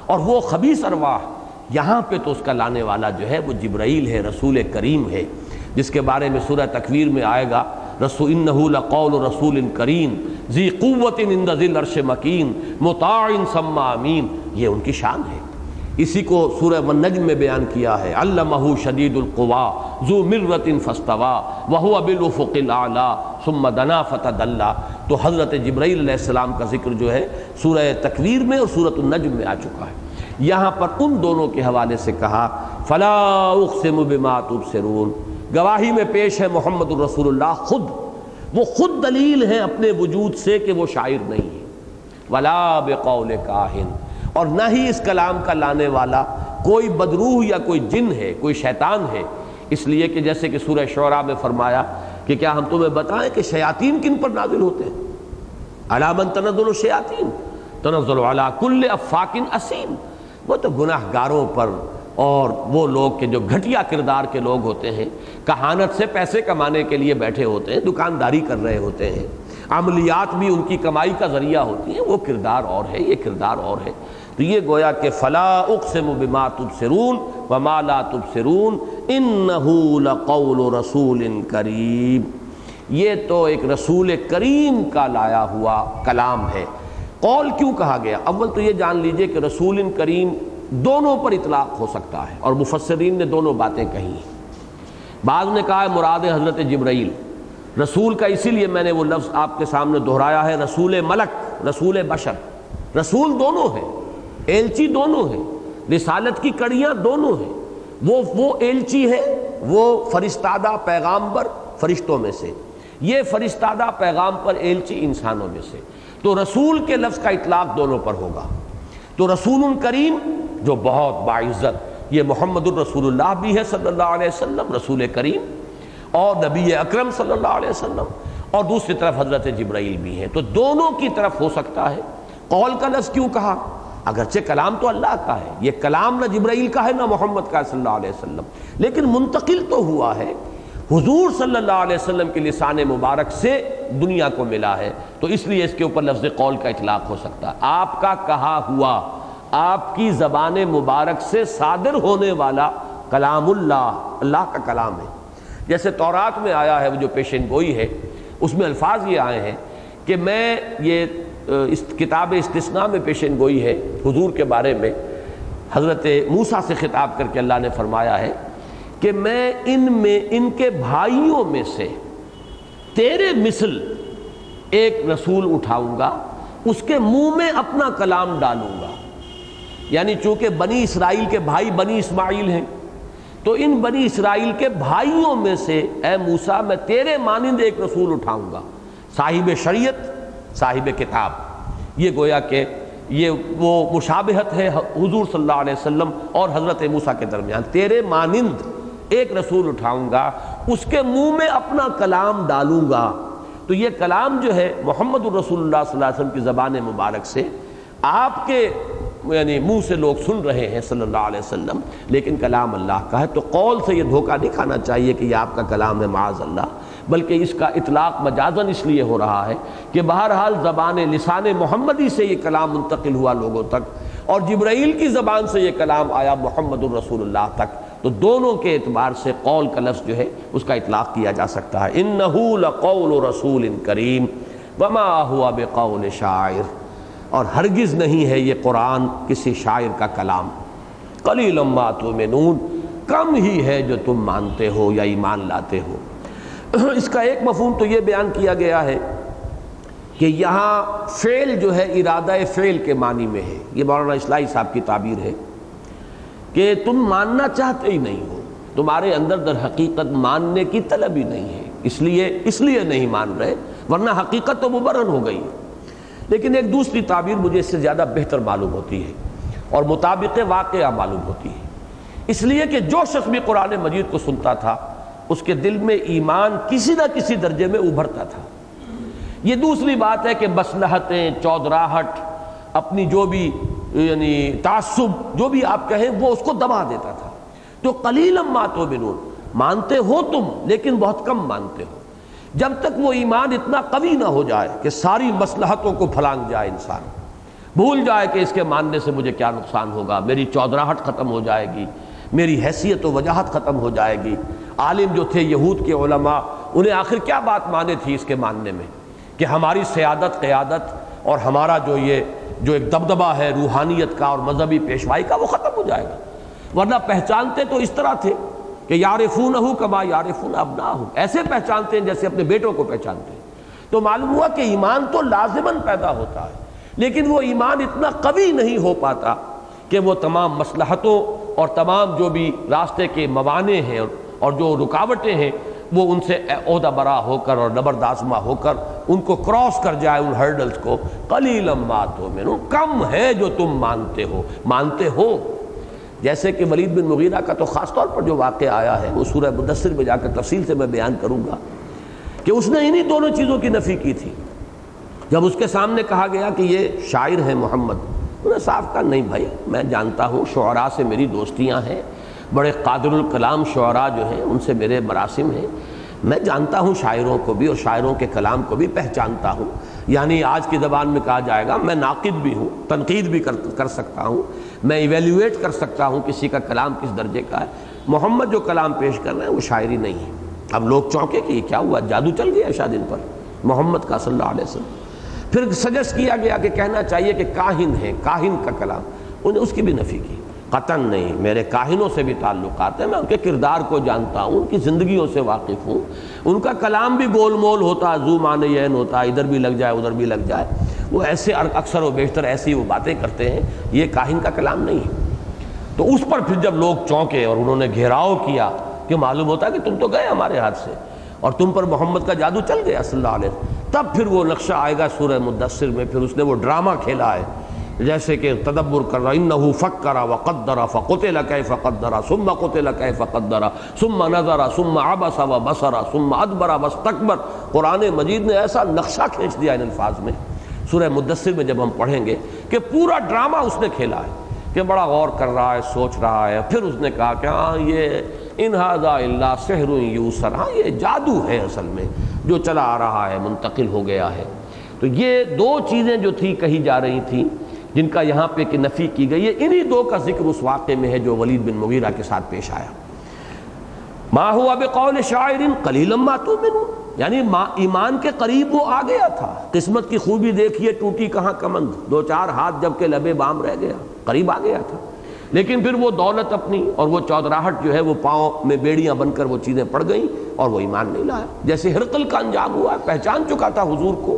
اور وہ خبیص ارواح۔ یہاں پہ تو اس کا لانے والا جو ہے وہ جبرائیل ہے، رسول کریم ہے۔ جس کے بارے میں سورہ تکویر میں آئے گا، رسول انہو لقول رسول کریم، ذی قوت اند ذی العرش مکین، مطاع سما امین یہ ان کی شان ہے۔ اسی کو سورہ والنجم میں بیان کیا ہے۔ علمہ شدید القوا، ذو مرت فاستوا وهو بالافق الاعلى ثم دنا فتدلى تو حضرت جبرائیل علیہ السلام کا ذکر جو ہے، سورہ تکویر میں اور سورۃ النجم میں آ چکا ہے۔ یہاں پر ان دونوں کے حوالے سے کہا، فلا اقسم بما تبصرون۔ گواہی میں پیش ہے محمد الرسول اللہ خود۔ وہ خود دلیل ہے اپنے وجود سے کہ وہ شاعر نہیں ہے۔ ولا بقول کاہن۔ اور نہ ہی اس کلام کا لانے والا کوئی بدروح یا کوئی جن ہے، کوئی شیطان ہے۔ اس لیے کہ جیسے کہ سورہ شعراء میں فرمایا کہ کیا ہم تمہیں بتائیں کہ شیاطین کن پر نازل ہوتے ہیں؟ علامن تنزل الشیاطین۔ تنزل علی کل افاکن اسیم۔ وہ تو گناہ گاروں پر اور وہ لوگ کے جو گھٹیا کردار کے لوگ ہوتے ہیں، کہانت سے پیسے کمانے کے لیے بیٹھے ہوتے ہیں، دکانداری کر رہے ہوتے ہیں، عملیات بھی ان کی کمائی کا ذریعہ ہوتی ہیں، وہ کردار اور ہے، یہ کردار اور ہے۔ تو یہ گویا کہ فلا اقسم بما تبصرون وما لا تبصرون، انہو لقول رسول کریم۔ یہ تو ایک رسول کریم کا لایا ہوا کلام ہے۔ قول کیوں کہا گیا؟ اول تو یہ جان لیجیے کہ رسول کریم دونوں پر اطلاق ہو سکتا ہے اور مفسرین نے دونوں باتیں کہی بعض نے کہا ہے مراد حضرت جبرائیل۔ رسول کا اسی لیے میں نے وہ لفظ آپ کے سامنے دہرایا ہے، رسول ملک، رسول بشر۔ رسول دونوں ہیں، ایلچی دونوں ہیں، رسالت کی کڑیاں دونوں ہیں۔ وہ وہ ایلچی ہے وہ فرستادہ پیغام پر فرشتوں میں سے۔ یہ فرستادہ پیغام پر ایلچی انسانوں میں سے۔ تو رسول کے لفظ کا اطلاق دونوں پر ہوگا۔ تو رسول کریم، جو بہت باعزت، یہ محمد الرسول اللہ بھی ہے صلی اللہ علیہ وسلم، رسول کریم، اور نبی اکرم صلی اللہ علیہ وسلم، اور دوسری طرف حضرت جبرائیل بھی ہیں۔ تو دونوں کی طرف ہو سکتا ہے۔ قول کا لفظ کیوں کہا؟ اگرچہ کلام تو اللہ کا ہے، یہ کلام نہ جبرائیل کا ہے، نہ محمد کا صلی اللہ علیہ وسلم۔ لیکن منتقل تو ہوا ہے۔ حضور صلی اللہ علیہ وسلم کے لسان مبارک سے دنیا کو ملا ہے۔ تو اس لیے اس کے اوپر لفظ قول کا اطلاق ہو سکتا ہے۔ آپ کا کہا ہوا، آپ کی زبان مبارک سے صادر ہونے والا کلام اللہ اللہ کا کلام ہے۔ جیسے تورات میں آیا ہے، وہ جو پیشن گوئی ہے، اس میں الفاظ یہ آئے ہیں کہ میں یہ اس کتاب استثناء میں پیشن گوئی ہے حضور کے بارے میں۔ حضرت موسیٰ سے خطاب کر کے اللہ نے فرمایا ہے کہ میں ان میں، ان کے بھائیوں میں سے تیرے مثل ایک رسول اٹھاؤں گا، اس کے منہ میں اپنا کلام ڈالوں گا۔ یعنی چونکہ بنی اسرائیل کے بھائی بنی اسماعیل ہیں، تو ان بنی اسرائیل کے بھائیوں میں سے اے موسیٰ، میں تیرے مانند ایک رسول اٹھاؤں گا۔ صاحب شریعت، صاحب کتاب۔ یہ گویا کہ یہ وہ مشابہت ہے حضور صلی اللہ علیہ وسلم اور حضرت موسیٰ کے درمیان۔ تیرے مانند ایک رسول اٹھاؤں گا، اس کے منہ میں اپنا کلام ڈالوں گا۔ تو یہ کلام جو ہے محمد الرسول اللہ صلی اللہ علیہ وسلم کی زبان مبارک سے آپ کے یعنی منہ سے لوگ سن رہے ہیں صلی اللہ علیہ وسلم، لیکن کلام اللہ کا ہے۔ تو قول سے یہ دھوکہ نہیں کھانا چاہیے کہ یہ آپ کا کلام ہے، معاذ اللہ۔ بلکہ اس کا اطلاق مجازن اس لیے ہو رہا ہے کہ بہرحال زبان لسان محمدی سے یہ کلام منتقل ہوا لوگوں تک، اور جبرائیل کی زبان سے یہ کلام آیا محمد الرسول اللہ تک۔ تو دونوں کے اعتبار سے قول کا لفظ جو ہے، اس کا اطلاق کیا جا سکتا ہے۔ انہو لقول رسول کریم، وما ہوا بقول شاعر۔ اور ہرگز نہیں ہے یہ قرآن کسی شاعر کا کلام۔ قلیل لمبا تمنون کم ہی ہے جو تم مانتے ہو یا ایمان لاتے ہو۔ اس کا ایک مفہوم تو یہ بیان کیا گیا ہے کہ یہاں فعل جو ہے، ارادہ فعل کے معنی میں ہے۔ یہ مولانا اسلائی صاحب کی تعبیر ہے۔ کہ تم ماننا چاہتے ہی نہیں ہو۔ تمہارے اندر در حقیقت ماننے کی طلب ہی نہیں ہے۔ اس لیے اس لیے نہیں مان رہے، ورنہ حقیقت تو مبرن ہو گئی۔ ہے لیکن ایک دوسری تعبیر مجھے اس سے زیادہ بہتر معلوم ہوتی ہے اور مطابق واقعہ معلوم ہوتی ہے۔ اس لیے کہ جو شخص بھی قرآن مجید کو سنتا تھا، اس کے دل میں ایمان کسی نہ کسی درجے میں ابھرتا تھا۔ یہ دوسری بات ہے کہ مسلحتیں چودراہٹ، اپنی جو بھی یعنی تعصب، جو بھی آپ کہیں، وہ اس کو دبا دیتا تھا۔ تو قلیلم ماتو بنون مانتے ہو تم، لیکن بہت کم مانتے ہو۔ جب تک وہ ایمان اتنا قوی نہ ہو جائے کہ ساری مسلحتوں کو پھلانگ جائے انسان۔ بھول جائے کہ اس کے ماننے سے مجھے کیا نقصان ہوگا، میری چودراہٹ ختم ہو جائے گی، میری حیثیت و وجاہت ختم ہو جائے گی۔ عالم جو تھے، یہود کے علماء، انہیں آخر کیا بات مانے تھی اس کے ماننے میں؟ کہ ہماری سیادت، قیادت اور ہمارا جو یہ جو ایک دبدبہ ہے روحانیت کا اور مذہبی پیشوائی کا وہ ختم ہو جائے گا۔ ورنہ پہچانتے تو اس طرح تھے کہ یارفون ہوں کما یارفون اب نہ ہوں ایسے پہچانتے ہیں جیسے اپنے بیٹوں کو پہچانتے ہیں۔ تو معلوم ہوا کہ ایمان تو لازماً پیدا ہوتا ہے، لیکن وہ ایمان اتنا قوی نہیں ہو پاتا کہ وہ تمام مسلحتوں اور تمام جو بھی راستے کے موانع ہیں اور جو رکاوٹیں ہیں، وہ ان سے عہدہ برا ہو کر اور نبردازمہ ہو کر ان کو کراس کر جائے ان ہرڈلز کو، قلیلم مات ہو میں کم ہے جو تم مانتے ہو مانتے ہو۔ جیسے کہ ولید بن مغیرہ کا تو خاص طور پر جو واقعہ آیا ہے، وہ سورہ مدثر میں جا کر تفصیل سے میں بیان کروں گا کہ اس نے انہی دونوں چیزوں کی نفی کی تھی۔ جب اس کے سامنے کہا گیا کہ یہ شاعر ہیں محمد، انہوں نے صاف کہا، نہیں بھائی، میں جانتا ہوں شعراء سے میری دوستیاں ہیں، بڑے قادر الکلام شعراء جو ہیں، ان سے میرے مراسم ہیں۔ میں جانتا ہوں شاعروں کو بھی اور شاعروں کے کلام کو بھی پہچانتا ہوں۔ یعنی آج کی زبان میں کہا جائے گا، میں ناقد بھی ہوں، تنقید بھی کر سکتا ہوں، میں ایویلیویٹ کر سکتا ہوں کسی کا کلام کس درجے کا ہے۔ محمد جو کلام پیش کر رہے ہیں، وہ شاعری نہیں ہے۔ اب لوگ چونکے کہ یہ کیا ہوا، جادو چل گیا شاہ دن پر۔ محمد کا صلی اللہ علیہ وسلم۔ پھر سجس کیا گیا کہ کہنا چاہیے کہ کاہن ہے، کاہن کا کلام۔ انہیں اس کی بھی نفی کی۔ قطن نہیں، میرے کاہنوں سے بھی تعلقات ہیں، میں ان کے کردار کو جانتا ہوں، ان کی زندگیوں سے واقف ہوں۔ ان کا کلام بھی گول مول ہوتا ہے زو مان یین ہوتا، ادھر بھی لگ جائے، ادھر بھی لگ جائے۔ وہ ایسے اکثر و بیشتر ایسی وہ باتیں کرتے ہیں، یہ کاہن کا کلام نہیں ہے۔ تو اس پر پھر جب لوگ چونکے اور انہوں نے گھیراؤ کیا کہ معلوم ہوتا کہ تم تو گئے ہمارے ہاتھ سے اور تم پر محمد کا جادو چل گیا صلی اللہ علیہ تب پھر وہ نقشہ آئے گا سورہ مدثر میں، پھر اس نے وہ ڈرامہ کھیلا ہے۔ جیسے کہ تدبر کر رہا انہو فکرا وقدرا فقتل کیف قدرا، ثم قتل کیف قدرا، ثم نظرا، ثم عبس و بصرا، ثم ادبرا واستكبر قرآن مجید نے ایسا نقشہ کھینچ دیا ان الفاظ میں۔ سورہ مدثر میں جب ہم پڑھیں گے کہ پورا ڈرامہ اس نے کھیلا ہے کہ بڑا غور کر رہا ہے، سوچ رہا ہے۔ پھر اس نے کہا کہ ہاں یہ انہذا اللہ سحر یوسر ہاں یہ جادو ہے اصل میں، جو چلا آ رہا ہے، منتقل ہو گیا ہے۔ تو یہ دو چیزیں جو تھی، کہی جا رہی تھیں۔ جن کا یہاں پہ کہ نفی کی گئی ہے، انہی دو کا ذکر اس واقعے میں ہے جو ولید بن مغیرہ کے ساتھ پیش آیا۔ ما ہوا بقول شاعر قلیلا ما تؤمنون۔ یعنی ایمان کے قریب وہ آ گیا تھا۔ قسمت کی خوبی دیکھیے ٹوٹی کہاں کمند۔ دو چار ہاتھ جب کے لبے بام رہ گیا، قریب آ گیا تھا۔ لیکن پھر وہ دولت اپنی اور وہ چودراہٹ جو ہے، وہ پاؤں میں بیڑیاں بن کر وہ چیزیں پڑ گئیں اور وہ ایمان نہیں لایا۔ جیسے ہرقل کا انجام ہوا، پہچان چکا تھا حضور کو۔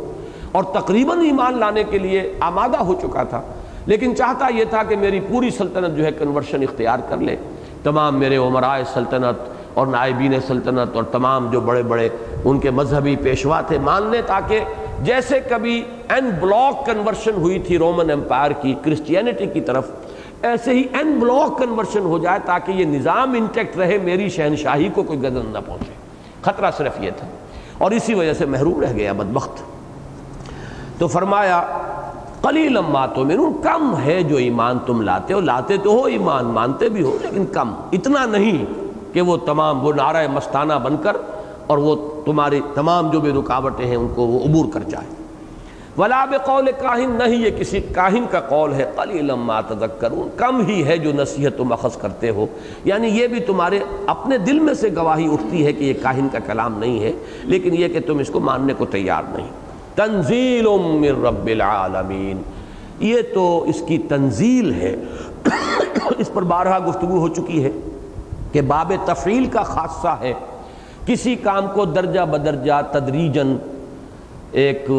اور تقریباً ایمان لانے کے لیے آمادہ ہو چکا تھا۔ لیکن چاہتا یہ تھا کہ میری پوری سلطنت جو ہے کنورشن اختیار کر لے۔ تمام میرے عمرائے سلطنت اور نائبین سلطنت اور تمام جو بڑے بڑے ان کے مذہبی پیشوا تھے مان لیں تاکہ جیسے کبھی این بلاک کنورشن ہوئی تھی رومن امپائر کی کرسچینٹی کی طرف، ایسے ہی این بلاک کنورشن ہو جائے تاکہ یہ نظام انٹیکٹ رہے، میری شہنشاہی کو کوئی گزن نہ پہنچے۔ خطرہ صرف یہ تھا۔ اور اسی وجہ سے محروم رہ گیا بدبخت۔ تو فرمایا قلیل اما تو کم ہے جو ایمان تم لاتے ہو، لاتے تو ہو ایمان، مانتے بھی ہو، لیکن کم، اتنا نہیں کہ وہ تمام، وہ نعرہ مستانہ بن کر اور وہ تمہاری تمام جو بھی رکاوٹیں ہیں ان کو وہ عبور کر جائے۔ ولا قول کاہن، نہیں، یہ کسی کاہن کا قول ہے۔ قلیل ما تذکرون، کم ہی ہے جو نصیحت تم اخذ کرتے ہو۔ یعنی یہ بھی تمہارے اپنے دل میں سے گواہی اٹھتی ہے کہ یہ کاہن کا کلام نہیں ہے، لیکن یہ کہ تم اس کو ماننے کو تیار نہیں۔ تنزیل من رب العالمین۔ یہ تو اس کی تنزیل ہے۔ اس پر بارہا گفتگو ہو چکی ہے کہ باب تفریل کا خاصہ ہے۔ کسی کام کو درجہ بدرجہ تدریجن ایک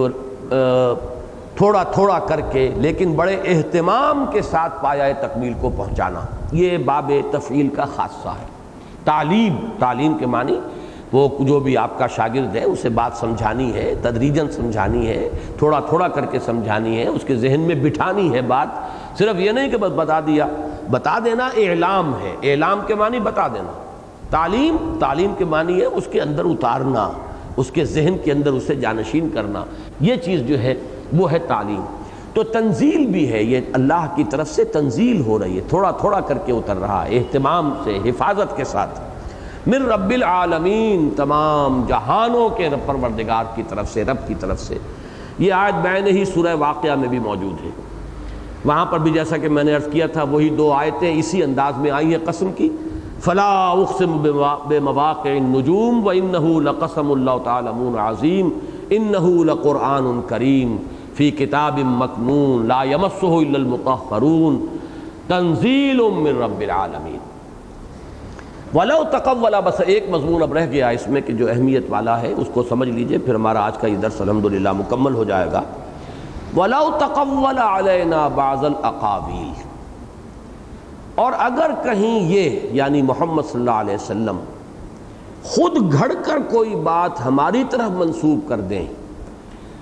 تھوڑا تھوڑا کر کے، لیکن بڑے اہتمام کے ساتھ پایا تکمیل کو پہنچانا۔ یہ باب تفعیل کا خاصہ ہے۔ تعلیم تعلیم کے معنی وہ جو بھی آپ کا شاگرد ہے، اسے بات سمجھانی ہے تدریجن سمجھانی ہے، تھوڑا تھوڑا کر کے سمجھانی ہے، اس کے ذہن میں بٹھانی ہے بات۔ صرف یہ نہیں کہ بس بتا دیا۔ بتا دینا اعلام ہے۔ اعلام کے معنی بتا دینا۔ تعلیم تعلیم کے معنی ہے اس کے اندر اتارنا، اس کے ذہن کے اندر اسے جانشین کرنا۔ یہ چیز جو ہے، وہ ہے تعلیم۔ تو تنزیل بھی ہے۔ یہ اللہ کی طرف سے تنزیل ہو رہی ہے۔ تھوڑا تھوڑا کر کے اتر رہا ہے، اہتمام سے، حفاظت کے ساتھ۔ من رب العالمین، تمام جہانوں کے پروردگار کی طرف سے، رب کی طرف سے۔ یہ آج میں نے ہی سورہ واقعہ میں بھی موجود ہے۔ وہاں پر بھی جیسا کہ میں نے عرض کیا تھا، وہی دو آیتیں اسی انداز میں آئی ہیں قسم کی۔ فلا اقسم بے مواقع النجوم و انہو لقسم اللہ تعالی تقولا بس ایک مضمون اب رہ گیا اس میں کہ جو اہمیت والا ہے، اس کو سمجھ لیجیے، پھر ہمارا آج کا یہ درس الحمدللہ مکمل ہو جائے گا۔ ولو تقول علینا بعض الاقاویل اور اگر کہیں یہ یعنی محمد صلی اللہ علیہ وسلم، خود گھڑ کر کوئی بات ہماری طرف منسوب کر دیں۔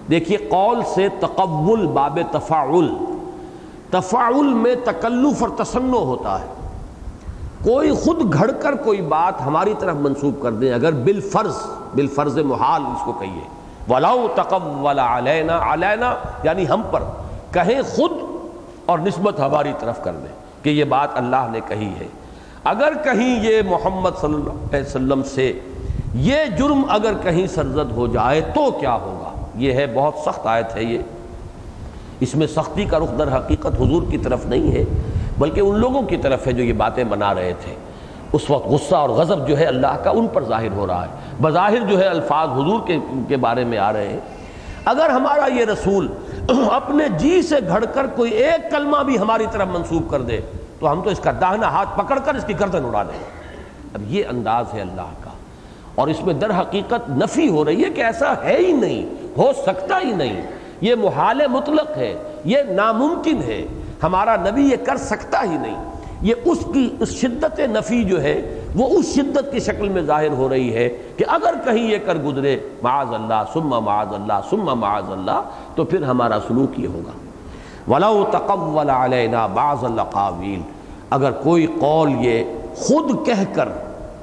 دیکھیے، قول سے تقول، باب تفاعل۔ تفاعل میں تکلف اور تسنو ہوتا ہے۔ کوئی خود گھڑ کر کوئی بات ہماری طرف منسوب کر دیں، اگر بالفرض بالفرض محال اس کو کہیے۔ ولاؤ تقول علینا علینا یعنی ہم پر کہیں خود اور نسبت ہماری طرف کر دیں کہ یہ بات اللہ نے کہی ہے۔ اگر کہیں یہ محمد صلی اللہ علیہ وسلم سے یہ جرم اگر کہیں سرزد ہو جائے تو کیا ہوگا؟ یہ ہے بہت سخت آیت ہے یہ۔ اس میں سختی کا رخ در حقیقت حضور کی طرف نہیں ہے۔ بلکہ ان لوگوں کی طرف ہے جو یہ باتیں بنا رہے تھے۔ اس وقت غصہ اور غضب جو ہے اللہ کا ان پر ظاہر ہو رہا ہے۔ بظاہر جو ہے الفاظ حضور کے کے بارے میں آ رہے ہیں۔ اگر ہمارا یہ رسول اپنے جی سے گھڑ کر کوئی ایک کلمہ بھی ہماری طرف منسوب کر دے، تو ہم تو اس کا داہنا ہاتھ پکڑ کر اس کی گردن اڑا دیں۔ اب یہ انداز ہے اللہ کا۔ اور اس میں در حقیقت نفی ہو رہی ہے کہ ایسا ہے ہی نہیں، ہو سکتا ہی نہیں۔ یہ محال مطلق ہے، یہ ناممکن ہے۔ ہمارا نبی یہ کر سکتا ہی نہیں۔ یہ اس کی اس شدت نفی جو ہے، وہ اس شدت کی شکل میں ظاہر ہو رہی ہے کہ اگر کہیں یہ کر گزرے، معاذ اللہ سما معاذ اللہ سما معاذ اللہ، تو پھر ہمارا سلوک یہ ہوگا۔ ولو تقول علینا بعض القاویل اگر کوئی قول یہ خود کہہ کر،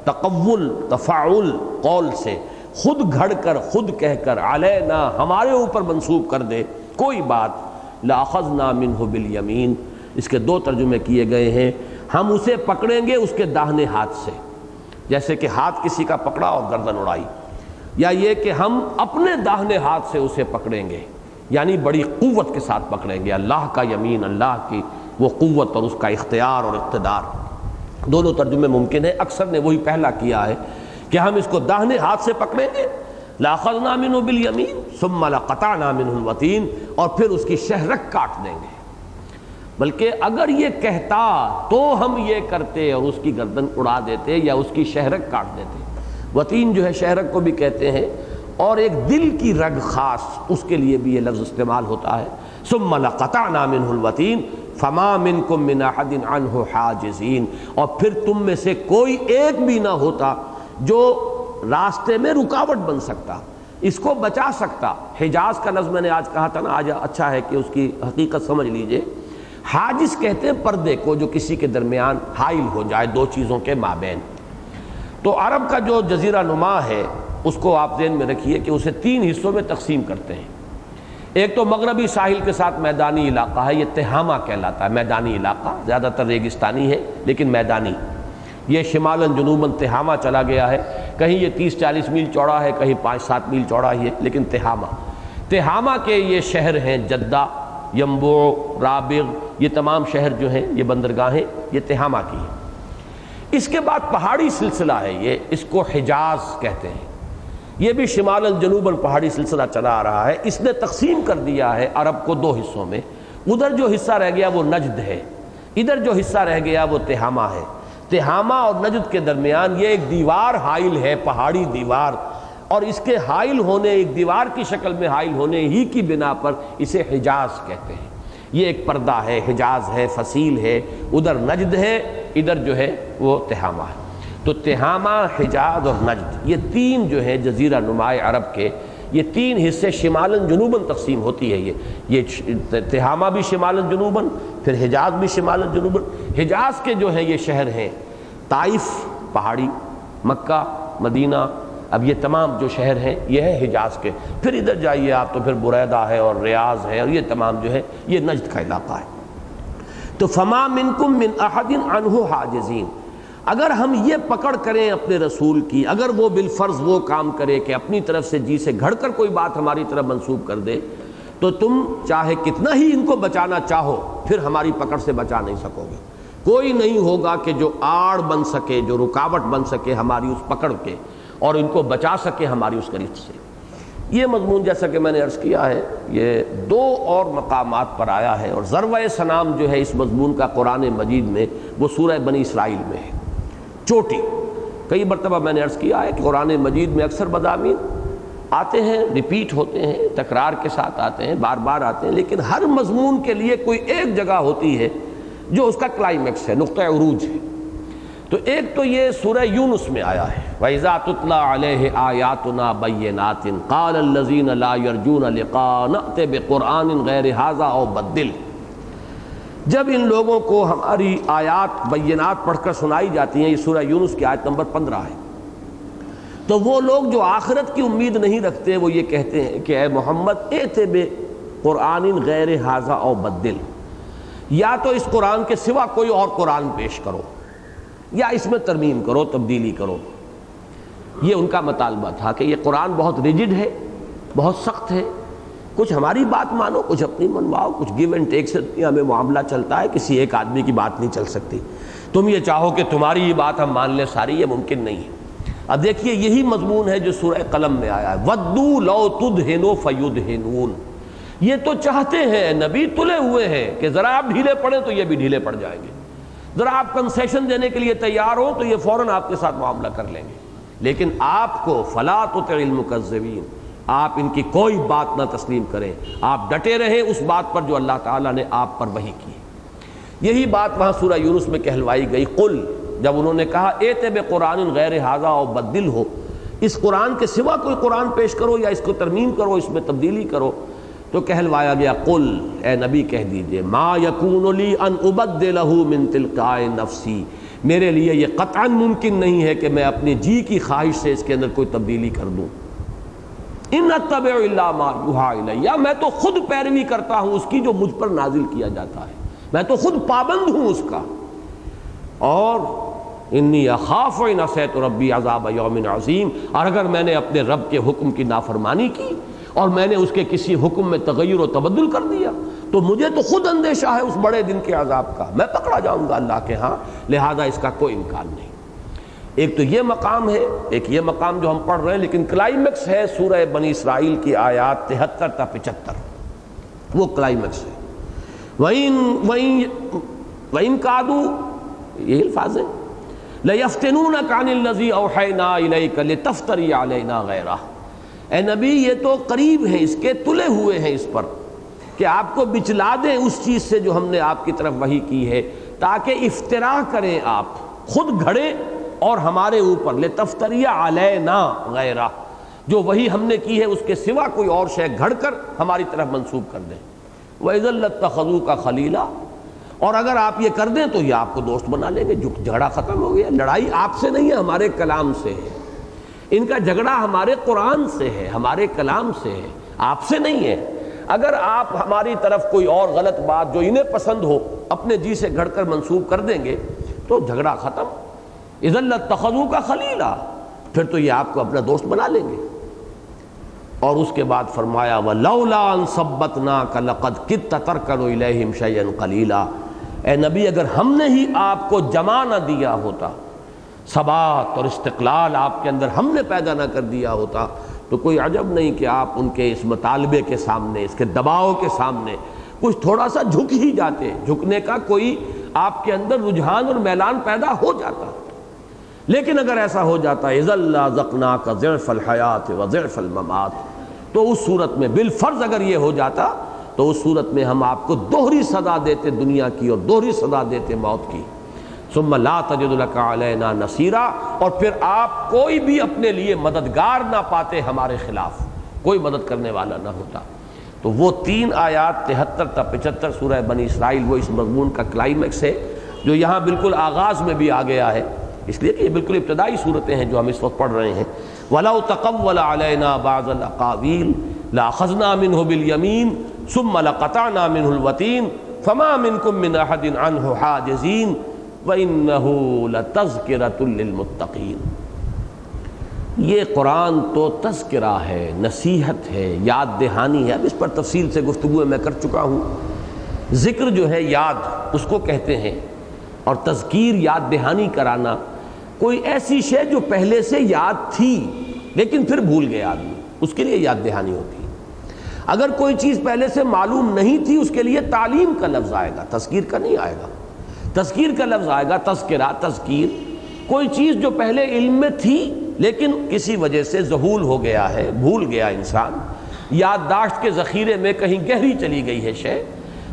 تقول، تفاعل قول سے خود گھڑ کر، خود کہہ کر علینا ہمارے اوپر منسوب کر دے، کوئی بات لاخذنا منہ بالیمین اس کے دو ترجمے کیے گئے ہیں۔ ہم اسے پکڑیں گے اس کے داہنے ہاتھ سے۔ جیسے کہ ہاتھ کسی کا پکڑا اور گردن اڑائی۔ یا یہ کہ ہم اپنے داہنے ہاتھ سے اسے پکڑیں گے۔ یعنی بڑی قوت کے ساتھ پکڑیں گے۔ اللہ کا یمین، اللہ کی وہ قوت اور اس کا اختیار اور اقتدار۔ دونوں ترجمے ممکن ہے اکثر نے وہی پہلا کیا ہے کہ ہم اس کو داہنے ہاتھ سے پکڑیں گے۔ لاخذ نامن و بل یمین سم قطع نامن الوطین اور پھر اس کی شہرک کاٹ دیں گے۔ بلکہ اگر یہ کہتا تو ہم یہ کرتے اور اس کی گردن اڑا دیتے یا اس کی شہرک کاٹ دیتے۔ وطین جو ہے شہرک کو بھی کہتے ہیں اور ایک دل کی رگ خاص اس کے لیے بھی یہ لفظ استعمال ہوتا ہے۔ ثم لقطعنا منه الوتین فما منکم من احد عنه حاجزین۔ اور پھر تم میں سے کوئی ایک بھی نہ ہوتا جو راستے میں رکاوٹ بن سکتا۔ اس کو بچا سکتا۔ حجاز کا لفظ میں نے آج کہا تھا نا، آج اچھا ہے کہ اس کی حقیقت سمجھ لیجیے۔ حاجز کہتے ہیں پردے کو جو کسی کے درمیان حائل ہو جائے دو چیزوں کے مابین۔ تو عرب کا جو جزیرہ نما ہے، اس کو آپ ذہن میں رکھیے کہ اسے تین حصوں میں تقسیم کرتے ہیں۔ ایک تو مغربی ساحل کے ساتھ میدانی علاقہ ہے، یہ تہامہ کہلاتا ہے، میدانی علاقہ، زیادہ تر ریگستانی ہے، لیکن میدانی۔ یہ شمالاً جنوباً تہامہ چلا گیا ہے۔ کہیں یہ تیس چالیس میل چوڑا ہے، کہیں پانچ سات میل چوڑا ہی ہے، لیکن تہامہ۔ تہامہ کے یہ شہر ہیں جدہ، یمبو، رابغ، یہ تمام شہر جو ہیں، یہ بندرگاہیں، یہ تہامہ کی ہیں۔ اس کے بعد پہاڑی سلسلہ ہے یہ، اس کو حجاز کہتے ہیں۔ یہ بھی شمال جنوباً پہاڑی سلسلہ چلا آ رہا ہے۔ اس نے تقسیم کر دیا ہے عرب کو دو حصوں میں۔ ادھر جو حصہ رہ گیا وہ نجد ہے، ادھر جو حصہ رہ گیا وہ تہامہ ہے۔ تہامہ اور نجد کے درمیان یہ ایک دیوار حائل ہے، پہاڑی دیوار۔ اور اس کے حائل ہونے، ایک دیوار کی شکل میں حائل ہونے ہی کی بنا پر اسے حجاز کہتے ہیں۔ یہ ایک پردہ ہے، حجاز ہے، فصیل ہے۔ ادھر نجد ہے، ادھر جو ہے وہ تہامہ ہے۔ تو تہامہ حجاز اور نجد، یہ تین جو ہے جزیرہ نمائے عرب کے یہ تین حصے شمالاً جنوباً تقسیم ہوتی ہے یہ۔ یہ تہامہ بھی شمالاً جنوباً، پھر حجاز بھی شمالاً جنوباً۔ حجاز کے جو ہیں یہ شہر ہیں، طائف پہاڑی، مکہ، مدینہ، اب یہ تمام جو شہر ہیں، یہ ہے حجاز کے۔ پھر ادھر جائیے آپ تو پھر بریدہ ہے اور ریاض ہے اور یہ تمام جو ہے یہ نجد کا علاقہ ہے۔ تو فما منکم من احد عنہ حاجزین۔ اگر ہم یہ پکڑ کریں اپنے رسول کی، اگر وہ بالفرض وہ کام کرے کہ اپنی طرف سے جی سے گھڑ کر کوئی بات ہماری طرف منسوب کر دے، تو تم چاہے کتنا ہی ان کو بچانا چاہو، پھر ہماری پکڑ سے بچا نہیں سکو گے۔ کوئی نہیں ہوگا کہ جو آڑ بن سکے، جو رکاوٹ بن سکے ہماری اس پکڑ کے، اور ان کو بچا سکے ہماری اس قریب سے۔ یہ مضمون جیسا کہ میں نے عرض کیا ہے، یہ دو اور مقامات پر آیا ہے، اور ضرور سنام جو ہے اس مضمون کا قرآن مجید میں، وہ سورہ بنی اسرائیل میں ہے۔ چوٹی۔ کئی مرتبہ میں نے عرض کیا ہے کہ قرآن مجید میں اکثر مضامین آتے ہیں ریپیٹ ہوتے ہیں، تکرار کے ساتھ آتے ہیں، بار بار آتے ہیں، لیکن ہر مضمون کے لیے کوئی ایک جگہ ہوتی ہے جو اس کا کلائمیکس ہے، نقطۂ عروج ہے۔ تو ایک تو یہ سورہ یونس میں آیا ہے۔ وَإِذَا تُتْلَى عَلَيْهِ آيَاتُنَا بَيِّنَاتٍ قَالَ الَّذِينَ لَا يَرْجُونَ لِقَاءَ نَأْتِ بِقُرْآنٍ غَيْرِ هَذَا أَوْ بَدِّلْ۔ جب ان لوگوں کو ہماری آیات بینات پڑھ کر سنائی جاتی ہیں، یہ سورہ یونس کی آیت نمبر پندرہ ہے۔ تو وہ لوگ جو آخرت کی امید نہیں رکھتے، وہ یہ کہتے ہیں کہ اے محمد، اے تے بے قرآن غیر حاضہ او بدل۔ یا تو اس قرآن کے سوا کوئی اور قرآن پیش کرو، یا اس میں ترمیم کرو، تبدیلی کرو۔ یہ ان کا مطالبہ تھا کہ یہ قرآن بہت ریجڈ ہے، بہت سخت ہے کچھ ہماری بات مانو، کچھ اپنی منواؤ، کچھ گیو اینڈ ٹیک سے دنیا میں معاملہ چلتا ہے، کسی ایک آدمی کی بات نہیں چل سکتی۔ تم یہ چاہو کہ تمہاری یہ بات ہم مان لیں، ساری یہ ممکن نہیں ہے۔ اب دیکھیے، یہی مضمون ہے جو سورہ قلم میں آیا ہے۔ ودو لو تد ہینو فیود ہینون یہ تو چاہتے ہیں، نبی تلے ہوئے ہیں کہ ذرا آپ ڈھیلے پڑیں تو یہ بھی ڈھیلے پڑ جائیں گے۔ ذرا آپ کنسیشن دینے کے لیے تیار ہو تو یہ فوراً آپ کے ساتھ معاملہ کر لیں گے۔ لیکن آپ کو فلا تو علم آپ ان کی کوئی بات نہ تسلیم کریں آپ ڈٹے رہیں اس بات پر جو اللہ تعالیٰ نے آپ پر وہی کی یہی بات وہاں سورہ یونس میں کہلوائی گئی قل جب انہوں نے کہا، اے طب قرآن غیر حاضہ اور بدل ہو، اس قرآن کے سوا کوئی قرآن پیش کرو یا اس کو ترمیم کرو، اس میں تبدیلی کرو، تو کہلوایا گیا، قل اے نبی کہہ دیجیے، ما یکون لی ان ابدلہو من تلقائے نفسی، میرے لیے یہ قطعا ممکن نہیں ہے کہ میں اپنی جی کی خواہش سے اس کے اندر کوئی تبدیلی کر دوں۔ ان اتبع اللہ ما میں تو خود پیروی کرتا ہوں اس کی جو مجھ پر نازل کیا جاتا ہے۔ میں تو خود پابند ہوں اس کا۔ اور انی اخاف و نسیت ربی عذاب یوم عظیم۔ اور اگر میں نے اپنے رب کے حکم کی نافرمانی کی اور میں نے اس کے کسی حکم میں تغیر و تبدل کر دیا، تو مجھے تو خود اندیشہ ہے اس بڑے دن کے عذاب کا۔ میں پکڑا جاؤں گا اللہ کے ہاں لہذا اس کا کوئی امکان نہیں۔ ایک تو یہ مقام ہے ایک یہ مقام جو ہم پڑھ رہے ہیں لیکن کلائمیکس ہے سورہ بنی اسرائیل کی آیات تہتر تا پچہتر۔ وہ کلائمیکس ہے۔ وَإِن وَإِن, وَإِن کادو یہ الفاظ ہے لَيَفْتِنُونَكَ عَنِ الَّذِي أَوْحَيْنَا إِلَيْكَ لِتَفْتَرِي عَلَيْنَا غَيْرَهُ۔ اے نبی یہ تو قریب ہے اس کے تلے ہوئے ہیں اس پر۔ کہ آپ کو بچلا دیں اس چیز سے جو ہم نے آپ کی طرف وہی کی ہے تاکہ افطرا کریں آپ خود گھڑے اور ہمارے اوپر لے علینا غیرہ جو وہی ہم نے کی ہے، اس کے سوا کوئی اور شے گھڑ کر ہماری طرف منسوب کر دیں۔ وہ عزت خزو کا خلیلہ اور اگر آپ یہ کر دیں تو یہ آپ کو دوست بنا لیں گے۔ جھگڑا ختم ہو گیا، لڑائی آپ سے نہیں ہے، ہمارے کلام سے ہے۔ ان کا جھگڑا ہمارے قرآن سے ہے، ہمارے کلام سے ہے۔ آپ سے نہیں ہے۔ اگر آپ ہماری طرف کوئی اور غلط بات جو انہیں پسند ہو، اپنے جی سے گھڑ کر منسوب کر دیں گے، تو جھگڑا ختم۔ عزت تخذو کا خلیلہ پھر تو یہ آپ کو اپنا دوست بنا لیں گے۔ اور اس کے بعد فرمایا، وَلَوْلَا سَبَّتْنَا كَلَقَدْ كِتَّ تَرْكَنُ إِلَيْهِمْ شَيْئًا قَلِيلًا۔ اے نبی، اگر ہم نے ہی آپ کو جمع نہ دیا ہوتا، ثبات اور استقلال آپ کے اندر ہم نے پیدا نہ کر دیا ہوتا، تو کوئی عجب نہیں کہ آپ ان کے اس مطالبے کے سامنے، اس کے دباؤ کے سامنے کچھ تھوڑا سا جھک ہی جاتے۔ جھکنے کا کوئی آپ کے اندر رجحان اور میلان پیدا ہو جاتا۔ لیکن اگر ایسا ہو جاتا ہے اللہ زکنا کا ضرف الحیات و ضرف الممات، تو اس صورت میں بالفرض اگر یہ ہو جاتا، تو اس صورت میں ہم آپ کو دوہری صدا دیتے دنیا کی اور دوہری صدا دیتے موت کی۔ ثم لا تجد لك علینا نصیرہ اور پھر آپ کوئی بھی اپنے لیے مددگار نہ پاتے ہمارے خلاف، کوئی مدد کرنے والا نہ ہوتا۔ تو وہ تین آیات، تہتر تا پچہتر سورہ بنی اسرائیل، وہ اس مضمون کا کلائمیکس ہے، جو یہاں بالکل آغاز میں بھی آ گیا ہے۔ اس لیے کہ یہ بالکل ابتدائی صورتیں ہیں جو ہم اس وقت پڑھ رہے ہیں۔ وَلَوْ تَقَوَّلَ عَلَيْنَا بَعْضَ الْأَقَاوِيلِ لَأَخَذْنَا مِنْهُ بِالْيَمِينِ ثُمَّ لَقَطَعْنَا مِنْهُ الْوَتِينَ فَمَا مِنْكُم مِّنْ أَحَدٍ عَنْهُ حَاجِزِينَ وَإِنَّهُ لَتَذْكِرَةٌ لِّلْمُتَّقِينَ۔ یہ قرآن تو تذکرہ ہے، نصیحت ہے، یاد دہانی ہے۔ اب اس پر تفصیل سے گفتگو میں کر چکا ہوں۔ ذکر جو ہے، یاد، اس کو کہتے ہیں۔ اور تذکیر، یاد دہانی کرانا کوئی ایسی شے جو پہلے سے یاد تھی، لیکن پھر بھول گیا آدمی۔ اس کے لیے یاد دہانی ہوتی ہے۔ اگر کوئی چیز پہلے سے معلوم نہیں تھی، اس کے لیے تعلیم کا لفظ آئے گا، تذکیر کا نہیں آئے گا۔ تذکیر کا لفظ آئے گا، تذکرہ، تذکیر۔ کوئی چیز جو پہلے علم میں تھی، لیکن کسی وجہ سے ظہول ہو گیا ہے، بھول گیا انسان۔ یادداشت کے ذخیرے میں کہیں گہری چلی گئی ہے شے۔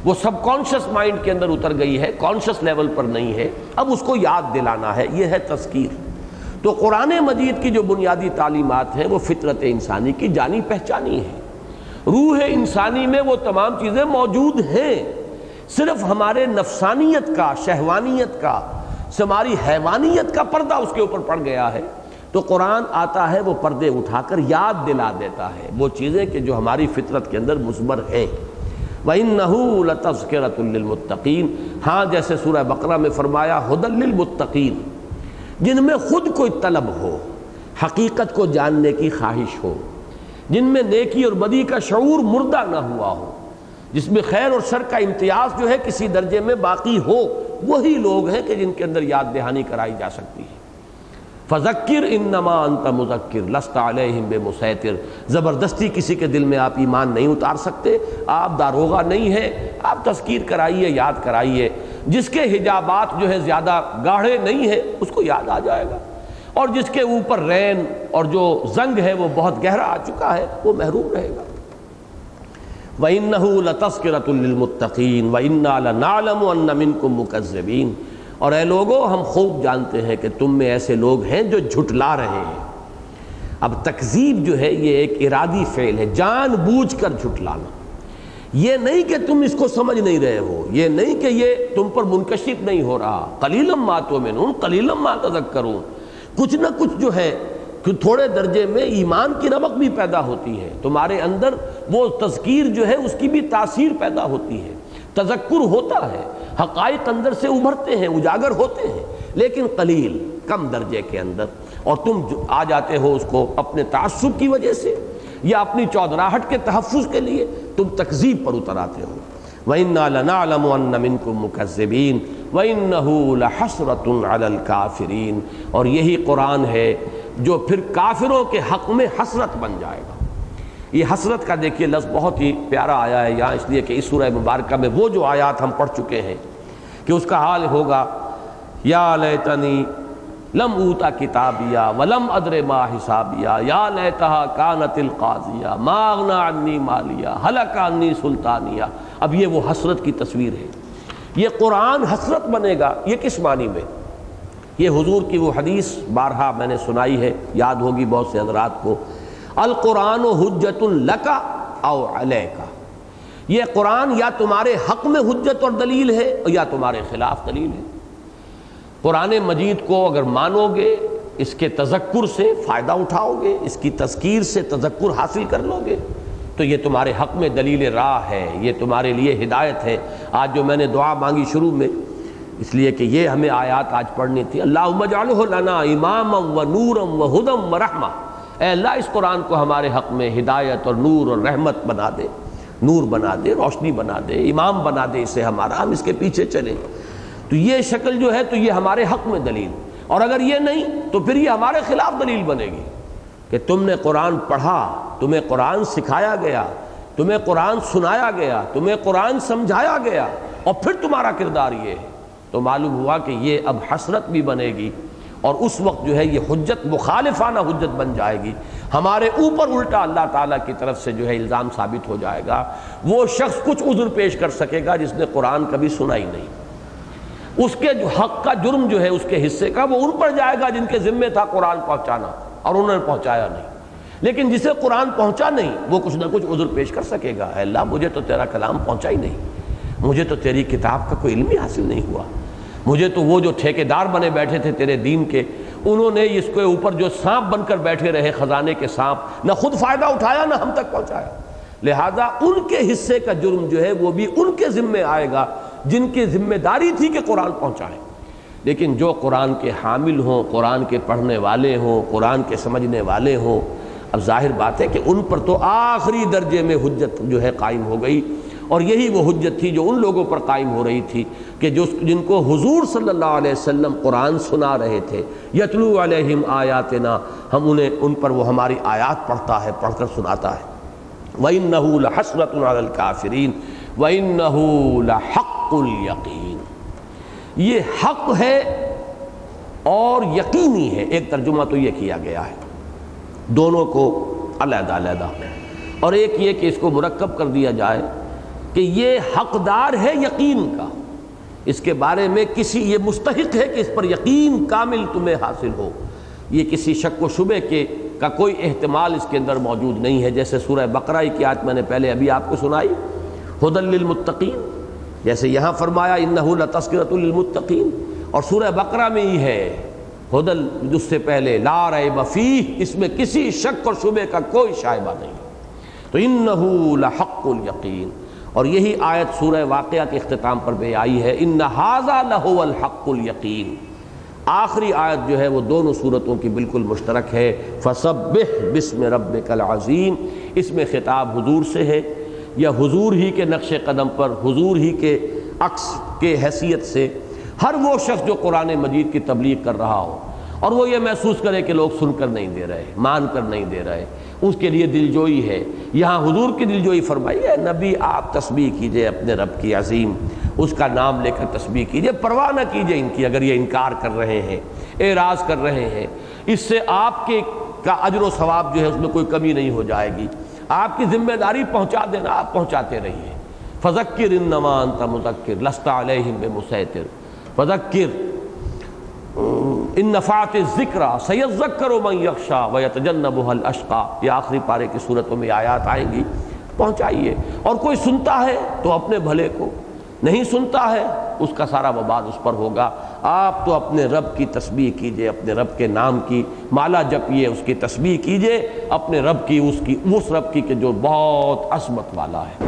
وہ سب کانشس مائنڈ کے اندر اتر گئی ہے، کانشس لیول پر نہیں ہے۔ اب اس کو یاد دلانا ہے، یہ ہے تذکیر۔ تو قرآن مجید کی جو بنیادی تعلیمات ہیں، وہ فطرت انسانی کی جانی پہچانی ہے روح انسانی میں وہ تمام چیزیں موجود ہیں۔ صرف ہمارے نفسانیت کا، شہوانیت کا، ہماری حیوانیت کا پردہ اس کے اوپر پڑ گیا ہے۔ تو قرآن آتا ہے، وہ پردے اٹھا کر یاد دلا دیتا ہے۔ وہ چیزیں کہ جو ہماری فطرت کے اندر مصبر ہیں۔ وَإِنَّهُ لَتَذْكِرَةٌ لِّلْمُتَّقِينَ۔ ہاں جیسے سورہ بقرہ میں فرمایا حُدًى لِّلْمُتَّقِينَ۔ جن میں خود کوئی طلب ہو، حقیقت کو جاننے کی خواہش ہو، جن میں نیکی اور بدی کا شعور مردہ نہ ہوا ہو، جس میں خیر اور شر کا امتیاز جو ہے کسی درجے میں باقی ہو، وہی لوگ ہیں کہ جن کے اندر یاد دہانی کرائی جا سکتی ہے۔ فذکر انما انت مذکر، لست علیہم بے مسیطر زبردستی کسی کے دل میں آپ ایمان نہیں اتار سکتے، آپ داروغہ نہیں ہے آپ تذکیر کرائیے، یاد کرائیے۔ جس کے حجابات جو ہے زیادہ گاڑھے نہیں ہیں، اس کو یاد آ جائے گا۔ اور جس کے اوپر رین اور جو زنگ ہے، وہ بہت گہرا آ چکا ہے، وہ محروم رہے گا۔ وَإِنَّهُ لَتَذْكِرَةٌ لِّلْمُتَّقِينَ، وَإِنَّا لَنَعْلَمُ أَنَّ مِنْكُمْ مُكَذِّبِينَ۔ اور اے لوگوں ہم خوب جانتے ہیں کہ تم میں ایسے لوگ ہیں جو جھٹلا رہے ہیں۔ اب تکذیب جو ہے، یہ ایک ارادی فعل ہے، جان بوجھ کر جھٹلانا۔ یہ نہیں کہ تم اس کو سمجھ نہیں رہے ہو، یہ نہیں کہ یہ تم پر منکشف نہیں ہو رہا۔ قلیلم ماتو میں نون قلیلم مات ادک کروں کچھ نہ کچھ جو ہے کہ تھوڑے درجے میں ایمان کی رمق بھی پیدا ہوتی ہے۔ تمہارے اندر وہ تذکیر جو ہے، اس کی بھی تاثیر پیدا ہوتی ہے۔ تذکر ہوتا ہے۔ حقائق اندر سے ابھرتے ہیں، اجاگر ہوتے ہیں۔ لیکن قلیل، کم درجے کے اندر۔ اور تم آ جاتے ہو اس کو اپنے تعصب کی وجہ سے یا اپنی چودراہٹ کے تحفظ کے لیے تم تکذیب پر اتر آتے ہو۔ وَإِنَّا لَنَعْلَمُ أَنَّ مِنْكُمْ مُكَذِّبِينَ وَإِنَّهُ لَحَسْرَةٌ عَلَى الْكَافِرِينَ۔ اور یہی قرآن ہے جو پھر کافروں کے حق میں حسرت بن جائے گا۔ یہ حسرت کا دیکھیے لفظ بہت ہی پیارا آیا ہے یہاں، اس لیے کہ اس سورہ مبارکہ میں وہ جو آیات ہم پڑھ چکے ہیں کہ اس کا حال ہوگا، یا لیتنی لم اوتا کتابیا ولم ادر ما حسابیا، یا لیتہا کانت القاضیہ ما اغنا عنی مالیا حلق عنی سلطانیہ اب یہ وہ حسرت کی تصویر ہے۔ یہ قرآن حسرت بنے گا، یہ کس معنی میں؟ یہ حضور کی وہ حدیث، بارہا میں نے سنائی ہے، یاد ہوگی بہت سے حضرات کو۔ القرآن و حجت القا او علیہ کا یہ قرآن یا تمہارے حق میں حجت اور دلیل ہے یا تمہارے خلاف دلیل ہے۔ قرآن مجید کو اگر مانو گے، اس کے تذکر سے فائدہ اٹھاؤ گے، اس کی تذکیر سے تذکر حاصل کر لو گے، تو یہ تمہارے حق میں دلیل راہ ہے، یہ تمہارے لیے ہدایت ہے۔ آج جو میں نے دعا مانگی شروع میں، اس لیے کہ یہ ہمیں آیات آج پڑھنی تھی۔ اللہ لنا امام و نورم و ہدم و رحمہ اے اللہ، اس قرآن کو ہمارے حق میں ہدایت اور نور اور رحمت بنا دے، نور بنا دے، روشنی بنا دے، امام بنا دے اسے ہمارا، ہم اس کے پیچھے چلیں۔ تو یہ شکل جو ہے، تو یہ ہمارے حق میں دلیل۔ اور اگر یہ نہیں، تو پھر یہ ہمارے خلاف دلیل بنے گی کہ تم نے قرآن پڑھا، تمہیں قرآن سکھایا گیا، تمہیں قرآن سنایا گیا، تمہیں قرآن سمجھایا گیا، اور پھر تمہارا کردار یہ ہے۔ تو معلوم ہوا کہ یہ اب حسرت بھی بنے گی۔ اور اس وقت جو ہے یہ حجت، مخالفانہ حجت بن جائے گی۔ ہمارے اوپر الٹا اللہ تعالیٰ کی طرف سے جو ہے الزام ثابت ہو جائے گا۔ وہ شخص کچھ عذر پیش کر سکے گا جس نے قرآن کبھی سنا ہی نہیں۔ اس کے جو حق کا جرم جو ہے، اس کے حصے کا، وہ ان پر جائے گا جن کے ذمے تھا قرآن پہنچانا اور انہوں نے پہنچایا نہیں۔ لیکن جسے قرآن پہنچا نہیں، وہ کچھ نہ کچھ عذر پیش کر سکے گا۔ اے اللہ، مجھے تو تیرا کلام پہنچا ہی نہیں۔ مجھے تو تیری کتاب کا کوئی علم ہی حاصل نہیں ہوا۔ مجھے تو وہ جو ٹھیکیدار بنے بیٹھے تھے تیرے دین کے، انہوں نے اس کے اوپر جو سانپ بن کر بیٹھے رہے خزانے کے سانپ، نہ خود فائدہ اٹھایا، نہ ہم تک پہنچایا۔ لہذا ان کے حصے کا جرم جو ہے وہ بھی ان کے ذمے آئے گا، جن کی ذمہ داری تھی کہ قرآن پہنچائیں لیکن جو قرآن کے حامل ہوں، قرآن کے پڑھنے والے ہوں، قرآن کے سمجھنے والے ہوں، اب ظاہر بات ہے کہ ان پر تو آخری درجے میں حجت جو ہے قائم ہو گئی۔ اور یہی وہ حجت تھی جو ان لوگوں پر قائم ہو رہی تھی کہ جو جن کو حضور صلی اللہ علیہ وسلم قرآن سنا رہے تھے، یتلو علیہم آیاتنا، ہم انہیں ان پر وہ ہماری آیات پڑھتا ہے، پڑھ کر سناتا ہے۔ وَإِنَّهُ لَحَسْرَةٌ عَلَى الْكَافِرِينَ۔ وَإِنَّهُ لَحَقُّ الْيَقِينَ۔ یہ حق ہے اور یقینی ہے۔ ایک ترجمہ تو یہ کیا گیا ہے۔ دونوں کو علیحدہ علیحدہ۔ اور ایک یہ کہ اس کو مرکب کر دیا جائے۔ کہ یہ حقدار ہے یقین کا۔ اس کے بارے میں کسی، یہ مستحق ہے کہ اس پر یقین کامل تمہیں حاصل ہو۔ یہ کسی شک و شبے کے کا کوئی احتمال اس کے اندر موجود نہیں ہے۔ جیسے سورہ بقرہ کی آیت میں نے پہلے ابھی آپ کو سنائی حدل للمتقین۔ جیسے یہاں فرمایا، انہو لتذکرۃ للمتقین۔ اور یہی آیت سورہ واقعہ کے اختتام پر بھی آئی ہے۔ ان نہذا لہو الحق الیقین۔ آخری آیت جو ہے وہ دونوں صورتوں کی بالکل مشترک ہے۔ فصبح بسم ربک العظیم۔ اس میں خطاب حضور سے ہے۔ یا حضور ہی کے نقش قدم پر، حضور ہی کے عکس کے حیثیت سے۔ ہر وہ شخص جو قرآن مجید کی تبلیغ کر رہا ہو اور وہ یہ محسوس کرے کہ لوگ سن کر نہیں دے رہے، مان کر نہیں دے رہے۔ اس کے لیے دل جوئی ہے۔ یہاں حضور کی دل جوئی فرمائی ہے، نبی آپ تسبیح کیجیے اپنے رب کی عظیم۔ اس کا نام لے کر تسبیح کیجیے، پرواہ نہ کیجیے ان کی اگر یہ انکار کر رہے ہیں، اعراض کر رہے ہیں۔ اس سے آپ کے کا اجر و ثواب جو ہے اس میں کوئی کمی نہیں ہو جائے گی۔ آپ کی ذمہ داری پہنچا دینا، آپ پہنچاتے رہیے۔ فذکر انما انت مذکر لست علیہم بمسیطر۔ فذکر ان نفات ذکر سید ذکر و من یکشا و یتجنبها الاشقا۔ یہ آخری پارے کی صورتوں میں آیات آئیں گی۔ پہنچائیے۔ اور کوئی سنتا ہے تو اپنے بھلے کو۔ نہیں سنتا ہے اس کا سارا وبال اس پر ہوگا۔ آپ تو اپنے رب کی تسبیح کیجیے، اپنے رب کے نام کی۔ مالا جپیے اس کی تسبیح کیجیے، اپنے رب کی اس کی، اس رب کی کہ جو بہت عصمت والا ہے۔